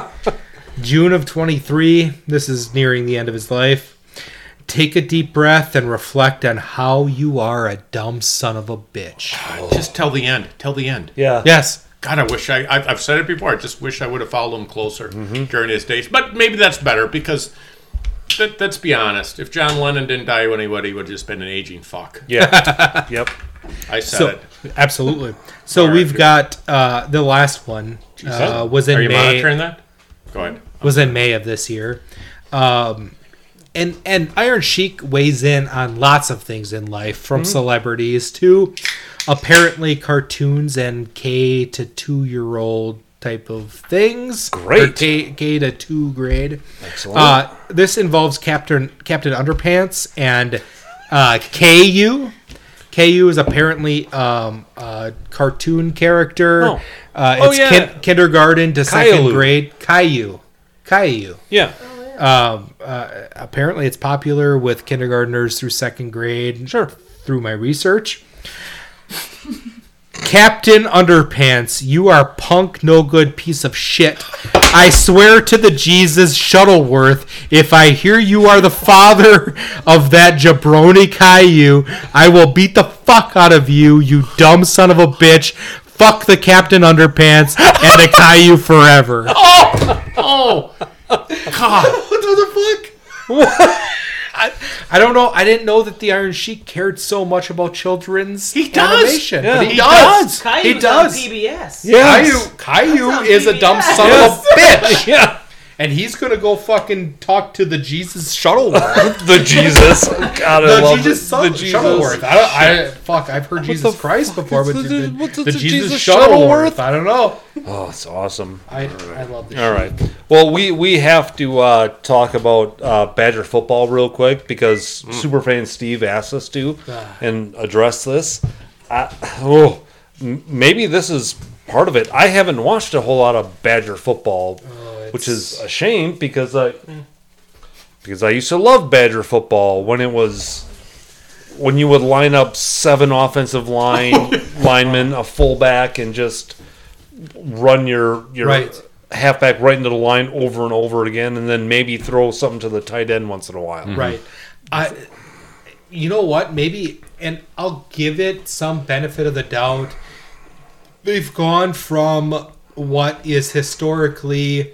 June of 23. This is nearing the end of his life. take a deep breath and reflect on how you are a dumb son of a bitch.
Just tell the end. Tell the end.
Yeah.
Yes.
God, I wish I. I've, I've said it before. I just wish I would have followed him closer
Mm-hmm.
during his days. But maybe that's better because. Let, let's be honest. If John Lennon didn't die when he would, he would have just been an aging fuck.
Yeah. [laughs] yep.
I said
So
it.
absolutely. [laughs] So
right,
we've got uh, the last one uh, was in
Are you
May.
monitoring that? Go ahead.
was in May of this year. Um, and and Iron Sheik weighs in on lots of things in life, from
Mm-hmm.
celebrities to apparently cartoons and K to two year old type of things.
Great.
K, K to two grade.
Excellent.
Uh, this involves Captain Captain Underpants and uh, KU. KU is apparently um, a cartoon character.
Oh.
Uh,
Oh,
it's
yeah.
kin- kindergarten to second grade. Caillou. Caillou.
yeah.
Um, uh, apparently, it's popular with kindergartners through second grade.
Sure.
Through my research. Captain Underpants, you are punk, no good piece of shit. I swear to the Jesus Shuttleworth, if I hear you are the father of that jabroni Caillou, I will beat the fuck out of you, you dumb son of a bitch. Fuck the Captain Underpants and the Caillou forever. [laughs]
Oh, Oh! God. [laughs]
What the fuck? [laughs] I, I don't know. I didn't know that the Iron Sheik cared so much about children's
He does.
animation.
Yeah,
he,
he
does.
Caillou's
He does.
on PBS.
Yes.
Caillou, Caillou
That's on
is a dumb
PBS.
son of a bitch, [laughs]
Yeah.
And he's gonna go fucking talk to the Jesus Shuttleworth. [laughs]
The Jesus. God, I
the
love
Jesus,
the,
son-
the Jesus.
Shuttleworth. I don't. I fuck. I've heard Jesus Christ before, but
the-
the, the, Jesus,
Jesus
Shuttleworth.
Shuttleworth?
I don't know.
Oh, it's awesome.
I I love this.
All right. Well, we we have to uh, talk about uh, Badger football real quick because superfan Steve asked us to and address this. I, oh, maybe this is part of it. I haven't watched a whole lot of Badger football, which is a shame because I because I used to love Badger football when it was when you would line up seven offensive line [laughs] linemen, a fullback, and just run your your
Right.
halfback right into the line over and over again, and then maybe throw something to the tight end once in a while.
Right. Mm-hmm. I. You know what? Maybe, and I'll give it some benefit of the doubt. They've gone from what is historically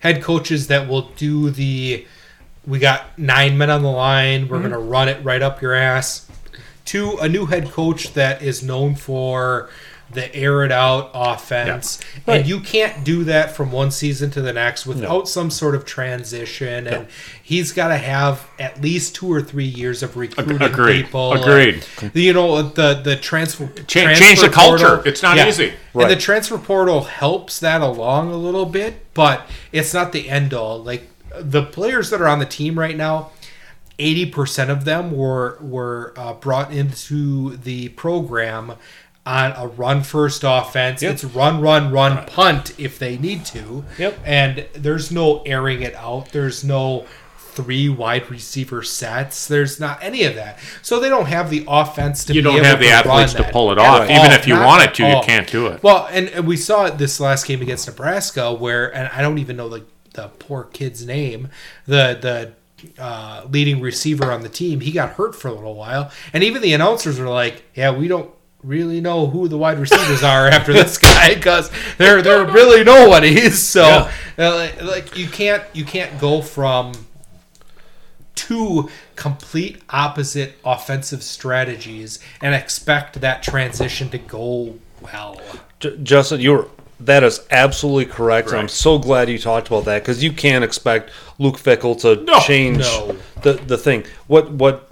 head coaches that will do the we got nine men on the line, we're mm-hmm. going to run it right up your ass, to a new head coach that is known for the air it out offense.
Right.
And you can't do that from one season to the next without some sort of transition. And he's got to have at least two or three years of recruiting
agreed.
people.
Agreed.
And, you know, the, the transfer,
Cha-
transfer
change the culture.
portal-
It's not easy.
Right.
And the transfer portal helps that along a little bit, but it's not the end all. Like the players that are on the team right now, eighty percent of them were were uh, brought into the program on a run first offense.
Yep.
It's run, run, run, punt if they need to.
Yep.
And there's no airing it out. There's no three wide receiver sets. There's not any of that. So they don't have the offense to
You
be
don't
able
have the athletes to pull it
At
off. Even if you
Not
wanted
at
to, you can't do it.
Well, and, and we saw it this last game against Nebraska, where and I don't even know the the poor kid's name, the the uh, leading receiver on the team. He got hurt for a little while, and even the announcers were like, "Yeah, we don't." Really know who the wide receivers are after this [laughs] guy because they're they're really nobodies. So uh, like, like you can't you can't go from two complete opposite offensive strategies and expect that transition to go well.
J- Justin, you're that is absolutely correct. and I'm so glad you talked about that because you can't expect Luke Fickell to
No.
change
No.
the the thing. What what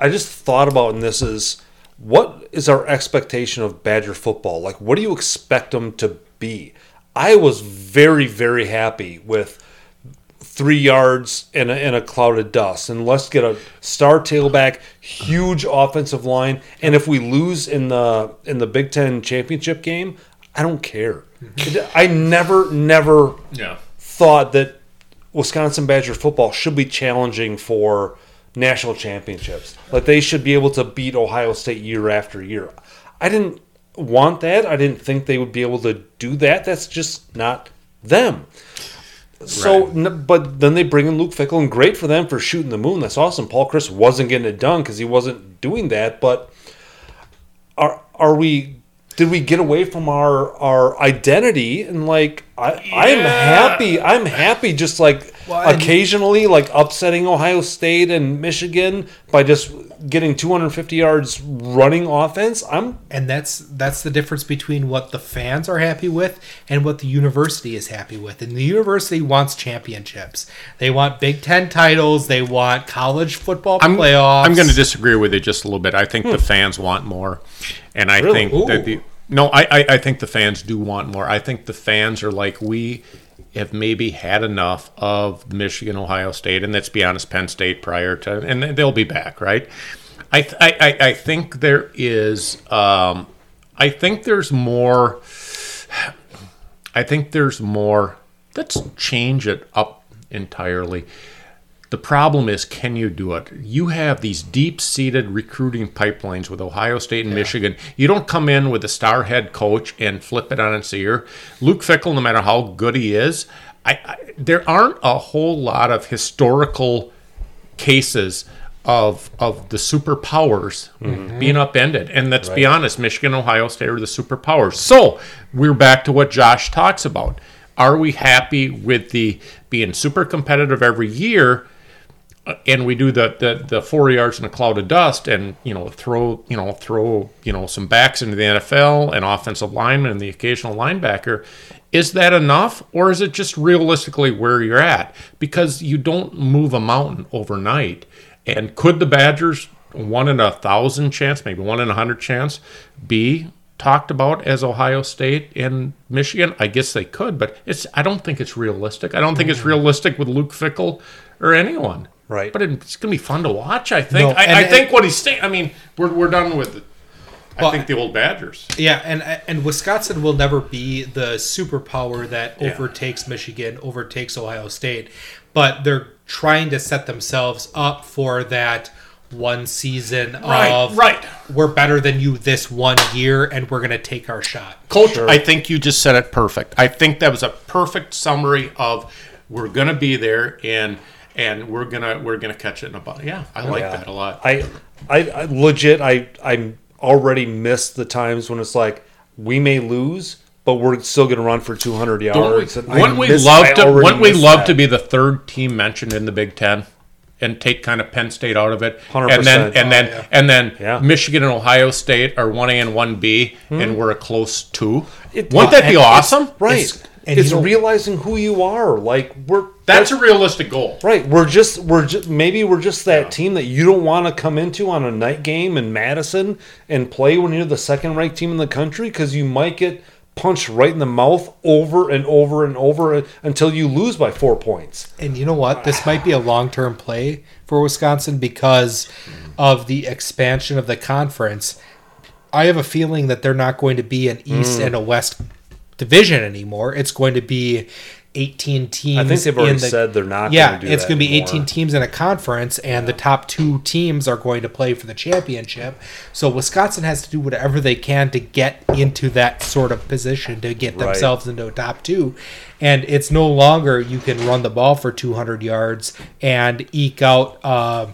I just thought about in this is what is our expectation of Badger football? Like, what do you expect them to be? I was very very happy with three yards in a, in a cloud of dust, and let's get a star tailback, huge offensive line, and if we lose in the in the Big Ten championship game, I don't care. [laughs] I never never
Yeah.
thought that Wisconsin Badger football should be challenging for national championships. Like they should be able to beat Ohio State year after year. I didn't want that. I didn't think they would be able to do that. That's just not them. So,
Right.
but then they bring in Luke Fickell, and great for them for shooting the moon. That's awesome. Paul Chryst wasn't getting it done because he wasn't doing that. But are are we? Did we get away from our our identity? And like, I I'm happy. I'm happy. Just like
Well, and-
occasionally, like upsetting Ohio State and Michigan by just getting 250 yards running offense. I'm
and that's that's the difference between what the fans are happy with and what the university is happy with. And the university wants championships. They want Big Ten titles. They want college football
I'm,
playoffs.
I'm going to disagree with you just a little bit. I think the hmm. fans want more, and I
Really?
think that the no, I, I I think the fans do want more. I think the fans are like we have maybe had enough of Michigan, Ohio State, and let's be honest, Penn State prior to, and they'll be back, right? I I, I think there is, um, I think there's more. I think there's more. Let's change it up entirely. The problem is, can you do it? You have these deep seated recruiting pipelines with Ohio State and Michigan. You don't come in with a star head coach and flip it on its ear. Luke Fickell, no matter how good he is, I, I, there aren't a whole lot of historical cases of of the superpowers mm-hmm. being upended. And let's be honest, Michigan, Ohio State are the superpowers. So we're back to what Josh talks about. Are we happy with the being super competitive every year? Uh, And we do the, the the four yards in a cloud of dust, and you know throw you know throw you know some backs into the NFL and offensive lineman and the occasional linebacker. Is that enough, or is it just realistically where you're at? Because you don't move a mountain overnight. And could the Badgers one in a thousand chance, maybe one in a hundred chance, be talked about as Ohio State and Michigan? I guess they could, but it's I don't think it's realistic. I don't think it's realistic with Luke Fickell or anyone.
Right.
But it's going to be fun to watch. I think.
No,
I,
and-
I think what he's saying. I mean, we're we're done with. it. I
Well,
think the old Badgers.
Yeah, and and Wisconsin will never be the superpower that
Yeah.
overtakes Michigan, overtakes Ohio State, but they're trying to set themselves up for that one season
Right,
of
right.
We're better than you this one year, and we're gonna take our shot.
Coach, I think you just said it perfect. I think that was a perfect summary of we're gonna be there and and we're gonna we're gonna catch it in a butt. Yeah, I like
Yeah.
that a lot.
I, I, I legit, I, I already missed the times when it's like we may lose, but we're still going to run for 200 yards.
Don't we, wouldn't we
miss-
love to? Wouldn't we love
that.
to be the third team mentioned in the Big Ten, and take kind of Penn State out of it,
100%.
and then and then oh,
yeah.
and then
Yeah.
Michigan and Ohio State are one A and one B, and hmm. we're a close two.
It-
Wouldn't that be awesome?
right?
It's, and you know-
realizing who you are. Like we're
That's a realistic goal.
right. We're just we're just maybe we're just that team that you don't want to come into on a night game in Madison and play when you're the second ranked team in the country because you might get punched right in the mouth over and over and over until you lose by four points.
And you know what? This might be a long term play for Wisconsin because of the expansion of the conference. I have a feeling that they're not going to be an East mm. and a West division anymore. It's going to be 18 teams.
I think they've already
the-
said they're not.
yeah,
do
it's going to be
anymore.
18 teams in a conference, and the top two teams are going to play for the championship. So Wisconsin has to do whatever they can to get into that sort of position to get
Right.
themselves into a top two. And it's no longer you can run the ball for 200 yards and eke out uh,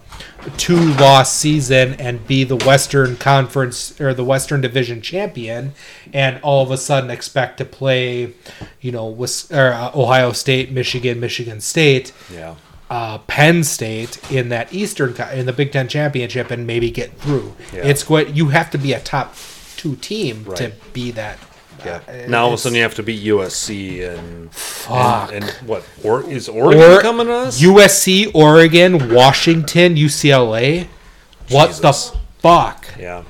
two loss season and be the Western Conference or the Western Division champion, and all of a sudden expect to play, you know, or, uh, Ohio State, Michigan, Michigan State
Yeah.
uh, Penn State in that Eastern in the Big Ten championship and maybe get through.
Yeah.
It's what you have to be a top two team to be that.
Yeah.
uh,
now all of a sudden you have to beat USC and
Fuck.
and, and what? Or is Oregon
Or
coming to us?
USC, Oregon, Washington, UCLA. What
Jesus.
the fuck?
yeah.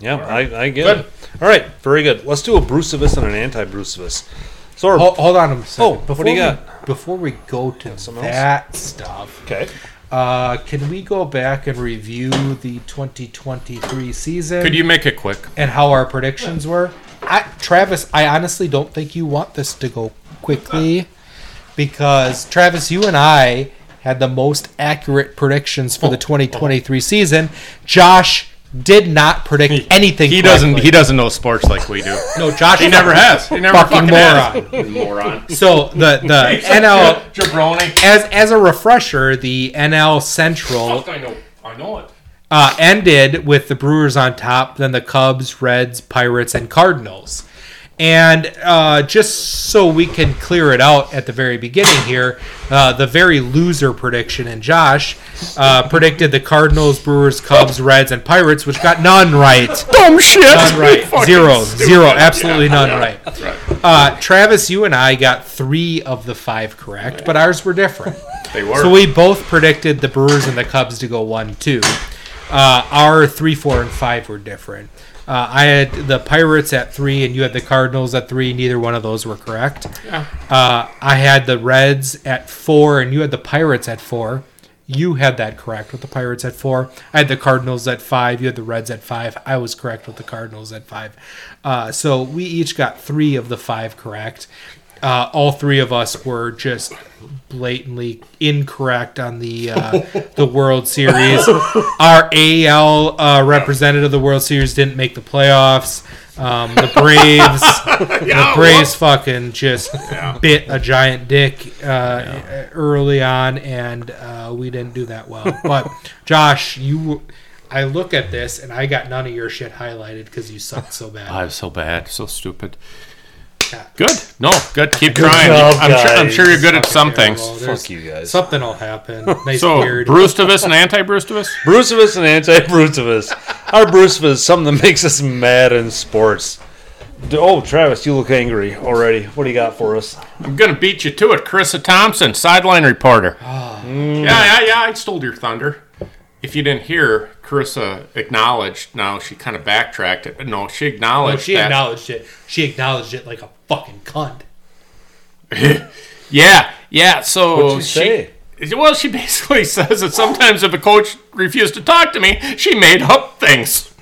Yeah, I, I get
Good.
it. All right, very good. Let's do a Brucevist and an anti-Brucevist. So our,
Hold, hold on a second.
Oh, what
before
do you
we,
got?
Before we go to
something else?
that stuff,
okay.
uh, can we go back and review the 2023 season?
Could you make it quick?
and how our predictions were. I, Travis, I honestly don't think you want this to go quickly because Travis, you and I had the most accurate predictions for the 2023 season. Josh did not predict anything.
He doesn't. He doesn't know sports like we do.
No, Josh.
He never has. He never
Fucking
fucking, has. [laughs] Moron.
So the the [laughs] NL
Jabroni.
as as a refresher, the NL Central
Fuck, I know. I know it.
Uh, ended with the Brewers on top, then the Cubs, Reds, Pirates, and Cardinals. And uh, just so we can clear it out at the very beginning here, uh, the very loser prediction and Josh uh, predicted the Cardinals, Brewers, Cubs, Reds, and Pirates, which got none right. [laughs]
Dumb shit.
None right. [laughs] Zero.
stupid.
Zero. Absolutely none right.
That's right.
Uh, Travis, you and I got three of the five correct, but ours were different.
They were.
So we both predicted the Brewers and the Cubs to go one two. Uh, our three, four, and five were different. Uh, I had the Pirates at three, and you had the Cardinals at three. Neither one of those were correct.
Yeah.
Uh, I had the Reds at four, and you had the Pirates at four. You had that correct with the Pirates at four. I had the Cardinals at five. You had the Reds at five. I was correct with the Cardinals at five. Uh, so we each got three of the five correct. Uh, all three of us were just blatantly incorrect on the uh, the World Series. Our AL uh, representative of the World Series didn't make the playoffs. Um, the Braves, [laughs] the Braves, fucking just bit a giant dick uh, early on, and uh, we didn't do that well. But Josh, you, I look at this and I got none of your shit highlighted because you sucked so bad.
I'm so bad, so stupid.
Yeah.
Good. No, good. Keep trying.
job,
I'm, sure, I'm sure you're good at some things.
Fuck you guys.
Something will happen. [laughs] Nice
So,
beard.
Brewstivus and [laughs] anti-Brewstivus?
Brucevus and anti-Brucevus. Our Brucevus is something that makes us mad in sports. Oh, Travis, you look angry already. What do you got for us?
I'm gonna beat you to it. Charissa Thompson, sideline reporter. Ah. Yeah, yeah, yeah. I stole your thunder. If you didn't hear, Charissa acknowledged. Now she kind of backtracked it, but no, she
No,
acknowledged.
she
that,
acknowledged it. She acknowledged it like a fucking cunt. [laughs]
Yeah, yeah. So she.
say?
Well, she [laughs] basically says that sometimes if a coach refused to talk to me, she made up things.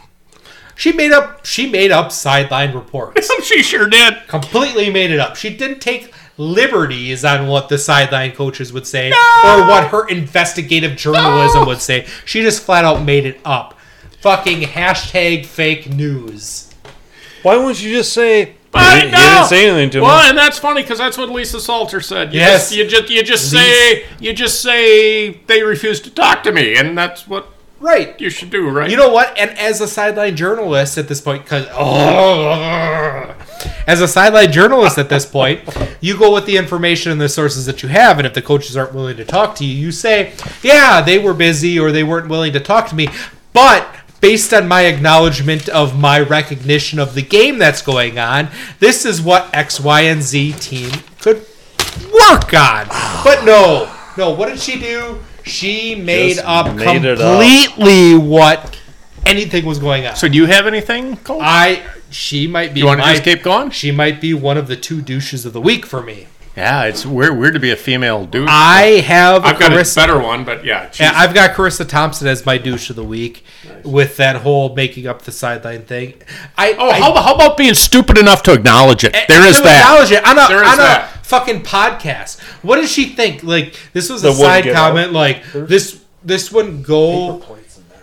She made up. She made up sideline reports. [laughs]
she sure did.
Completely made it up. She didn't take liberties on what the sideline coaches would say or what her investigative journalism would say. She just flat out made it up. Fucking hashtag fake news.
Why wouldn't you just say?
I
you, didn't, you didn't say anything to
Well,
me.
and that's funny because that's what Lisa Salters said. You
Yes.
just, you just you just say you just say they refuse to talk to me, and that's what
Right.
you should do, right?
You know what? And as a sideline journalist at this point, because [laughs] as a sideline journalist at this point, you go with the information and the sources that you have. And if the coaches aren't willing to talk to you, you say, "Yeah, they were busy or they weren't willing to talk to me." But based on my acknowledgement of my recognition of the game that's going on, this is what X, Y, and Z team could work on. But no, no. What did she do? She made
Just
up
made it up.
completely what anything was going on.
so do you have anything, Cole?
I she might be
you want to
my-
just keep going?
she might be one of the two douches of the week for me.
Yeah, it's weird, weird to be a female dude.
I have
I've got a better one, but yeah,
yeah, I've got Charissa Thompson as my douche of the week with that whole making up the sideline thing. I
Oh,
I,
how, about- how about being stupid enough to acknowledge it? There is that.
Acknowledge it on a,
There is
on
that.
A fucking podcast. What does she think? Like this was a side
get
comment. Like this this wouldn't go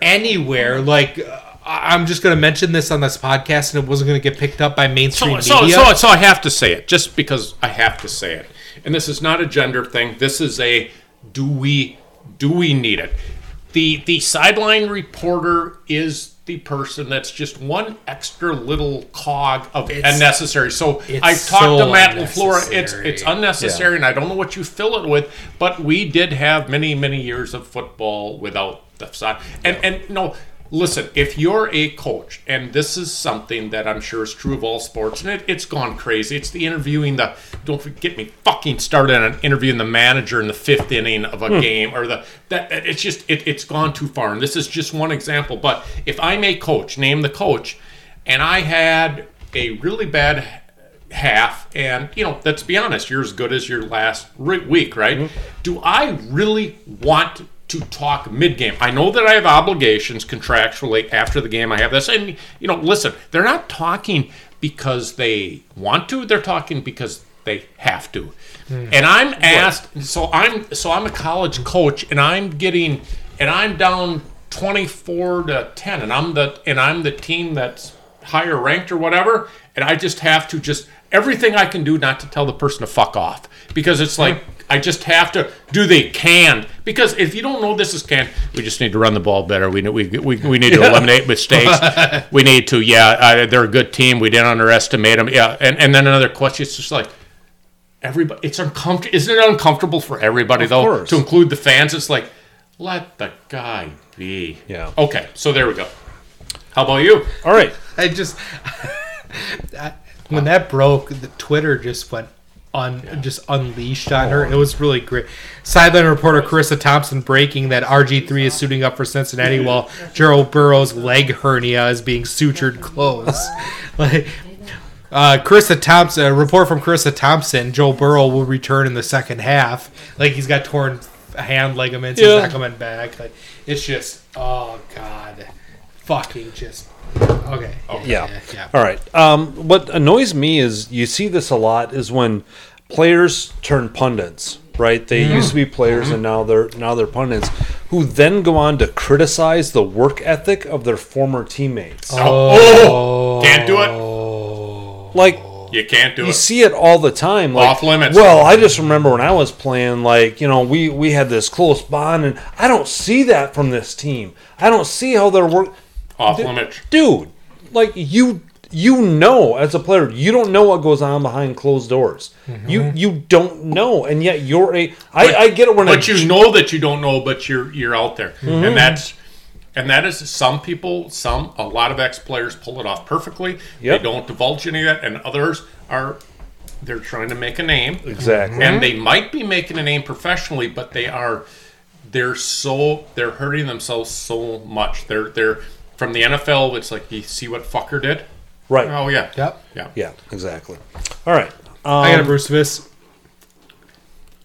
anywhere. Like uh, I- I'm just gonna mention this on this podcast, and it wasn't gonna get picked up by mainstream
So, so,
media.
so, so I have to say it, just because I have to say it. And this is not a gender thing. This is a do we do we need it? The the sideline reporter is the person that's just one extra little cog of
It's-
unnecessary. So I've talked
so
to Matt LaFleur. It's
unnecessary.
it's unnecessary, and I don't know what you fill it with. But we did have many many years of football without the side. And and no, listen, if you're a coach, and this is something that I'm sure is true of all sports, and it, it's gone crazy. It's the interviewing the. Don't get me fucking started on interviewing the manager in the fifth inning of a hmm. game, or the that. It's just it, it's gone too far. And this is just one example. But if I'm a coach, name the coach, and I had a really bad half and you know let's be honest you're as good as your last week right hmm. do i really want to talk mid-game. I know that i have obligations contractually after the game i have this and you know listen they're not talking because they want to they're talking because they have to. Hmm. And i'm asked so i'm so i'm a college coach and i'm getting and i'm down 24 to 10 and I'm the and I'm the team that's higher ranked or whatever and I just have to just everything I can do not to tell the person to fuck off because it's like hmm. I just have to do they canned because if you don't know this is canned we just need to run the ball better. We we we, we need to [laughs] eliminate mistakes. [laughs] We need to yeah uh, they're a good team. We didn't underestimate them yeah and and then another question it's just like everybody it's uncomfortable isn't it uncomfortable for everybody though
course.
to include the fans? It's like let the guy be.
Yeah.
okay so there we go. How about you?
All right.
I just [laughs] I- when that broke, the Twitter just went un just unleashed on her. It was really great. Sideline reporter Charissa Thompson breaking that RG three is suiting up for Cincinnati while Gerald Burrow's leg hernia is being sutured close. [laughs] like. Uh, Charissa Thompson, a report from Charissa Thompson, Joe Burrow will return in the second half. Like he's got torn hand ligaments,
Yeah.
he's not coming back. Like it's just, oh god, fucking just okay.
Yeah.
yeah.
All right. Um, what annoys me is you see this a lot is when players turn pundits. Right? They used to be players and now they're now they're pundits who then go on to criticize the work ethic of their former teammates.
oh, can't do it
Like
you can't do
you
it You
see it all the time. Like,
Off limits.
Well, I just remember when I was playing, like you know, we we had this close bond, and I don't see that from this team. I don't see how they're work,
off limits
dude. Like you, you know, as a player, you don't know what goes on behind closed doors. You you don't know, and yet you're a. I, I get it when
but
a,
you know that you don't know, but you're you're out there,
Mm-hmm.
and that's and that is some people, some a lot of ex players pull it off perfectly.
Yep.
They don't divulge any of that, and others are they're trying to make a name,
exactly.
and they might be making a name professionally, but they are they're so they're hurting themselves so much. They're they're from the NFL. It's like you see what fucker did.
Right.
Oh yeah,
Yep.
yeah.
Yeah. Exactly. All right. Um,
I got a Bruce Vis.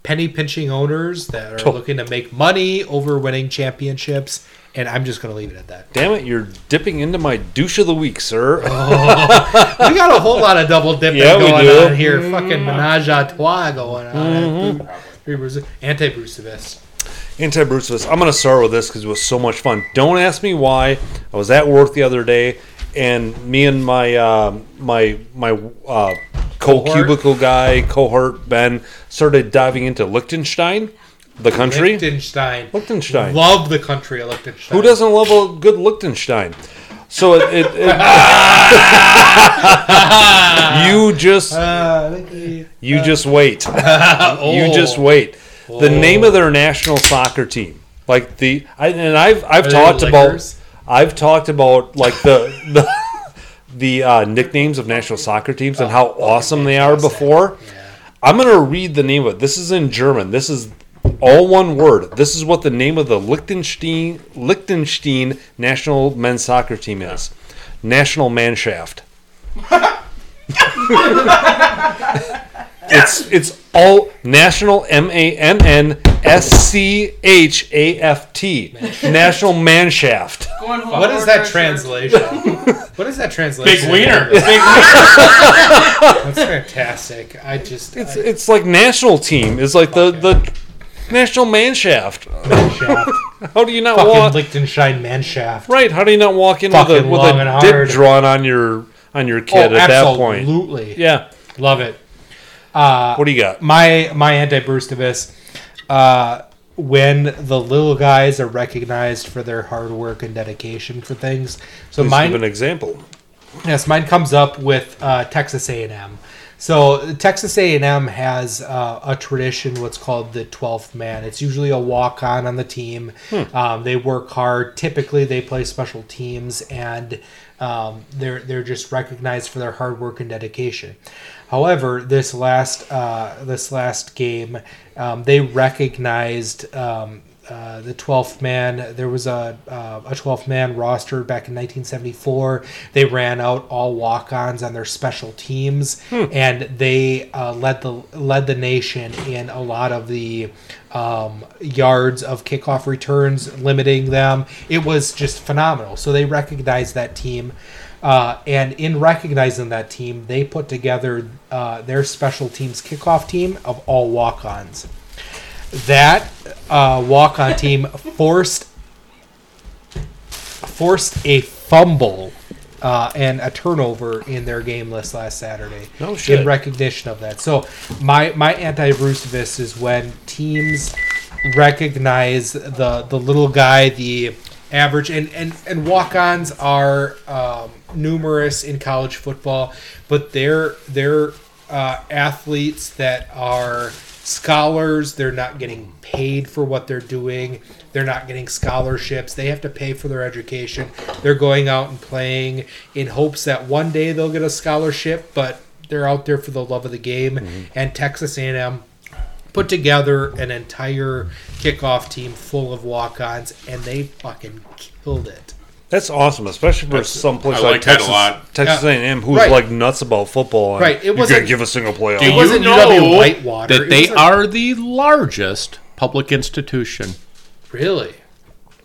Penny pinching owners that are
Oh.
looking to make money over winning championships, and I'm just going to leave it at that.
Damn it! You're dipping into my douche of the week, sir. [laughs]
We got a whole lot of double dipping
Yeah,
going on here. Fucking menage a trois going on. Anti Bruce Vis.
Anti Bruce I'm going to start with this because it was so much fun. Don't ask me why. I was at work the other day, and me and my uh, my my uh, co-cubicle guy cohort Ben started diving into Liechtenstein, the country.
Liechtenstein.
Liechtenstein.
Love the country of Liechtenstein.
Who doesn't love a good Liechtenstein? So it, it, it [laughs] you just
Uh,
you just wait. [laughs] You just wait. The name of their national soccer team, like the, I, and I've I've
Are
talked about, I've talked about like the [laughs] the the uh, nicknames of national soccer teams and how awesome they are before. I'm gonna read the name of it. This is in German. This is all one word. This is what the name of the Liechtenstein Liechtenstein national men's soccer team is. National [laughs] [laughs] Mannschaft. It's it's all national M A N N S C H A F T National Mannschaft.
Going home
What is that translation? [laughs] what is that translation?
Big wiener. [laughs]
That's fantastic. I just
It's
I,
it's like national team. It's like the the National Mannschaft.
shaft. [laughs]
How do you not
fucking
walk?
Liechtenstein man shaft.
Right? How do you not walk in with a
Fucking
with a dip
hard.
drawn on your on your kid
oh,
at that point?
absolutely.
Yeah.
Love it.
What do you got?
My my anti Bruce uh when the little guys are recognized for their hard work and dedication for things. So
Please
mine
give an example.
Yes, mine comes up with uh, Texas A&M. So Texas A&M has uh, a tradition, what's called the 12th man. It's usually a walk-on on the team. Um, they work hard. Typically, they play special teams, and um, they're they're just recognized for their hard work and dedication. However, this last uh, this last game, um, they recognized um, uh, the 12th man. There was a uh, a 12th man roster back in 1974. They ran out all walk-ons on their special teams, and they uh, led the led the nation in a lot of the um, yards of kickoff returns, limiting them. It was just phenomenal. So they recognized that team. Uh, and in recognizing that team, they put together uh, their special teams kickoff team of all walk-ons that uh, walk-on [laughs] team forced forced a fumble uh, and a turnover in their game list last Saturday.
No shit.
In recognition of that. So my my anti-Brucevist is when teams recognize the the little guy, the average, and and and walk-ons are um, numerous in college football, but they're they're uh, athletes that are scholars. They're not getting paid for what they're doing. They're not getting scholarships. They have to pay for their education. They're going out and playing in hopes that one day they'll get a scholarship, but they're out there for the love of the game. And Texas A&M put together an entire kickoff team full of walk-ons, and they fucking killed it.
That's awesome, especially for some place like,
like that a
Texas,
lot.
Texas
Yeah.
A&M, who's
Right.
like nuts about football. and
Right, it
you
wasn't-
can't give a single playoff.
Do
It wasn't
you know
Whitewater.
that they
wasn't-
are the largest public institution?
Really?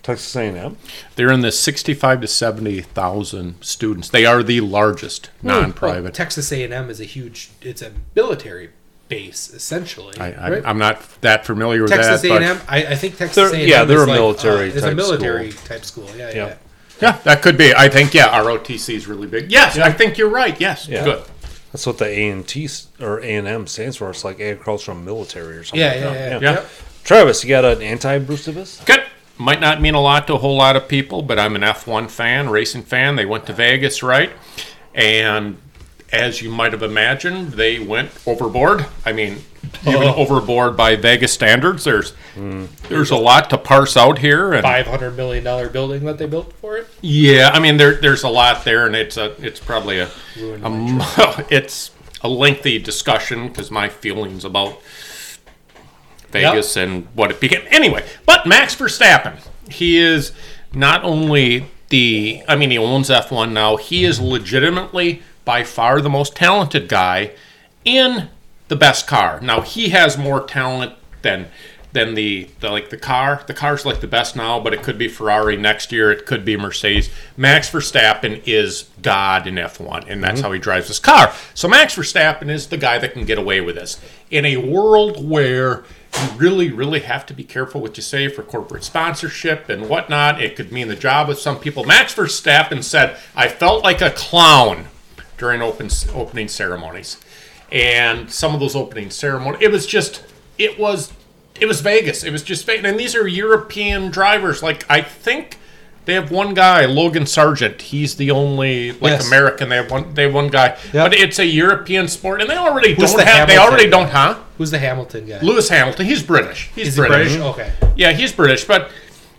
Texas A&M.
They're in the 65 to 70,000 students. They are the largest
Well,
non-private.
Texas A&M is a huge. It's a military base essentially.
I, I,
right?
I'm not that familiar with
Texas
that.
A&M.
But
I, I think Texas A&M.
yeah, they're
is
a
like,
military
Uh, it's a
type
military
school.
type school. Yeah,
Yeah.
yeah.
Yeah, that could be. I think yeah, ROTC is really big. Yes, I think you're right. Yes,
Yeah.
good.
That's what the A and T s- or A and M stands for. It's like agricultural military or something.
Yeah,
like
yeah,
that.
yeah.
Yeah.
Travis, you got an anti-Brucevis?
Good. Might not mean a lot to a whole lot of people, but I'm an F1 fan, racing fan. They went to Vegas, right? And as you might have imagined, they went overboard. I mean, even
Oh.
overboard by Vegas standards. There's
Hmm.
there's a lot to parse out here, and
Five hundred million dollar building that they built for it.
yeah, I mean there there's a lot there, and it's a it's probably a, a [laughs] it's a lengthy discussion because my feelings about Vegas and what it became. Anyway, but Max Verstappen, he is not only the I mean he owns F1 now. He is legitimately by far the most talented guy in the best car. Now he has more talent than than the, the like the car. The car's like the best now, but it could be Ferrari next year. It could be Mercedes. Max Verstappen is God in F1, and that's mm-hmm. how he drives his car. So Max Verstappen is the guy that can get away with this in a world where you really, really have to be careful what you say for corporate sponsorship and whatnot. It could mean the job of some people. Max Verstappen said, "I felt like a clown." During open opening ceremonies, and some of those opening ceremonies, it was just, it was, it was Vegas. It was just Vegas, and these are European drivers. Like I think they have one guy, Logan Sargeant. He's the only like
Yes.
American. They have one. They have one guy, but it's a European sport, and they already
Who's
don't
the
have. They already
guy?
don't, huh?
Who's the Hamilton guy?
Lewis Hamilton. He's British. He's
Is he
British.
British? Okay.
Yeah, he's British, but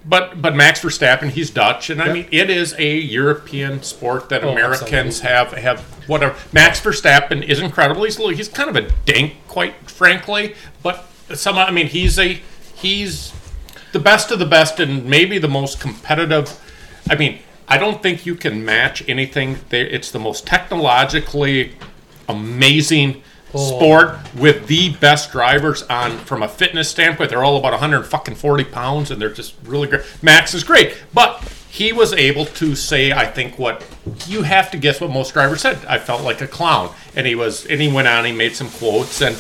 but but Max Verstappen, he's Dutch, and I
Yep.
mean it is a European sport that
Oh,
Americans have have whatever. Max Verstappen is incredible. He's he's kind of a dink, quite frankly, but some I mean he's a he's the best of the best and maybe the most competitive. I mean, I don't think you can match anything. There, it's the most technologically amazing sport with the best drivers on from a fitness standpoint. They're all about 140 pounds and they're just really great. Max is great, but he was able to say, I think, what you have to guess what most drivers said. I felt like a clown, and he was, and he went on. He made some quotes, and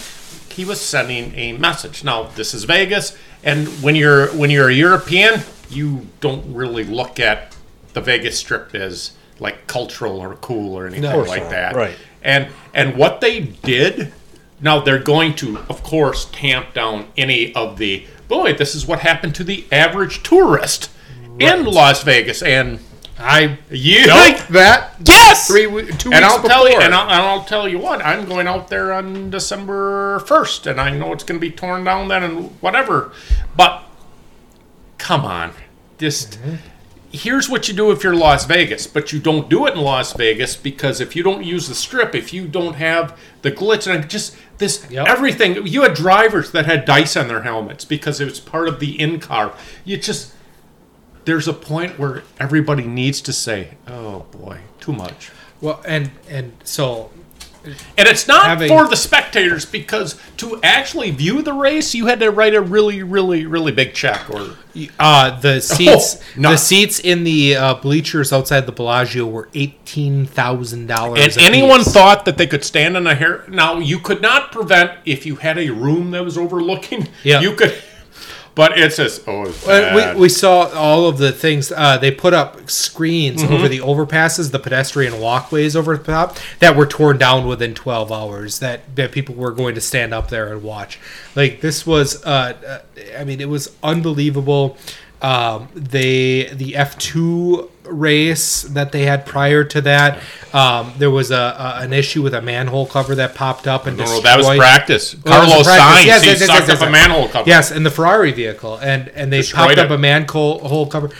he was sending a message. Now, this is Vegas, and when you're when you're a European, you don't really look at the Vegas Strip as like cultural or cool or anything
No.
like that.
Right.
And and what they did, now they're going to, of course, tamp down any of the boy. This is what happened to the average tourist in Las Vegas, and
I
you
like that?
Yes!
Three two
and
weeks
I'll tell you, and I'll, and I'll tell you what, I'm going out there on December first, and I know it's going to be torn down then and whatever. But come on, just mm-hmm. Here's what you do if you're Las Vegas, but you don't do it in Las Vegas because if you don't use the strip, if you don't have the glitz and just this
Yep.
everything, you had drivers that had dice on their helmets because it was part of the in car. You just there's a point where everybody needs to say, "Oh boy, too much."
well, and and so
And it's not
Having-
for the spectators because to actually view the race, you had to write a really, really, really big check. Or
uh, the [laughs] seats
no.
the seats in the uh, bleachers outside the Bellagio were eighteen thousand dollars.
and anyone thought that they could stand on a hair. Now you could not prevent if you had a room that was overlooking.
Yeah.
you could. But it's just oh,
we, we saw all of the things uh, they put up screens
Mm-hmm.
over the overpasses, the pedestrian walkways over the top that were torn down within 12 hours. That that people were going to stand up there and watch. Like this was, uh, uh, I mean, it was unbelievable. Um, they the F two race that they had prior to that. Um, there was a, a an issue with a manhole cover that popped up and
no, no, that was practice.
Well, it was
Carlos
practice.
Sainz,
Yes, yes, yes,
sucked
yes, yes,
up a manhole cover.
Yes, in the Ferrari vehicle, and and they
Destroyed
popped up a manhole cover,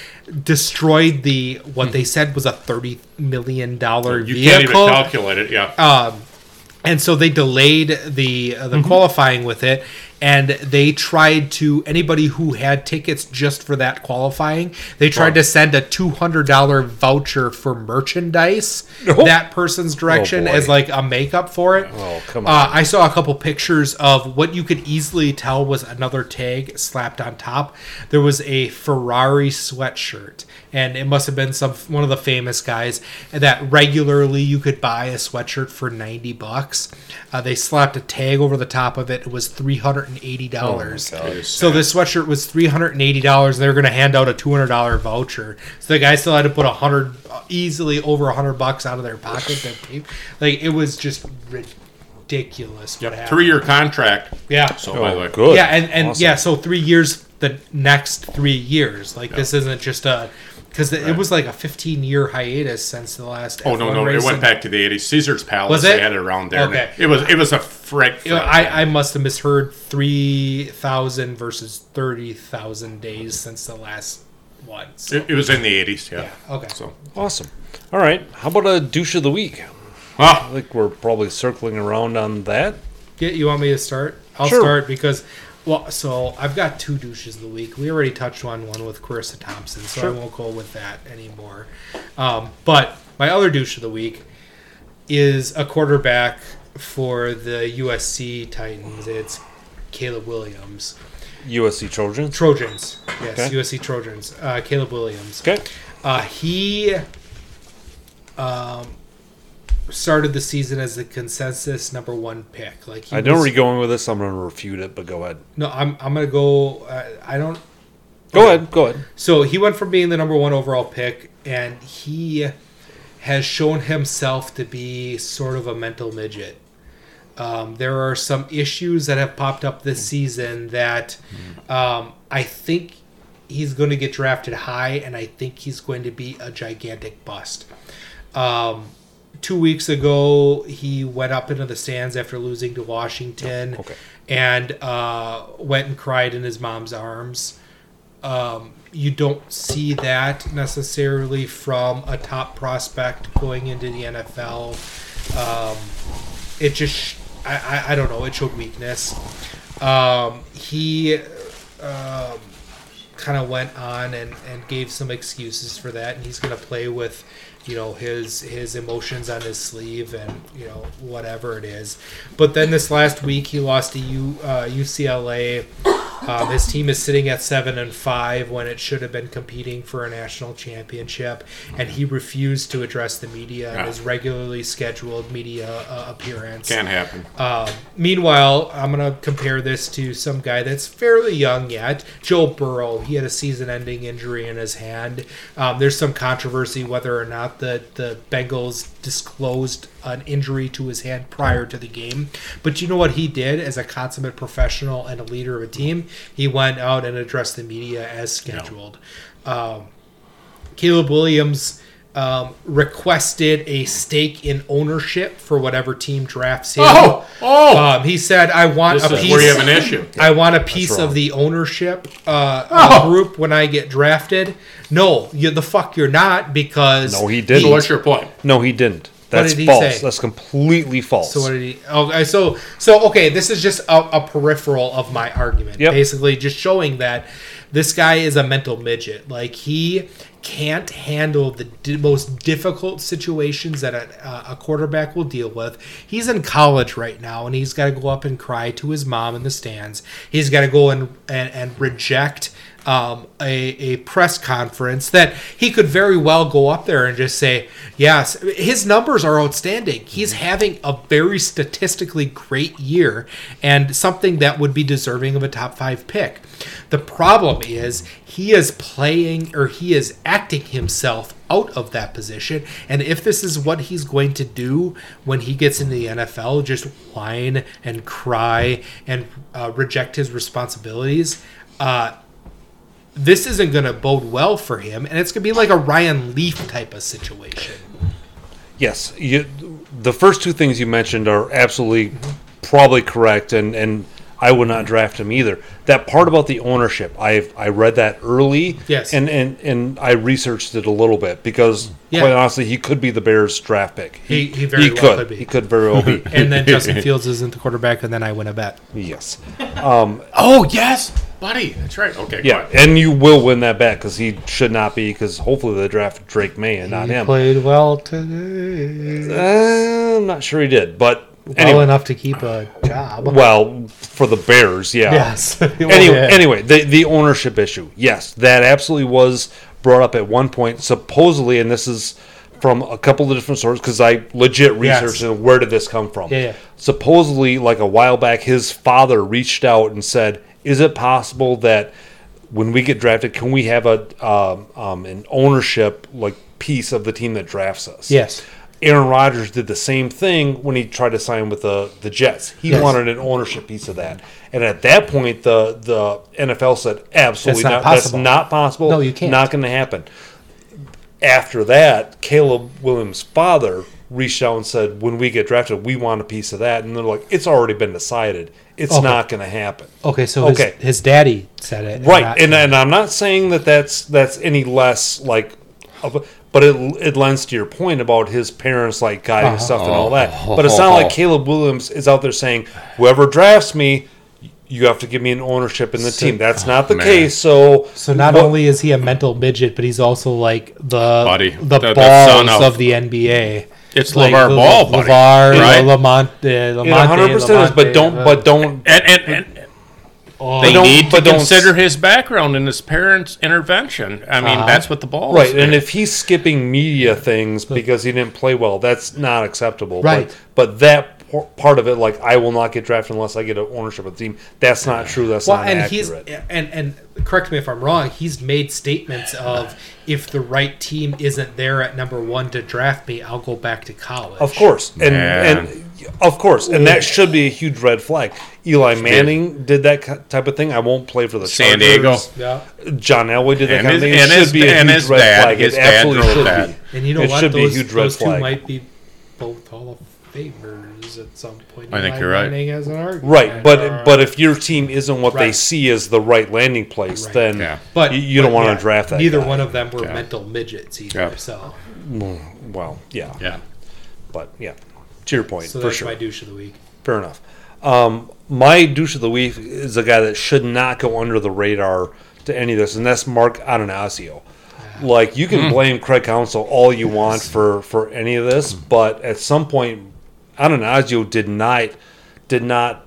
destroyed the what they said was a thirty million dollar vehicle.
you can't even calculate it. Yeah.
Um, and so they delayed the uh, the
Mm-hmm.
qualifying with it, and they tried to anybody who had tickets just for that qualifying. They tried to send a two hundred dollar voucher for merchandise that person's direction
boy.
as like a makeup for it.
Oh, come
Uh,
on.
I saw a couple pictures of what you could easily tell was another tag slapped on top. There was a Ferrari sweatshirt, and it must have been some one of the famous guys that regularly you could buy a sweatshirt for ninety bucks. Uh, they slapped a tag over the top of it. It was three hundred and eighty dollars.
Oh,
so this sweatshirt was three hundred and eighty dollars, and they were going to hand out a two hundred dollar voucher. So the guy still had to put a hundred, easily over a hundred bucks out of their pocket. To pay. Like it was just ridiculous. what
Yep.
happened.
Three year contract.
Yeah.
So by the
Oh,
way,
good.
Yeah, and, and
Awesome.
yeah, so three years, the next three years. Like this isn't just a because it was like a 15 year hiatus since the last.
Oh no,
F1
no, it went back to the '80s. Caesar's Palace.
Was
They
it?
had it around there.
Okay.
It was it was a frick.
You know, I, I must have misheard 3,000 versus 30,000 days since the last one. So,
it, it was in the '80s. Yeah.
yeah, okay.
So
Awesome. All right. How about a douche of the week? I
well,
think we're probably circling around on that.
Yeah, you want me to start? I'll
Sure.
start because, well, so I've got two douches of the week. We already touched on one with Charissa Thompson, so
Sure.
I won't go with that anymore. Um, but my other douche of the week is a quarterback for the USC Titans. It's Caleb Williams.
USC Trojans.
Trojans. Yes,
Okay.
USC Trojans. Uh, Caleb Williams.
Okay.
Uh, he um, started the season as the consensus number one pick. Like he
I know
was-
where you're going with this. I'm going to refute it, but go ahead.
No, I'm I'm gonna go. Uh, I don't.
Go
Okay.
ahead. Go ahead.
So he went from being the number one overall pick, and he has shown himself to be sort of a mental midget. Um, there are some issues that have popped up this season that um, I think he's going to get drafted high, and I think he's going to be a gigantic bust. Um, two weeks ago, he went up into the stands after losing to Washington,
Okay.
and uh, went and cried in his mom's arms. Um, you don't see that necessarily from a top prospect going into the NFL. Um, it just, I, I, I don't know, it showed weakness. Um, he um, kind of went on and, and gave some excuses for that, and he's going to play with, you know, his his emotions on his sleeve and you know whatever it is. But then this last week he lost to U, uh, UCLA. Um, his team is sitting at seven and five when it should have been competing for a national championship, and he refused to address the media in
Yeah.
his regularly scheduled media uh, appearance.
can't happen.
Um, meanwhile, I'm going to compare this to some guy that's fairly young yet, Joe Burrow. He had a season-ending injury in his hand. Um, there's some controversy whether or not the the Bengals disclosed an injury to his hand prior to the game. But you know what he did as a consummate professional and a leader of a team? He went out and addressed the media as scheduled. Um, Caleb Williams um, requested a stake in ownership for whatever team drafts him.
Oh, oh,
Um, he said, "I want
this
a piece.
where you have an issue.
I want a piece of the ownership uh,
Oh.
group when I get drafted." No, you the fuck you're not because
No, he didn't.
So what's your point?
No, he didn't. That's
did he
false.
say?
That's completely false.
So what did he? Okay, so so okay, this is just a, a peripheral of my argument.
Yep.
Basically, just showing that This guy is a mental midget. Like he can't handle the di- most difficult situations that a, a quarterback will deal with. He's in college right now, and he's got to go up and cry to his mom in the stands. He's got to go and and, and reject um, a, a press conference that he could very well go up there and just say, yes, his numbers are outstanding. He's having a very statistically great year and something that would be deserving of a top five pick. The problem is he is playing or he is acting himself out of that position. And if this is what he's going to do when he gets into the NFL, just whine and cry and uh, reject his responsibilities, uh, this isn't going to bode well for him, and it's going to be like a Ryan Leaf type of situation.
Yes, you, the first two things you mentioned are absolutely probably correct, and and I would not draft him either. That part about the ownership, I I read that early,
Yes.
and and and I researched it a little bit because
Yeah.
quite honestly, he could be the Bears' draft pick.
He- he very well
could.
could be.
He could very well be. [laughs]
And then Justin Fields isn't the quarterback, and then I win a bet.
yes, Um, [laughs]
Oh yes, buddy. That's right. Okay.
yeah, and you will win that bet because he should not be because hopefully they drafted Drake Maye and not him.
Played well today.
Uh, I'm not sure he did, but
Well
anyway,
enough to keep a job.
well for the Bears, yeah.
yes. [laughs]
anyway, anyway, the the ownership issue. Yes, that absolutely was brought up at one point. Supposedly, and this is from a couple of different sources because I legit researched
Yes.
and where did this come from?
Yeah, yeah.
Supposedly, like a while back, his father reached out and said, "Is it possible that when we get drafted, can we have a um, um, an ownership like piece of the team that drafts us?"
Yes.
Aaron Rodgers did the same thing when he tried to sign with the the Jets. He
Yes.
wanted an ownership piece of that, and at that point, the the NFL said absolutely
That's not
not. That's not possible.
No, you can't.
Not going to happen. After that, Caleb Williams' father reached out and said, "When we get drafted, we want a piece of that." And they're like, "It's already been decided. It's
Okay.
not going to happen."
Okay, so
Okay.
His, his daddy said it.
right
not-
and, and i'm not saying that that's that's any less like of a- but it, it lends to your point about his parents like guiding
Uh-huh.
stuff and all that but it's not like [laughs] caleb williams is out there saying whoever drafts me you have to give me an ownership in the
So-
team that's not the
man.
case so
So not
what-
only is he a mental midget, but he's also like the
Buddy,
the,
the- the
balls
son
of,
of-
the NBA.
It's
Like
LaVar
the-
Ball,
the-
buddy.
LaVar,
right?
the Lamont, uh, Lamonte,
you know, 100% is, but don't
uh,
but don't
And and, and
oh,
they
don't-
need to consider his background and his parents' intervention. I mean,
Uh-huh.
that's what the ball
right
is.
and if he's skipping media things because he didn't play well that's not acceptable
Right.
but, but that p- part of it like i will not get drafted unless i get an ownership of the team that's not true that's
well,
not
and
accurate
he's and and correct me if I'm wrong. He's made statements of if the right team isn't there at number one to draft me, I'll go back to college.
Of course, and
Man.
and of course, and that should be a huge red flag. Eli Manning did that type of thing. I won't play for the
San
Chargers.
Diego.
Yeah.
John Elway did that
And
kind
his-
of thing. It
and
should
his-
be a
and
huge
his
red
dad-
flag.
his
it absolutely should
that.
be.
And you know
It
what?
should be a
those,
huge red
those two
flag.
might be both Hall of Famers at some point.
I think you're right.
Manning has an argument.
Right, but
Uh,
but if your team isn't what they
Right.
see as the right landing place,
Right.
then
Yeah.
but
you, you don't
but
want to
yeah,
draft that.
Neither
guy.
one of them were
Yeah.
mental midgets either.
Yeah.
So,
Well, yeah,
yeah.
but yeah, to your point,
so
for
that's
sure.
my douche of the week.
Fair enough. Um, my douche of the week is a guy that should not go under the radar to any of this, and that's Mark Attanasio. Like you can blame Craig Counsell all you want for for any of this, but at some point, Attanasio did not did not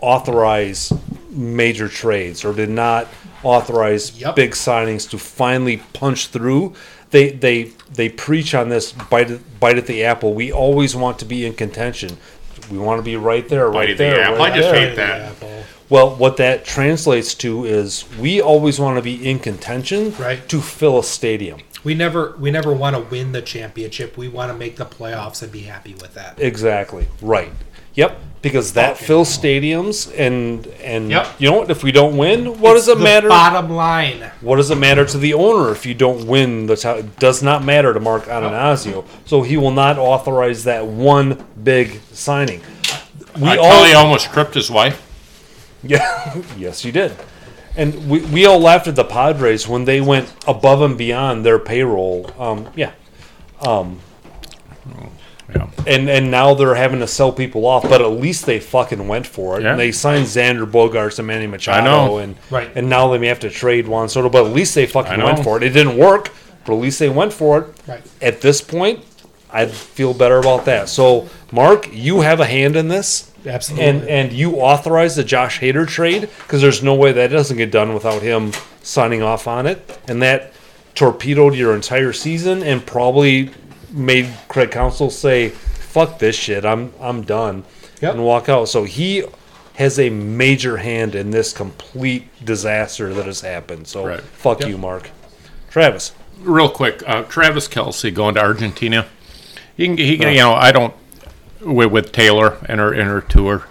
authorize major trades or did not authorize
Yep.
big signings to finally punch through. They they they preach on this bite at, bite at the apple. We always want to be in contention. We want to be right there,
Bite
right
the
there.
apple.
right
I just
there.
hate that.
Well, what that translates to is we always want to be in contention
Right.
to fill a stadium.
We never we never want to win the championship. We want to make the playoffs and be happy with that.
Exactly. Right. Yep. Because that fills stadiums, and and
Yep.
you know what? If we don't win, what
It's
does it
the
matter?
Bottom line.
What does it matter to the owner if you don't win the time? It does not matter to Mark Attanasio. So he will not authorize that one big signing. We
I
all,
tell almost tripped his wife.
yeah, [laughs] yes, you did. And we, we all laughed at the Padres when they went above and beyond their payroll. Um, yeah,
Yeah.
and and now they're having to sell people off. But at least they fucking went for it.
Yeah.
And they signed Xander Bogaerts and Manny Machado,
know.
and
Right.
And now they may have to trade Juan Soto, but at least they fucking went for it. It didn't work, but at least they went for it.
Right.
At this point, I feel better about that. So, Mark, you have a hand in this.
Absolutely.
And and you authorized the Josh Hader trade because there's no way that doesn't get done without him signing off on it, and that torpedoed your entire season and probably made Craig Counsell say, "Fuck this shit, I'm I'm done,"
Yep.
and walk out. So he has a major hand in this complete disaster that has happened. So
Right.
fuck you, Mark. Travis.
real quick, uh, Travis Kelce going to Argentina. He can, he can, you know, I don't with, with Taylor and her in her tour.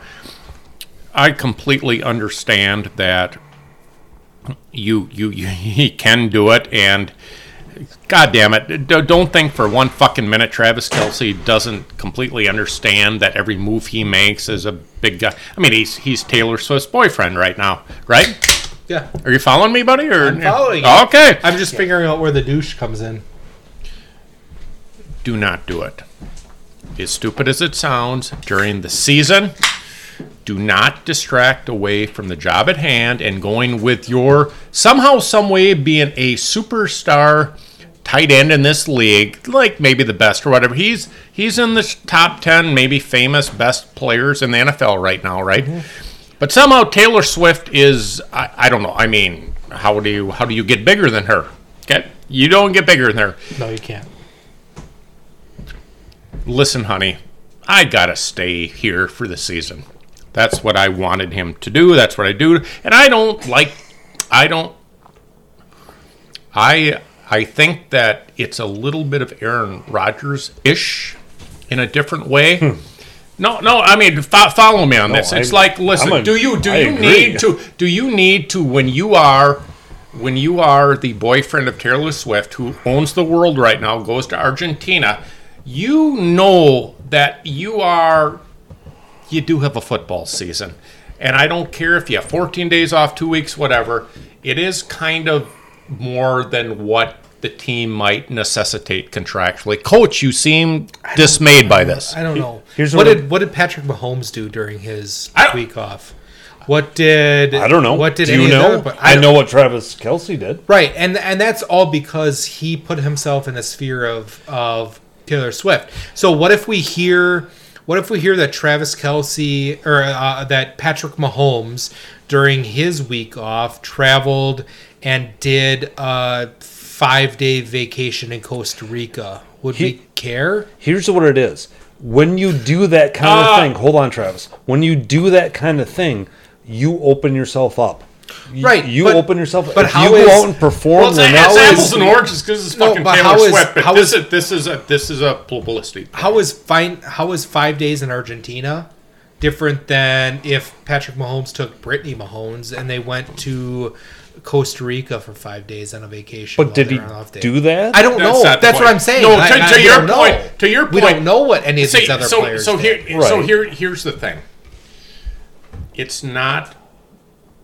I completely understand that you you, you [laughs] he can do it, and God damn it, don't think for one fucking minute Travis Kelce doesn't completely understand that every move he makes is a big guy. I mean, he's he's Taylor Swift's boyfriend right now, right?
yeah.
Are you following me, buddy? Or
I'm following you.
Okay.
I'm just figuring out where the douche comes in.
do not do it. As stupid as it sounds, during the season, do not distract away from the job at hand and going with your somehow, some way being a superstar tight end in this league, like maybe the best or whatever. He's he's in the top ten, maybe famous best players in the NFL right now, right? Mm-hmm. But somehow Taylor Swift is I, I don't know. I mean, how do you how do you get bigger than her? Okay, you don't get bigger than her
No, you can't.
Listen, honey, I gotta stay here for the season. That's what I wanted him to do. That's what I do. And I don't like, I don't, I, I think that it's a little bit of Aaron Rodgers ish in a different way. Hmm. No, no. I mean, fo- follow me on this. It's
I-
like, listen.
A-
do you do
I
you
agree.
need to do you need to when you are when you are the boyfriend of Taylor Swift, who owns the world right now, goes to Argentina, you know that you are you do have a football season. And I don't care if you have 14 days off, two weeks, whatever. It is kind of more than what the team might necessitate contractually. Coach, you seem dismayed by this.
I don't know.
Here's
what
what
did what did Patrick Mahomes do during his week off? What did
I don't know.
What did
Do you know?
other- but
I, know what Travis Kelce did.
Right, and and that's all because he put himself in a sphere of of Taylor Swift. So what if we hear what if we hear that Travis Kelce or uh, that Patrick Mahomes during his week off traveled and did a five day vacation in Costa Rica? Would
He-
we care?
Here's what it is. When you do that kind
Ah.
of thing, hold on, Travis. When you do that kind of thing, you open yourself up. Y-
Right,
You
but-
open yourself up.
but
if
how
you
is-
go out and perform,
Well, it's,
then
it's apples
is-
and oranges because it's
No,
fucking
but
Taylor
how is-
Swift. But
how
this
is-
is this is a this is a publicity.
How is fine? How is five days in Argentina different than if Patrick Mahomes took Brittany Mahomes and they went to Costa Rica for five days on a vacation?
But did
they're
he
day?
do that?
I don't
That's
know.
not the
That's what. I'm saying.
No, to-
I-
to
we
your
don't know.
point- to your point, we
don't know what any of
See,
these other
so
players.
so
did.
here so here here's the thing. It's not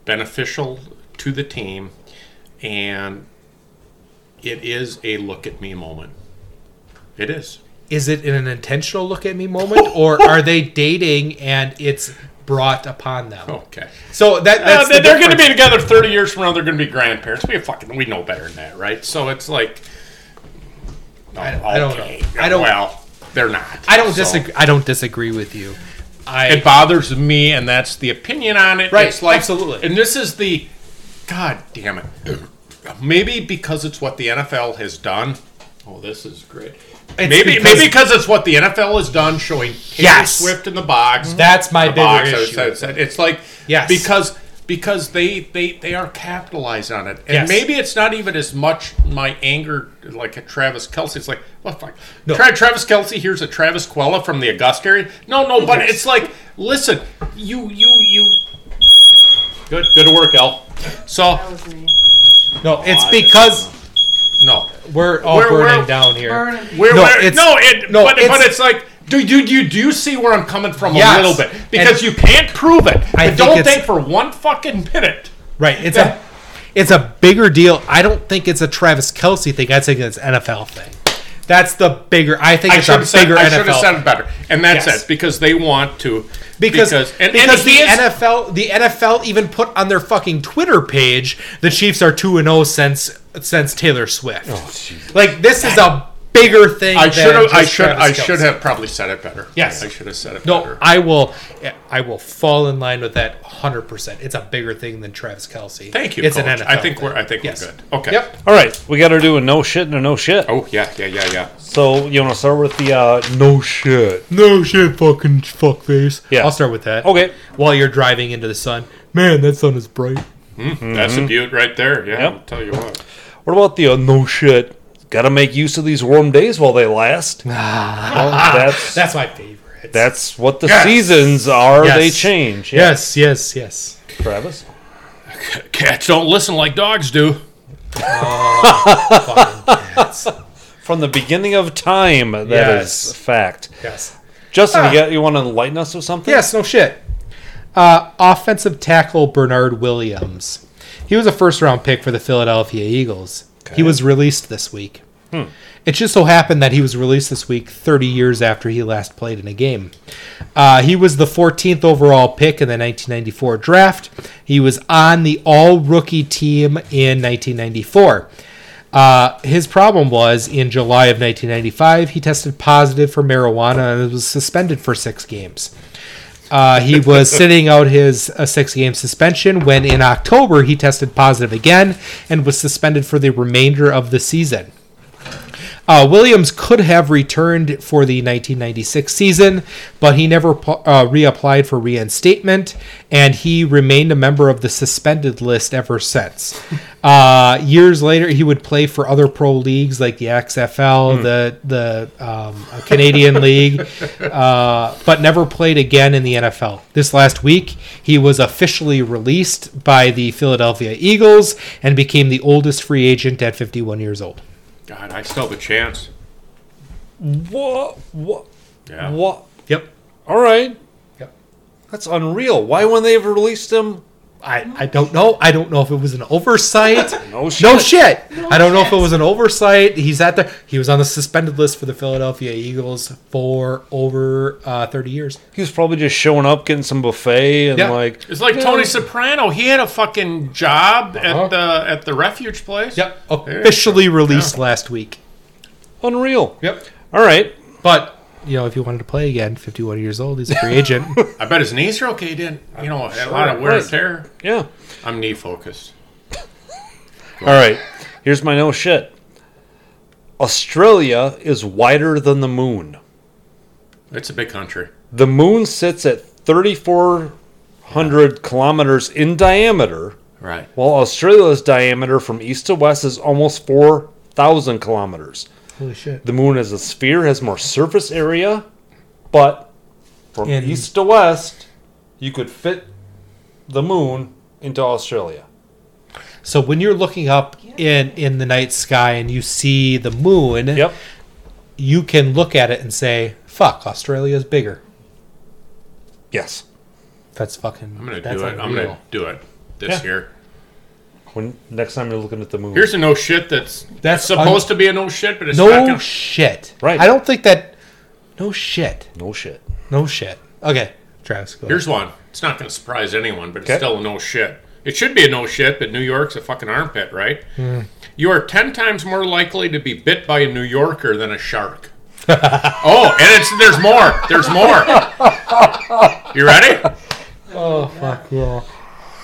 beneficial to the team, and it is a look at me moment. It is.
Is it an intentional look at me moment, [laughs] or are they dating and it's brought upon them?
Okay.
So that
Uh,
that's
they-
the
they're going to be together 30 years from now. They're going to be grandparents. We fucking we know better than that, right? So it's like, oh,
I- I don't know. I don't-
Well, they're not.
I don't
So
disagree. I don't disagree with you. I
It bothers me, and that's the opinion on it.
Right,
It's like,
absolutely.
And this is the, God damn it. Maybe because it's what the NFL has done. Oh, this is great.
It's
maybe
because-
maybe because it's what the NFL has done, showing Taylor
Yes.
Swift in the box.
That's my bigger
box.
issue.
It's, it's- it's like
Yes.
because because they they they are capitalized on it, and
Yes.
maybe it's not even as much my anger like at Travis Kelce. It's like what the fuck,
No.
Tra- Travis Kelce. Here's a Travis Quella from the Augusta area. No, no, but it's like listen, you you you. Good, good work, El. So
That was me.
no. It's oh, because
no,
we're all
We're-
burning
we're-
down here.
Burning.
We're,
No,
we're-
it's-
no, it,
no,
but, but
it's-
it's like, do you do you do you see where I'm coming from
Yes.
a little bit? Because
And-
you can't prove it.
I
but
think
don't think for one fucking minute.
Right. It's a it's a bigger deal. I don't think it's a Travis Kelce thing. I think it's an NFL thing. That's the bigger. I think
I
it's a
have said,
bigger
I should have
NFL
it better, and that's
Yes.
it because they want to
because
and, and
because
he
the
is-
NFL the NFL even put on their fucking Twitter page the Chiefs are two and zero since since Taylor Swift. Oh, like this is a bigger thing.
I should have. I should. I should have probably said it better.
Yes.
I should have said it
No,
better.
I will. I will fall in line with that 100. percent It's a bigger thing than Travis Kelce.
Thank you.
It's
Coach.
an NFL.
I think
thing.
we're. I think
Yes.
we're good. Okay.
Yep.
All right, we got to do a no shit and a no shit.
Oh yeah, yeah, yeah, yeah.
So you want to start with the uh, no shit?
No shit, fucking fuckface.
Yeah.
I'll start with that.
Okay.
While you're driving into the sun, man, that sun is bright.
That's a beaut right there. Yeah.
Yep.
I'll tell you what.
What about the uh, no shit? Got to make use of these warm days while they last. [laughs] Well, that's [laughs]
That's my favorite.
that's what the
Yes.
seasons are.
Yes.
They change. Yeah.
yes, yes, yes.
Travis.
Cats don't listen like dogs do. [laughs]
From the beginning of time, that is
Yes.
a fact.
Yes.
Justin,
Ah.
you got you want to enlighten us with something?
Yes, no shit. Uh, offensive tackle Bernard Williams. He was a first round pick for the Philadelphia Eagles. He was released this week. It just so happened that he was released this week 30 years after he last played in a game. Uh, he was the 14th overall pick in the 1994 draft. He was on the all rookie team in 1994. Uh, his problem was in July of 1995, he tested positive for marijuana and was suspended for six games. Uh, he [laughs] was sitting out his uh, six game suspension when in October he tested positive again and was suspended for the remainder of the season. Uh, Williams could have returned for the 1996 season, but he never uh, reapplied for reinstatement, and he remained a member of the suspended list ever since. [laughs] Uh, years later, he would play for other pro leagues like the XFL, the the um, Canadian League, [laughs] uh, but never played again in the NFL. This last week, he was officially released by the Philadelphia Eagles and became the oldest free agent at 51 years old.
God, I still have a chance.
What? What?
Yeah.
What?
Yep.
All right.
Yep.
That's unreal. Why, when they've released him?
I, I don't know. I don't know if it was an oversight. [laughs]
No shit.
No shit. I don't know if it was an oversight. He's at the he was on the suspended list for the Philadelphia Eagles for over uh, 30 years.
He was probably just showing up, getting some buffet, and
Yeah.
like
It's like Tony Soprano. He had a fucking job
Uh-huh.
at the at the refuge place.
Yep. Officially released last week.
unreal.
Yep.
All right.
But you know, if you wanted to play again, 51 years old, he's a free agent. [laughs]
I bet his knees are okay. He didn't you know had a lot of wear and tear.
Yeah.
I'm knee focused.
All right. Here's my no shit. Australia is wider than the moon.
It's a big country.
The moon sits at 3,400 kilometers in diameter,
Right.
while Australia's diameter from east to west is almost 4,000 kilometers.
Holy shit.
The moon as a sphere has more surface area, but from
In-
east to west, you could fit the moon into Australia.
So when you're looking up in in the night sky and you see the moon,
Yep.
you can look at it and say, "Fuck, Australia's bigger."
Yes.
That's fucking.
I'm gonna do it. I'm gonna do it this
Yeah.
year.
When next time you're looking at the moon.
Here's a no shit that's
That's
supposed to be a no shit, but it's not
No
gonna.
shit.
Right.
I don't think that. No shit.
no shit.
No shit. Okay, Travis. Go
Here's one. It's not going to surprise anyone, but it's
Okay.
still a no shit. It should be a no shit, but New York's a fucking armpit, right? Hmm. You are 10 times more likely to be bit by a New Yorker than a shark. [laughs] oh, and it's there's more. There's more. You ready?
Oh fuck yeah.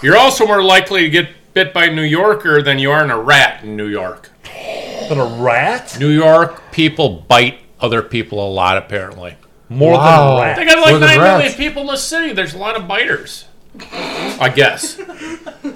You're also more likely to get bit by New Yorker than you are in a rat in New York.
Than a rat?
New York people bite other people a lot, apparently.
More
Wow.
than a rat.
They got like
More
9 million people in the city. There's a lot of biters. I guess.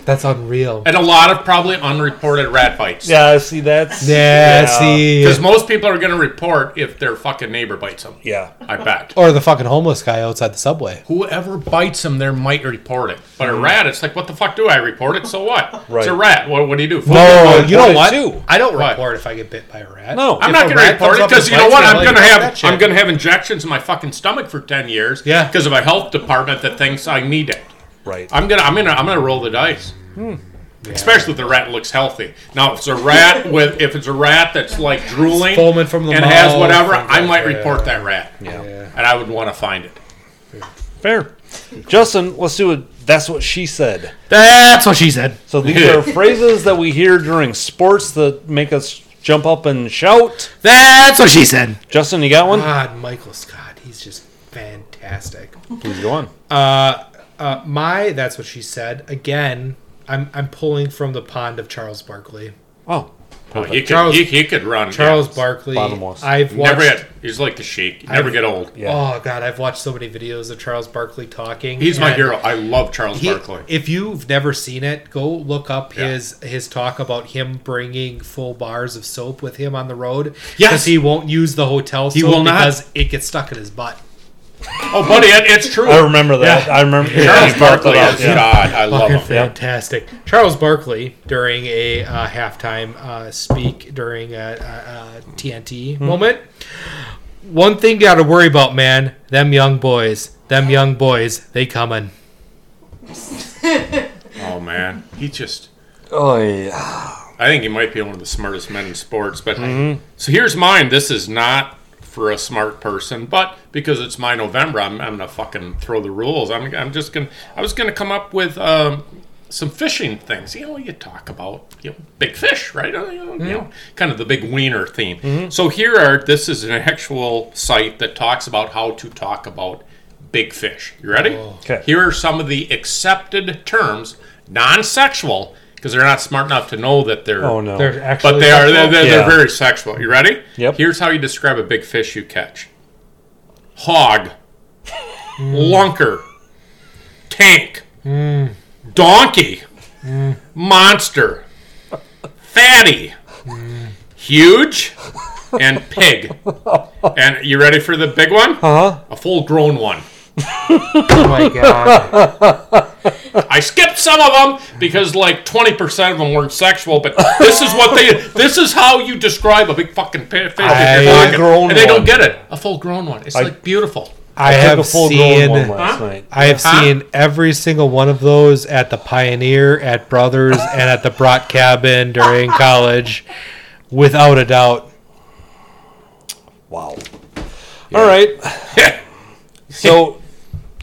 That's unreal.
And a lot of probably unreported rat bites.
Yeah, see that's
Yeah, see.
Because most people are going to report if their fucking neighbor bites them.
Yeah.
I bet.
Or the fucking homeless guy outside the subway.
Whoever bites them, there might report it. But a mm-hmm. rat, it's like, what the fuck do I report it? So what? [laughs] It's
Right.
a rat. What, what do you do?
No, you know
it
what?
too.
I don't
What?
report if I get bit by a rat.
No.
I'm
If
not
a
going to
rat
report
comes
it
up
because
and
you know
bites
what?
me,
I'm
like,
going to
fuck
have
shit.
I'm going to have injections in my fucking stomach for ten years.
Yeah.
Because of a health department that thinks I need it.
Right.
I'm gonna I'm gonna I'm gonna roll the dice. Especially if the rat looks healthy. Now, if it's a rat [laughs] with, if it's a rat that's like drooling
Foaming from the
and has whatever, I might
yeah.
report that rat.
Yeah.
And I would want to find it.
Fair. Justin, let's do it. That's what she said.
That's what she said.
So these are [laughs] phrases that we hear during sports that make us jump up and shout.
That's what she said.
Justin, you got one?
God, Michael Scott, he's just fantastic.
Please go on.
Uh, uh, my that's what she said. Again, I'm I'm pulling from the pond of Charles Barkley.
Oh,
Oh, he, could,
Charles-
he, he could run.
Charles
yeah.
Barkley.
Bottomless.
I've watched.
Never get. He's like the sheik. You never
I've-
get old.
yeah.
Oh God, I've watched so many videos of Charles Barkley talking.
He's my hero. I love Charles
he-
Barkley.
if you've never seen it, go look up
Yeah.
his his talk about him bringing full bars of soap with him on the road.
Yes.
because he won't use the hotel soap
will not.
because it gets stuck in his butt.
Oh, buddy, it, it's true.
I remember that. I remember.
Charles
you
Barkley is
yeah.
God. I love him.
fantastic. Charles Barkley during a uh, halftime uh, speak during a, a, a TNT
Hmm.
moment. One thing you got to worry about, man. Them young boys. Them young boys. They coming. [laughs]
Oh man, he just.
Oh yeah.
I think he might be one of the smartest men in sports. But so here's mine. This is not for a smart person, but because it's my November, I'm, I'm gonna fucking throw the rules. I'm, I'm just gonna. I was gonna come up with um, some fishing things. You know, you talk about you know, big fish, right? Uh, You know, you know, kind of the big wiener theme. So here are. This is an actual site that talks about how to talk about big fish. You ready?
Okay.
Here are some of the accepted terms, non-sexual, because they're not smart enough to know that they're.
Oh no.
They're actually.
But they are they're, they're,
Yeah.
they're very sexual. You ready?
Yep.
Here's how you describe a big fish you catch: hog, mm. lunker, tank, donkey, monster, fatty, huge, and pig. [laughs] And you ready for the big one?
Huh?
A full-grown one. [laughs]
Oh my god.
I skipped some of them because like 20% of them weren't sexual, but this is what they this is how you describe a big fucking fi- fish.
I-
if you're.
Full-grown
and they don't get it. A full grown one. It's
I-
like beautiful.
I,
I
have
a full
seen.
grown one last
Huh?
night.
I have
Huh?
seen every single one of those at the Pioneer, at Brothers, [laughs] and at the Brock Cabin during college, without a doubt.
Wow. All right. [laughs] So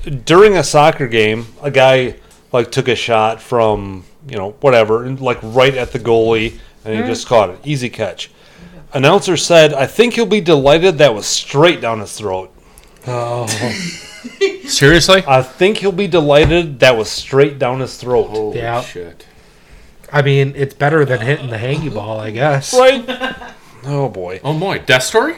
during a soccer game, a guy like took a shot from you know whatever, and like right at the goalie, and he mm-hmm. just caught it. Easy catch. Announcer said, "I think he'll be delighted that was straight down his throat."
Oh, [laughs]
Seriously?
I think he'll be delighted that was straight down his throat.
Holy
Yeah.
shit.
I mean, it's better than hitting the hangy ball, I guess.
Right. [laughs] Oh boy.
Oh boy, death story?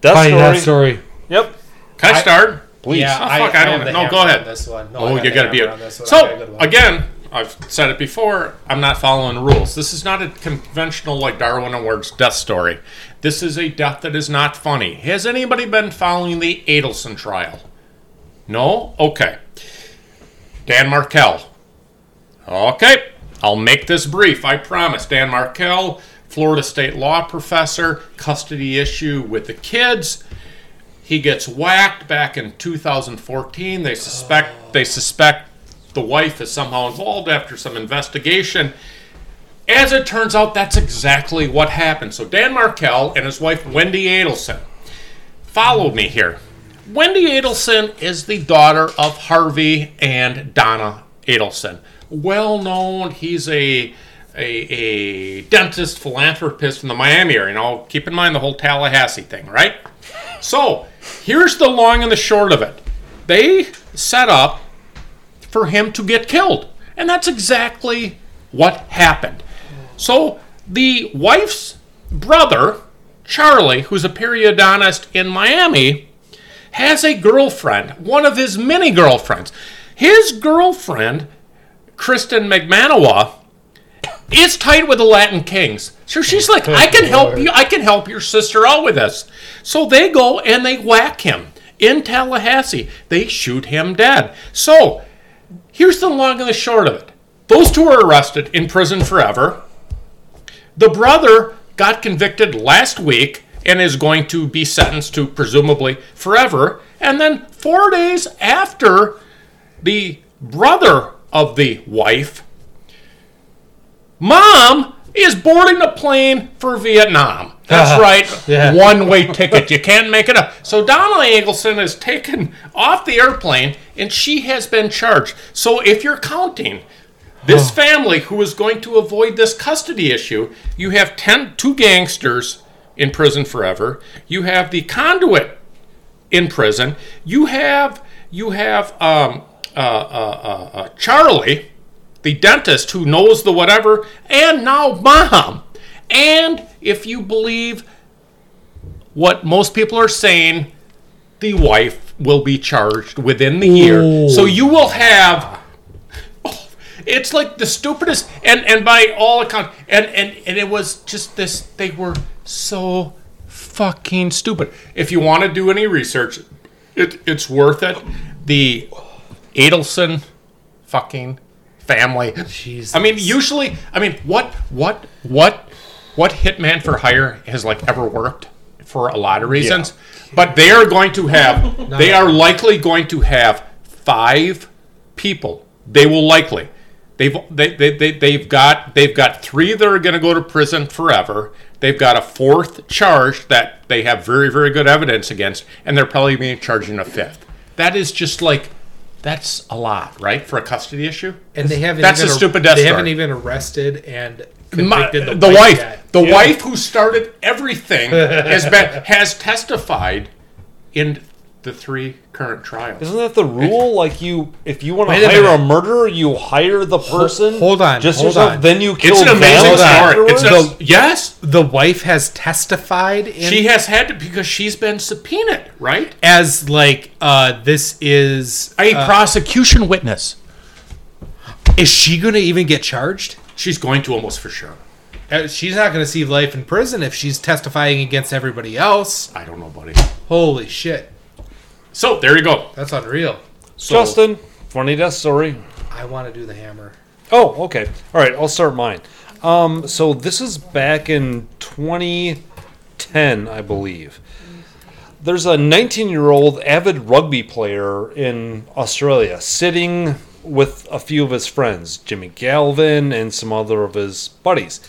Death
Funny
story.
that story.
Yep.
Can I,
I-
start?
Please.
Yeah,
Oh, fuck, I
have
don't
the
know. Go ahead.
This one. No, I
Oh,
got
you got to be
hammer
a
this one. I got a good
So
one.
again, I've said it before. I'm not following the rules. This is not a conventional like Darwin Awards death story. This is a death that is not funny. Has anybody been following the Adelson trial? No. Okay. Dan Markel. Okay, I'll make this brief. I promise. Dan Markel, Florida State law professor, custody issue with the kids. He gets whacked back in 2014. They suspect they suspect the wife is somehow involved after some investigation. As it turns out, that's exactly what happened. So Dan Markel and his wife Wendy Adelson follow me here. Wendy Adelson is the daughter of Harvey and Donna Adelson. Well known, he's a a, a dentist philanthropist in the Miami area. You know, keep in mind the whole Tallahassee thing, right? So, here's the long and the short of it. They set up for him to get killed. And that's exactly what happened. So, the wife's brother, Charlie, who's a periodontist in Miami, has a girlfriend, one of his many girlfriends. His girlfriend, Kristen Magbanua, is tight with the Latin Kings. So she's like, I can help you. I can help your sister out with this. So they go and they whack him in Tallahassee. They shoot him dead. So here's the long and the short of it. Those two are arrested in prison forever. The brother got convicted last week and is going to be sentenced to presumably forever. And then four days after the brother of the wife Mom is boarding a plane for Vietnam. That's right.
Yeah.
One way ticket. You can't make it up. So Donna Eggleston is taken off the airplane and she has been charged. So if you're counting this family who is going to avoid this custody issue, you have ten, two gangsters in prison forever. You have the conduit in prison. You have you have um, uh, uh, uh, uh, Charlie, the dentist who knows the whatever, and now mom. And if you believe what most people are saying, the wife will be charged within the year. So you will have. oh, It's like the stupidest, and and by all accounts, and and and it was just this. They were so fucking stupid. If you want to do any research, it it's worth it. The Adelson fucking family.
Jesus.
I mean, usually, I mean, what, what, what, what Hitman for Hire has like ever worked for a lot of reasons, but they are going to have, [laughs] they are likely going to have five people. They will likely. They've they, they, they, they've got they've got three that are going to go to prison forever. They've got a fourth charge that they have very very good evidence against, and they're probably being charged in a fifth. That is just like that's a lot, right, for a custody issue.
and they haven't.
That's
even
a stupid Death
They
Star.
haven't even arrested and
My-
convicted
the,
the,
wife,
yet.
the wife who started everything [laughs] has been has testified in the three current trials.
Isn't that the rule? Like you, if you want to
Wait a
hire a,
minute.
murderer, you hire the person.
hold on,
just
hold
yourself.
on.
Then you kill
It's an amazing story. It's
afterwards?
a, yes,
The wife has testified in,
she has had to because she's been subpoenaed, right?
as like uh this is
A
uh,
prosecution witness.
is she going to even get charged?
She's going to almost for sure.
Uh, She's not going to see life in prison if she's testifying against everybody else.
I don't know, buddy.
Holy shit,
So there you go.
that's unreal.
So,
Justin, funny death story.
I want to do the hammer.
Oh, okay. All right, I'll start mine. Um, so this is back in 2010, I believe. There's a 19 year old avid rugby player in Australia sitting with a few of his friends, Jimmy Galvin and some other of his buddies.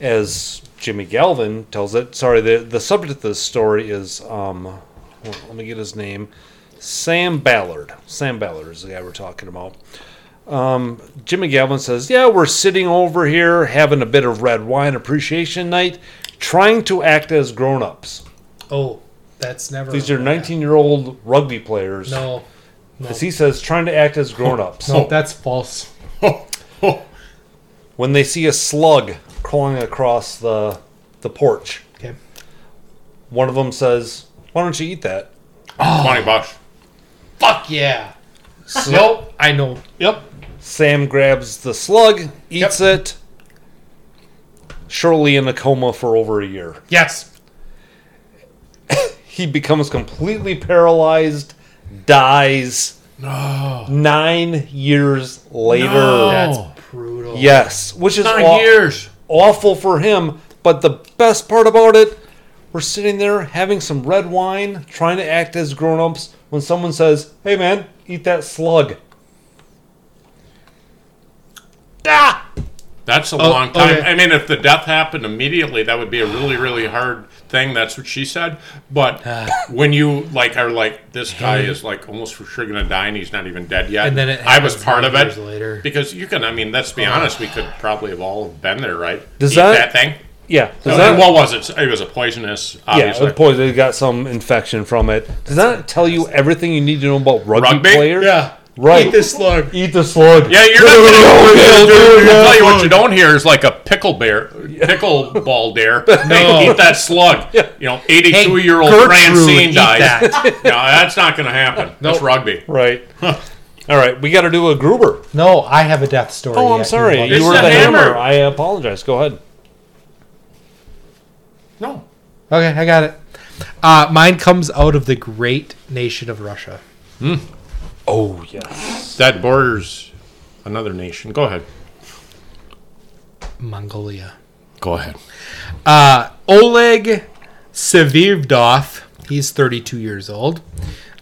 As Jimmy Galvin tells it, sorry, the, the subject of this story is, um, hold on, let me get his name, Sam Ballard. Sam Ballard is the guy we're talking about. Um, Jimmy Galvin says, Yeah, we're sitting over here having a bit of red wine appreciation night, trying to act as grown ups.
Oh, that's never.
These are 19 year old rugby players.
No,
As he says, trying to act as grown ups.
no, that's false. [laughs]
When they see a slug crawling across the, the porch,
Okay.
one of them says, Why don't you eat that?
twenty bucks.
Fuck yeah. nope. I know.
Yep.
Sam grabs the slug, eats it, Surely in a coma for over a year.
Yes. [laughs]
he becomes completely paralyzed, dies. Nine years later.
No.
That's brutal.
Yes, which is
Nine
aw-
years.
awful for him. But the best part about it, we're sitting there having some red wine, trying to act as grown-ups. When someone says, "Hey, man, eat that slug," ah,
That's a
Oh,
long time.
okay.
I mean, if the death happened immediately, that would be a really, really hard thing. That's what she said. But [sighs] when you like are like, this guy is like almost for sure gonna die, and he's not even dead yet.
And then it
I was part of it
later.
because you can. I mean, let's be honest. We could probably have all been there, right?
Does
Eat
that-
thing?
Yeah. Does
And
that,
what was it? It was a poisonous.
yeah,
Obviously.
of course, they got some infection from it. Does that tell you everything you need to know about rugby,
Rugby?
players?
Yeah.
right.
Eat the slug.
Eat the slug.
Yeah, you're not gonna [laughs] I'll tell you what you don't hear is like a pickle bear, pickle ball dare. [laughs] Hey, eat that slug. You know, 82 year old
Gertrude,
Francine
eat
died.
that. [laughs]
no, that's not going to happen. That's rugby.
Right. All right, we got to do a Gruber.
No, I have a death story.
Oh, I'm
yet,
sorry.
you
You were
a
the hammer.
hammer.
I apologize. Go ahead.
No.
Okay, I got it. Uh, mine comes out of the great nation of Russia.
Oh yes.
That borders another nation. Go ahead.
Mongolia.
Go ahead.
Uh, Oleg Sevirdov, he's 32 years old.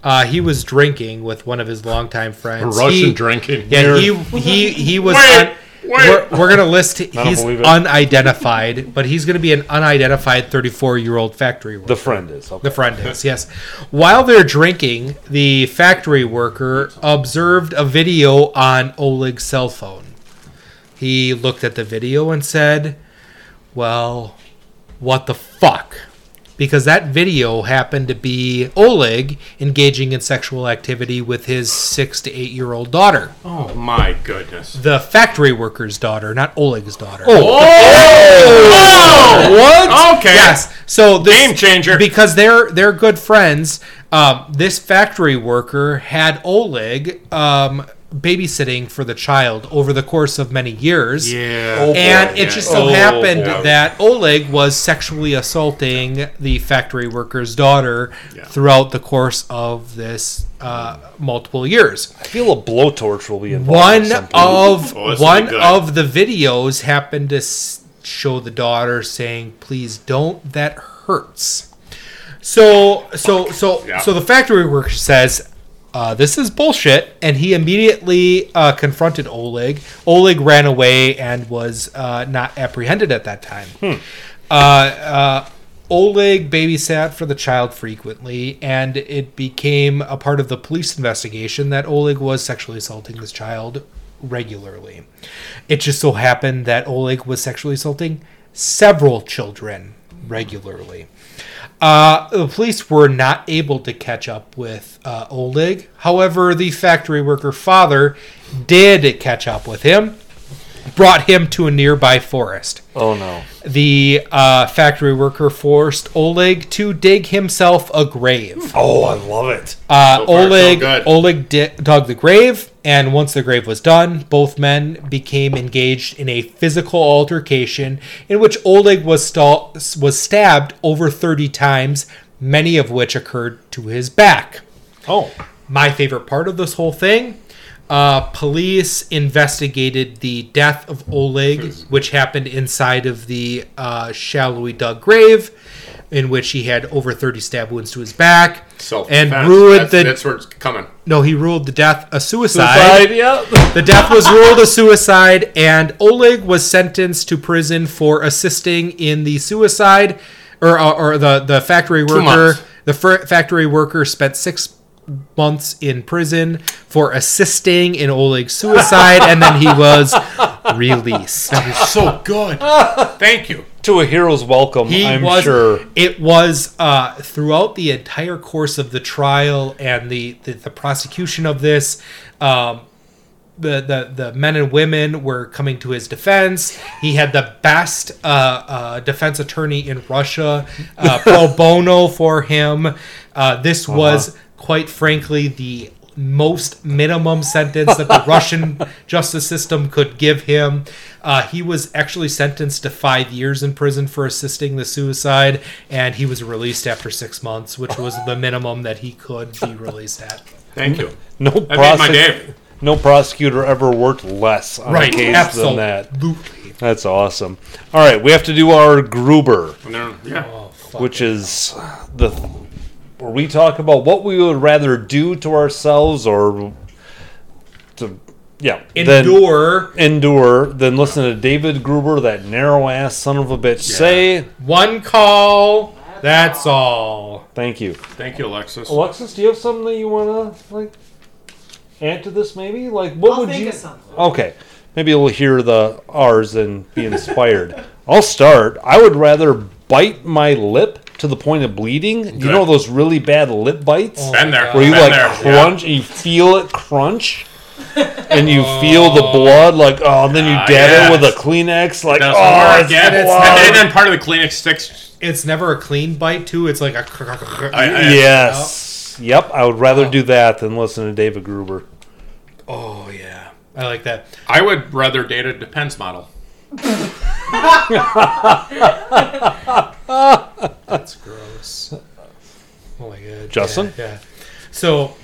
Uh, he was drinking with one of his longtime friends.
Russian
He-
drinking.
Yeah, he he he was
Wait.
On, we're, we're gonna list. He's unidentified, but he's gonna be an unidentified 34 year old factory worker.
The friend is. Okay.
The friend is, yes. While they're drinking, the factory worker observed a video on Oleg's cell phone. He looked at the video and said, Well, what the fuck? Because that video happened to be Oleg engaging in sexual activity with his six to eight year old daughter.
Oh my goodness.
The factory worker's daughter, not Oleg's daughter. Oh!
What? Okay.
Yes. So this,
Game changer.
because they're they're good friends. Um, this factory worker had Oleg um, babysitting for the child over the course of many years.
Yeah.
And it just so
Oh,
happened
boy.
that Oleg was sexually assaulting the factory worker's daughter
Yeah.
throughout the course of this uh, multiple years.
I feel a blowtorch will be involved.
One
at some point.
of
Oh, this will
one
be good.
of the videos happened to show the daughter saying, "Please don't. That hurts." So so so
Yeah.
so the factory worker says. Uh, this is bullshit, and he immediately uh, confronted Oleg. Oleg ran away and was uh, not apprehended at that time. Uh, uh, Oleg babysat for the child frequently, and it became a part of the police investigation that Oleg was sexually assaulting this child regularly. It just so happened that Oleg was sexually assaulting several children regularly. Uh, the police were not able to catch up with uh, Oleg. However, the factory worker father did catch up with him, brought him to a nearby forest
Oh no.
the uh, factory worker forced Oleg to dig himself a grave.
Oh, I love it.
Uh,
So far,
Oleg
good.
Oleg di- dug the grave, and once the grave was done, both men became engaged in a physical altercation in which Oleg was sta- was stabbed over thirty times, many of which occurred to his back
Oh.
my favorite part of this whole thing. Uh, police investigated the death of Oleg, which happened inside of the uh, shallowly dug grave, in which he had over 30 stab wounds to his back.
Self
and ruled the
that's where it's coming.
no, he ruled the death a
Suicide,
suicide.
yeah.
The death was ruled a suicide, and Oleg was sentenced to prison for assisting in the suicide, or or, or the the factory worker. The factory worker spent six months in prison for assisting in Oleg's suicide, and then he was released.
That is so good. Thank you.
To a hero's welcome,
He
I'm
was.
sure.
It was uh, throughout the entire course of the trial and the the, the prosecution of this. Um, the, the the men and women were coming to his defense. He had the best uh, uh, defense attorney in Russia, uh, pro bono for him. Uh, this was quite frankly the most minimum sentence that the [laughs] Russian justice system could give him. Uh, he was actually sentenced to five years in prison for assisting the suicide, and he was released after six months, which was the minimum that he could be released at.
Thank you.
No
That my
prosec- No prosecutor ever worked less on a case than that. That's awesome. All right, we have to do our Gruber,
And Yeah.
Oh, fuck.
which is the where we talk about what we would rather do to ourselves or to yeah then-
endure
endure than listen to David Gruber, that narrow ass son of a bitch, say
one call. That's all.
thank you.
Thank you, Alexis.
Alexis, do you have something that you want to like add to this? Maybe like what
I'll
would
think
you?
of something.
Okay, maybe we'll hear the ours and be inspired. I'll start. I would rather bite my lip to the point of bleeding. You know those really bad lip bites
Been there.
where you
Been
like
there.
crunch and you feel it crunch. And you feel the blood, like oh, and then you
Ah,
dab it
yes.
with a Kleenex, like
Doesn't
oh,
work.
it's
Yeah,
it's-
blood.
and then part of the Kleenex sticks.
It's never a clean bite too. It's like a.
I- I-
Yes. Yep, I would rather do that than listen to David Gruber.
Oh yeah, I like that.
I would rather date a Depends model. [laughs]
That's gross. Oh my god.
Justin?
Yeah. yeah. So,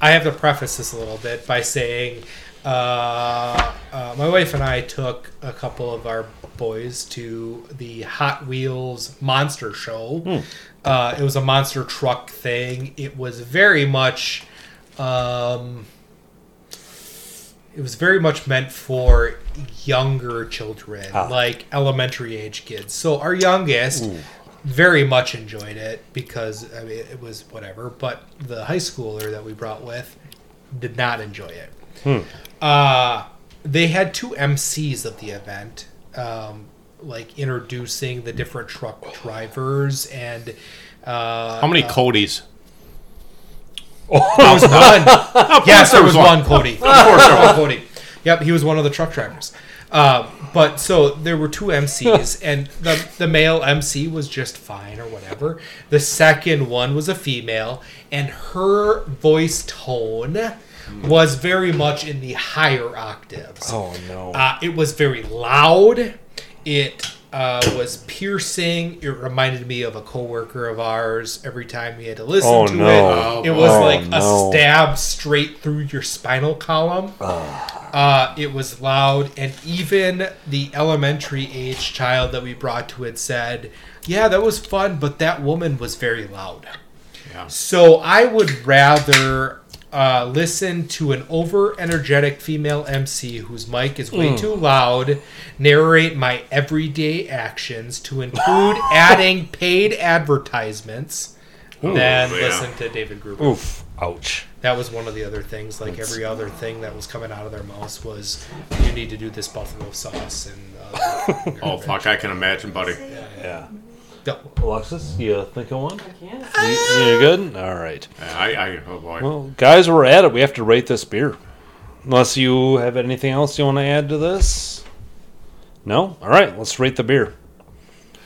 I have to preface this a little bit by saying, uh, uh, my wife and I took a couple of our boys to the Hot Wheels Monster Show. Uh, it was a monster truck thing. It was very much. Um, it was very much meant for younger children,
Ah.
like elementary age kids. So our youngest very much enjoyed it because I mean it was whatever, but the high schooler that we brought with did not enjoy it.
Hmm.
Uh, they had two MCs of the event, um, like introducing the different truck drivers and. Uh,
How many Codys?
There was one. yes, there was
was
one, Cody. Of course, there was Cody. [laughs] Yep, he was one of the truck drivers. Um, but so there were two MCs, [laughs] and the the male MC was just fine or whatever. The second one was a female, and her voice tone was very much in the higher octaves.
Oh no.
Uh, it was very loud. It uh, was piercing. It reminded me of a coworker of ours. Every time we had to listen
Oh,
to
no.
it, it was
Oh,
like
no.
a stab straight through your spinal column. Uh, it was loud, and even the elementary age child that we brought to it said, "Yeah, that was fun, but that woman was very loud." So I would rather uh, listen to an over energetic female MC whose mic is way too loud narrate my everyday actions to include [laughs] adding paid advertisements than
yeah.
listen to David Gruber.
Oof. Ouch.
That was one of the other things. Like every other thing that was coming out of their mouths was, "You need to do this buffalo sauce." And uh, [laughs]
Oh fuck, I can imagine, buddy.
Yeah.
No.
Alexis, you think of one?
I can't.
You, you good? All right.
I, I oh boy.
Well, guys, we're at it. We have to rate this beer. Unless you have anything else you want to add to this? No? All right, let's rate the beer.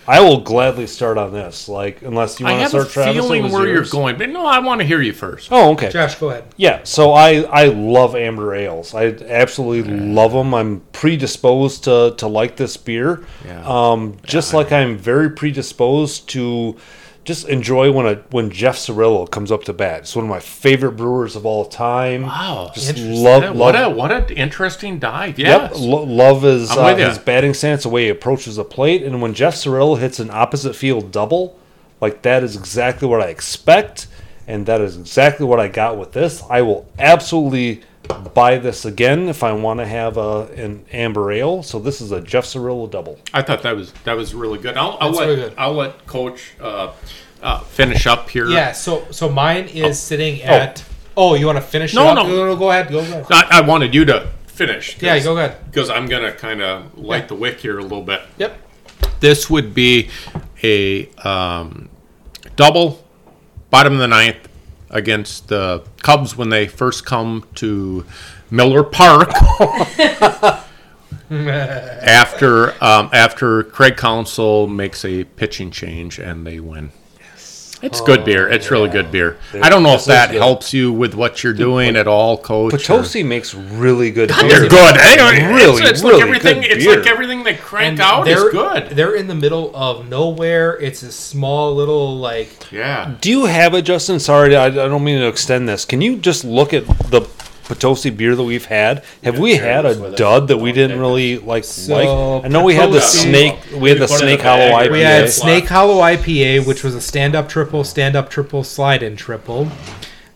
I will gladly start on this. Like, unless you
I
want to
have
start,
a
Travis. it
feeling
was
where you're going, but no, I want to hear you first.
Oh, okay.
Josh, go ahead.
Yeah, so I I love amber ales. I absolutely love them. I'm predisposed to to like this beer.
Yeah.
Um, just like I'm very predisposed to just enjoy when a when Jeff Cirillo comes up to bat. It's one of my favorite brewers of all time.
Wow,
Just love love.
what a what an interesting dive.
Yep, lo- love his uh, his batting stance, the way he approaches the plate, and when Jeff Cirillo hits an opposite field double, like that is exactly what I expect, and that is exactly what I got with this. I will absolutely buy this again if I want to have a an amber ale. So this is a Jeff Cirillo double.
I thought that was that was really good. I'll, I'll
That's
let
really good.
I'll let Coach uh, uh, finish up here.
Yeah. So so mine is sitting at. Oh, you want to finish?
No,
it up?
no.
Go ahead. Go ahead.
I, I wanted you to finish.
Yeah, go ahead.
Because I'm gonna kind of light the wick here a little bit.
Yep.
This would be a um, double, bottom of the ninth against the Cubs when they first come to Miller Park. [laughs] after um, after Craig Counsell makes a pitching change and they win. It's good oh, beer. It's really good beer. I don't know if that
good.
helps you with what you're doing at all, Coach. or-
Potosi makes really good beer.
They're good. Anyway,
Really,
it's, it's
really
like everything.
good
It's
beer.
like everything they crank
And
out is
they're
good.
They're in the middle of nowhere. It's a small little like.
Yeah.
Do you have it, Justin? Sorry, I, I don't mean to extend this. Can you just look at the Potosi beer that we've had? Have we had a dud that we didn't really like? like? I know we had the
Potosi-
snake. We had the
put it in
Snake
the
Hollow
bag.
IPA.
We had Snake Hollow IPA, which was a stand-up triple, stand-up triple, slide-in triple.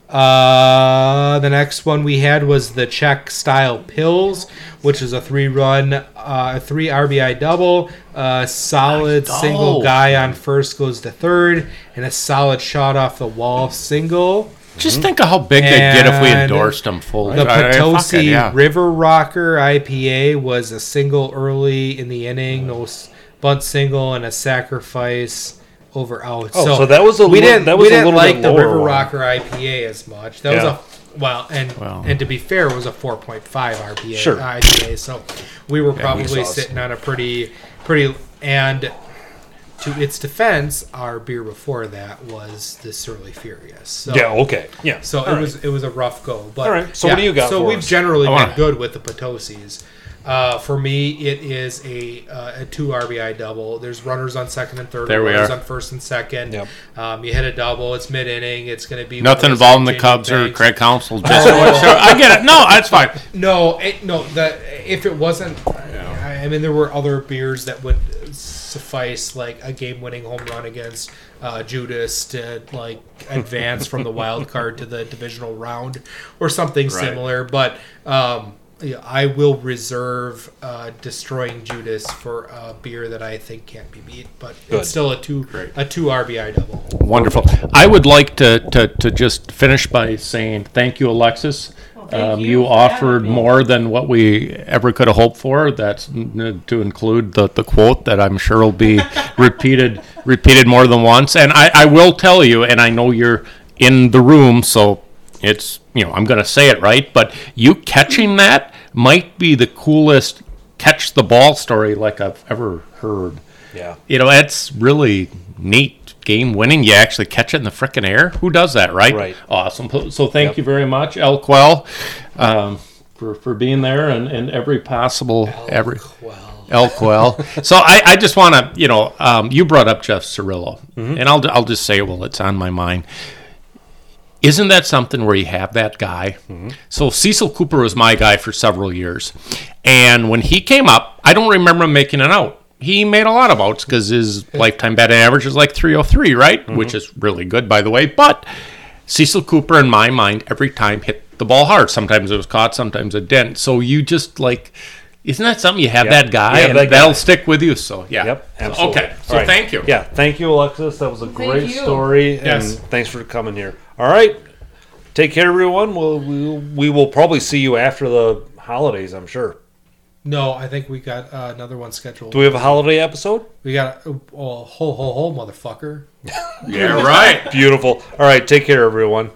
Uh, the next one we had was the Czech style pills, which is a three-run, uh, three RBI double, a solid
Nice
single
double.
guy on first goes to third, and a solid shot off the wall single.
Just think of how big they'd get if we
And
endorsed them full.
The
I- I- fuck
Potosi
it, yeah.
River Rocker IPA was a single early in the inning, no s- bunt single, and a sacrifice over out.
Oh, oh so that was a
we
li-
didn't
that
we
was a
didn't
little
like
bit
the
lower
River
one.
Rocker IPA as much. That
Yeah.
was a well, and
Well.
and to be fair, it was a 4.5 RPA
Sure.
IPA. So we were probably
saw it.
sitting on a pretty pretty and. To its defense, our beer before that was the Surly Furious. So,
Yeah. Okay. Yeah.
so
All
it
right.
was it was a rough go. But
All right, so what do you got
So
for
we've
us?
generally been
wanna-
good with the Potosi's. Uh, for me, it is a, uh, a two RBI double. There's runners on second and third.
There we
runners
are.
on first and second.
Yep.
Um, you hit a double. It's mid inning. It's going to be
Nothing involving the
those
Cubs or. Craig Counsell. Just [laughs] I get it. No, that's fine.
No, it, no. That if it wasn't, I, I mean, there were other beers that would suffice, like a game-winning home run against uh, Judas to like advance from the [laughs] wild card to the divisional round, or something similar. But um, yeah, I will reserve uh, destroying Judas for a beer that I think can't be beat, but
Good.
it's still a two a two RBI double.
Wonderful. I would like to, to, to just finish by saying thank you, Alexis.
Thank
um,
you
you offered more than what we ever could have hoped for. That's n- to include the, the quote that I'm sure will be [laughs] repeated repeated more than once. And I, I will tell you, and I know you're in the room, so it's you know I'm going to say it right, but you catching that might be the coolest catch the ball story like I've ever heard
Yeah.
you know, it's really neat game winning. You actually catch it in the frickin' air. Who does that, right?
Right.
Awesome. So thank
Yep.
you very much, Elkwell, um, for, for being there and, and every possible every El Quell. [laughs] so I, I just want to, you know, um, you brought up Jeff Cirillo,
Mm-hmm.
and I'll I'll just say, well, it's on my mind. Isn't that something where you have that guy?
Mm-hmm.
So Cecil Cooper was my guy for several years, and when he came up, I don't remember him making an out. He made a lot of outs because his lifetime batting average is like 303, right? Mm-hmm. Which is really good, by the way. But Cecil Cooper, in my mind, every time hit the ball hard. Sometimes it was caught, sometimes it didn't. So you just like, isn't that something you have
Yeah.
that guy
have
and
that guy.
that'll stick with you? So yeah.
Yep. Absolutely.
Okay. So
All right.
thank you.
Yeah. Thank you, Alexis. That was a great
you.
story,
Yes.
and thanks for coming here. All right. Take care, everyone. We'll, we'll we will probably see you after the holidays. I'm sure.
No, I think we got uh, another one scheduled.
Do we have a holiday episode?
We got a oh, ho ho ho motherfucker. [laughs]
Yeah. Right.
Beautiful. All right. Take care, everyone.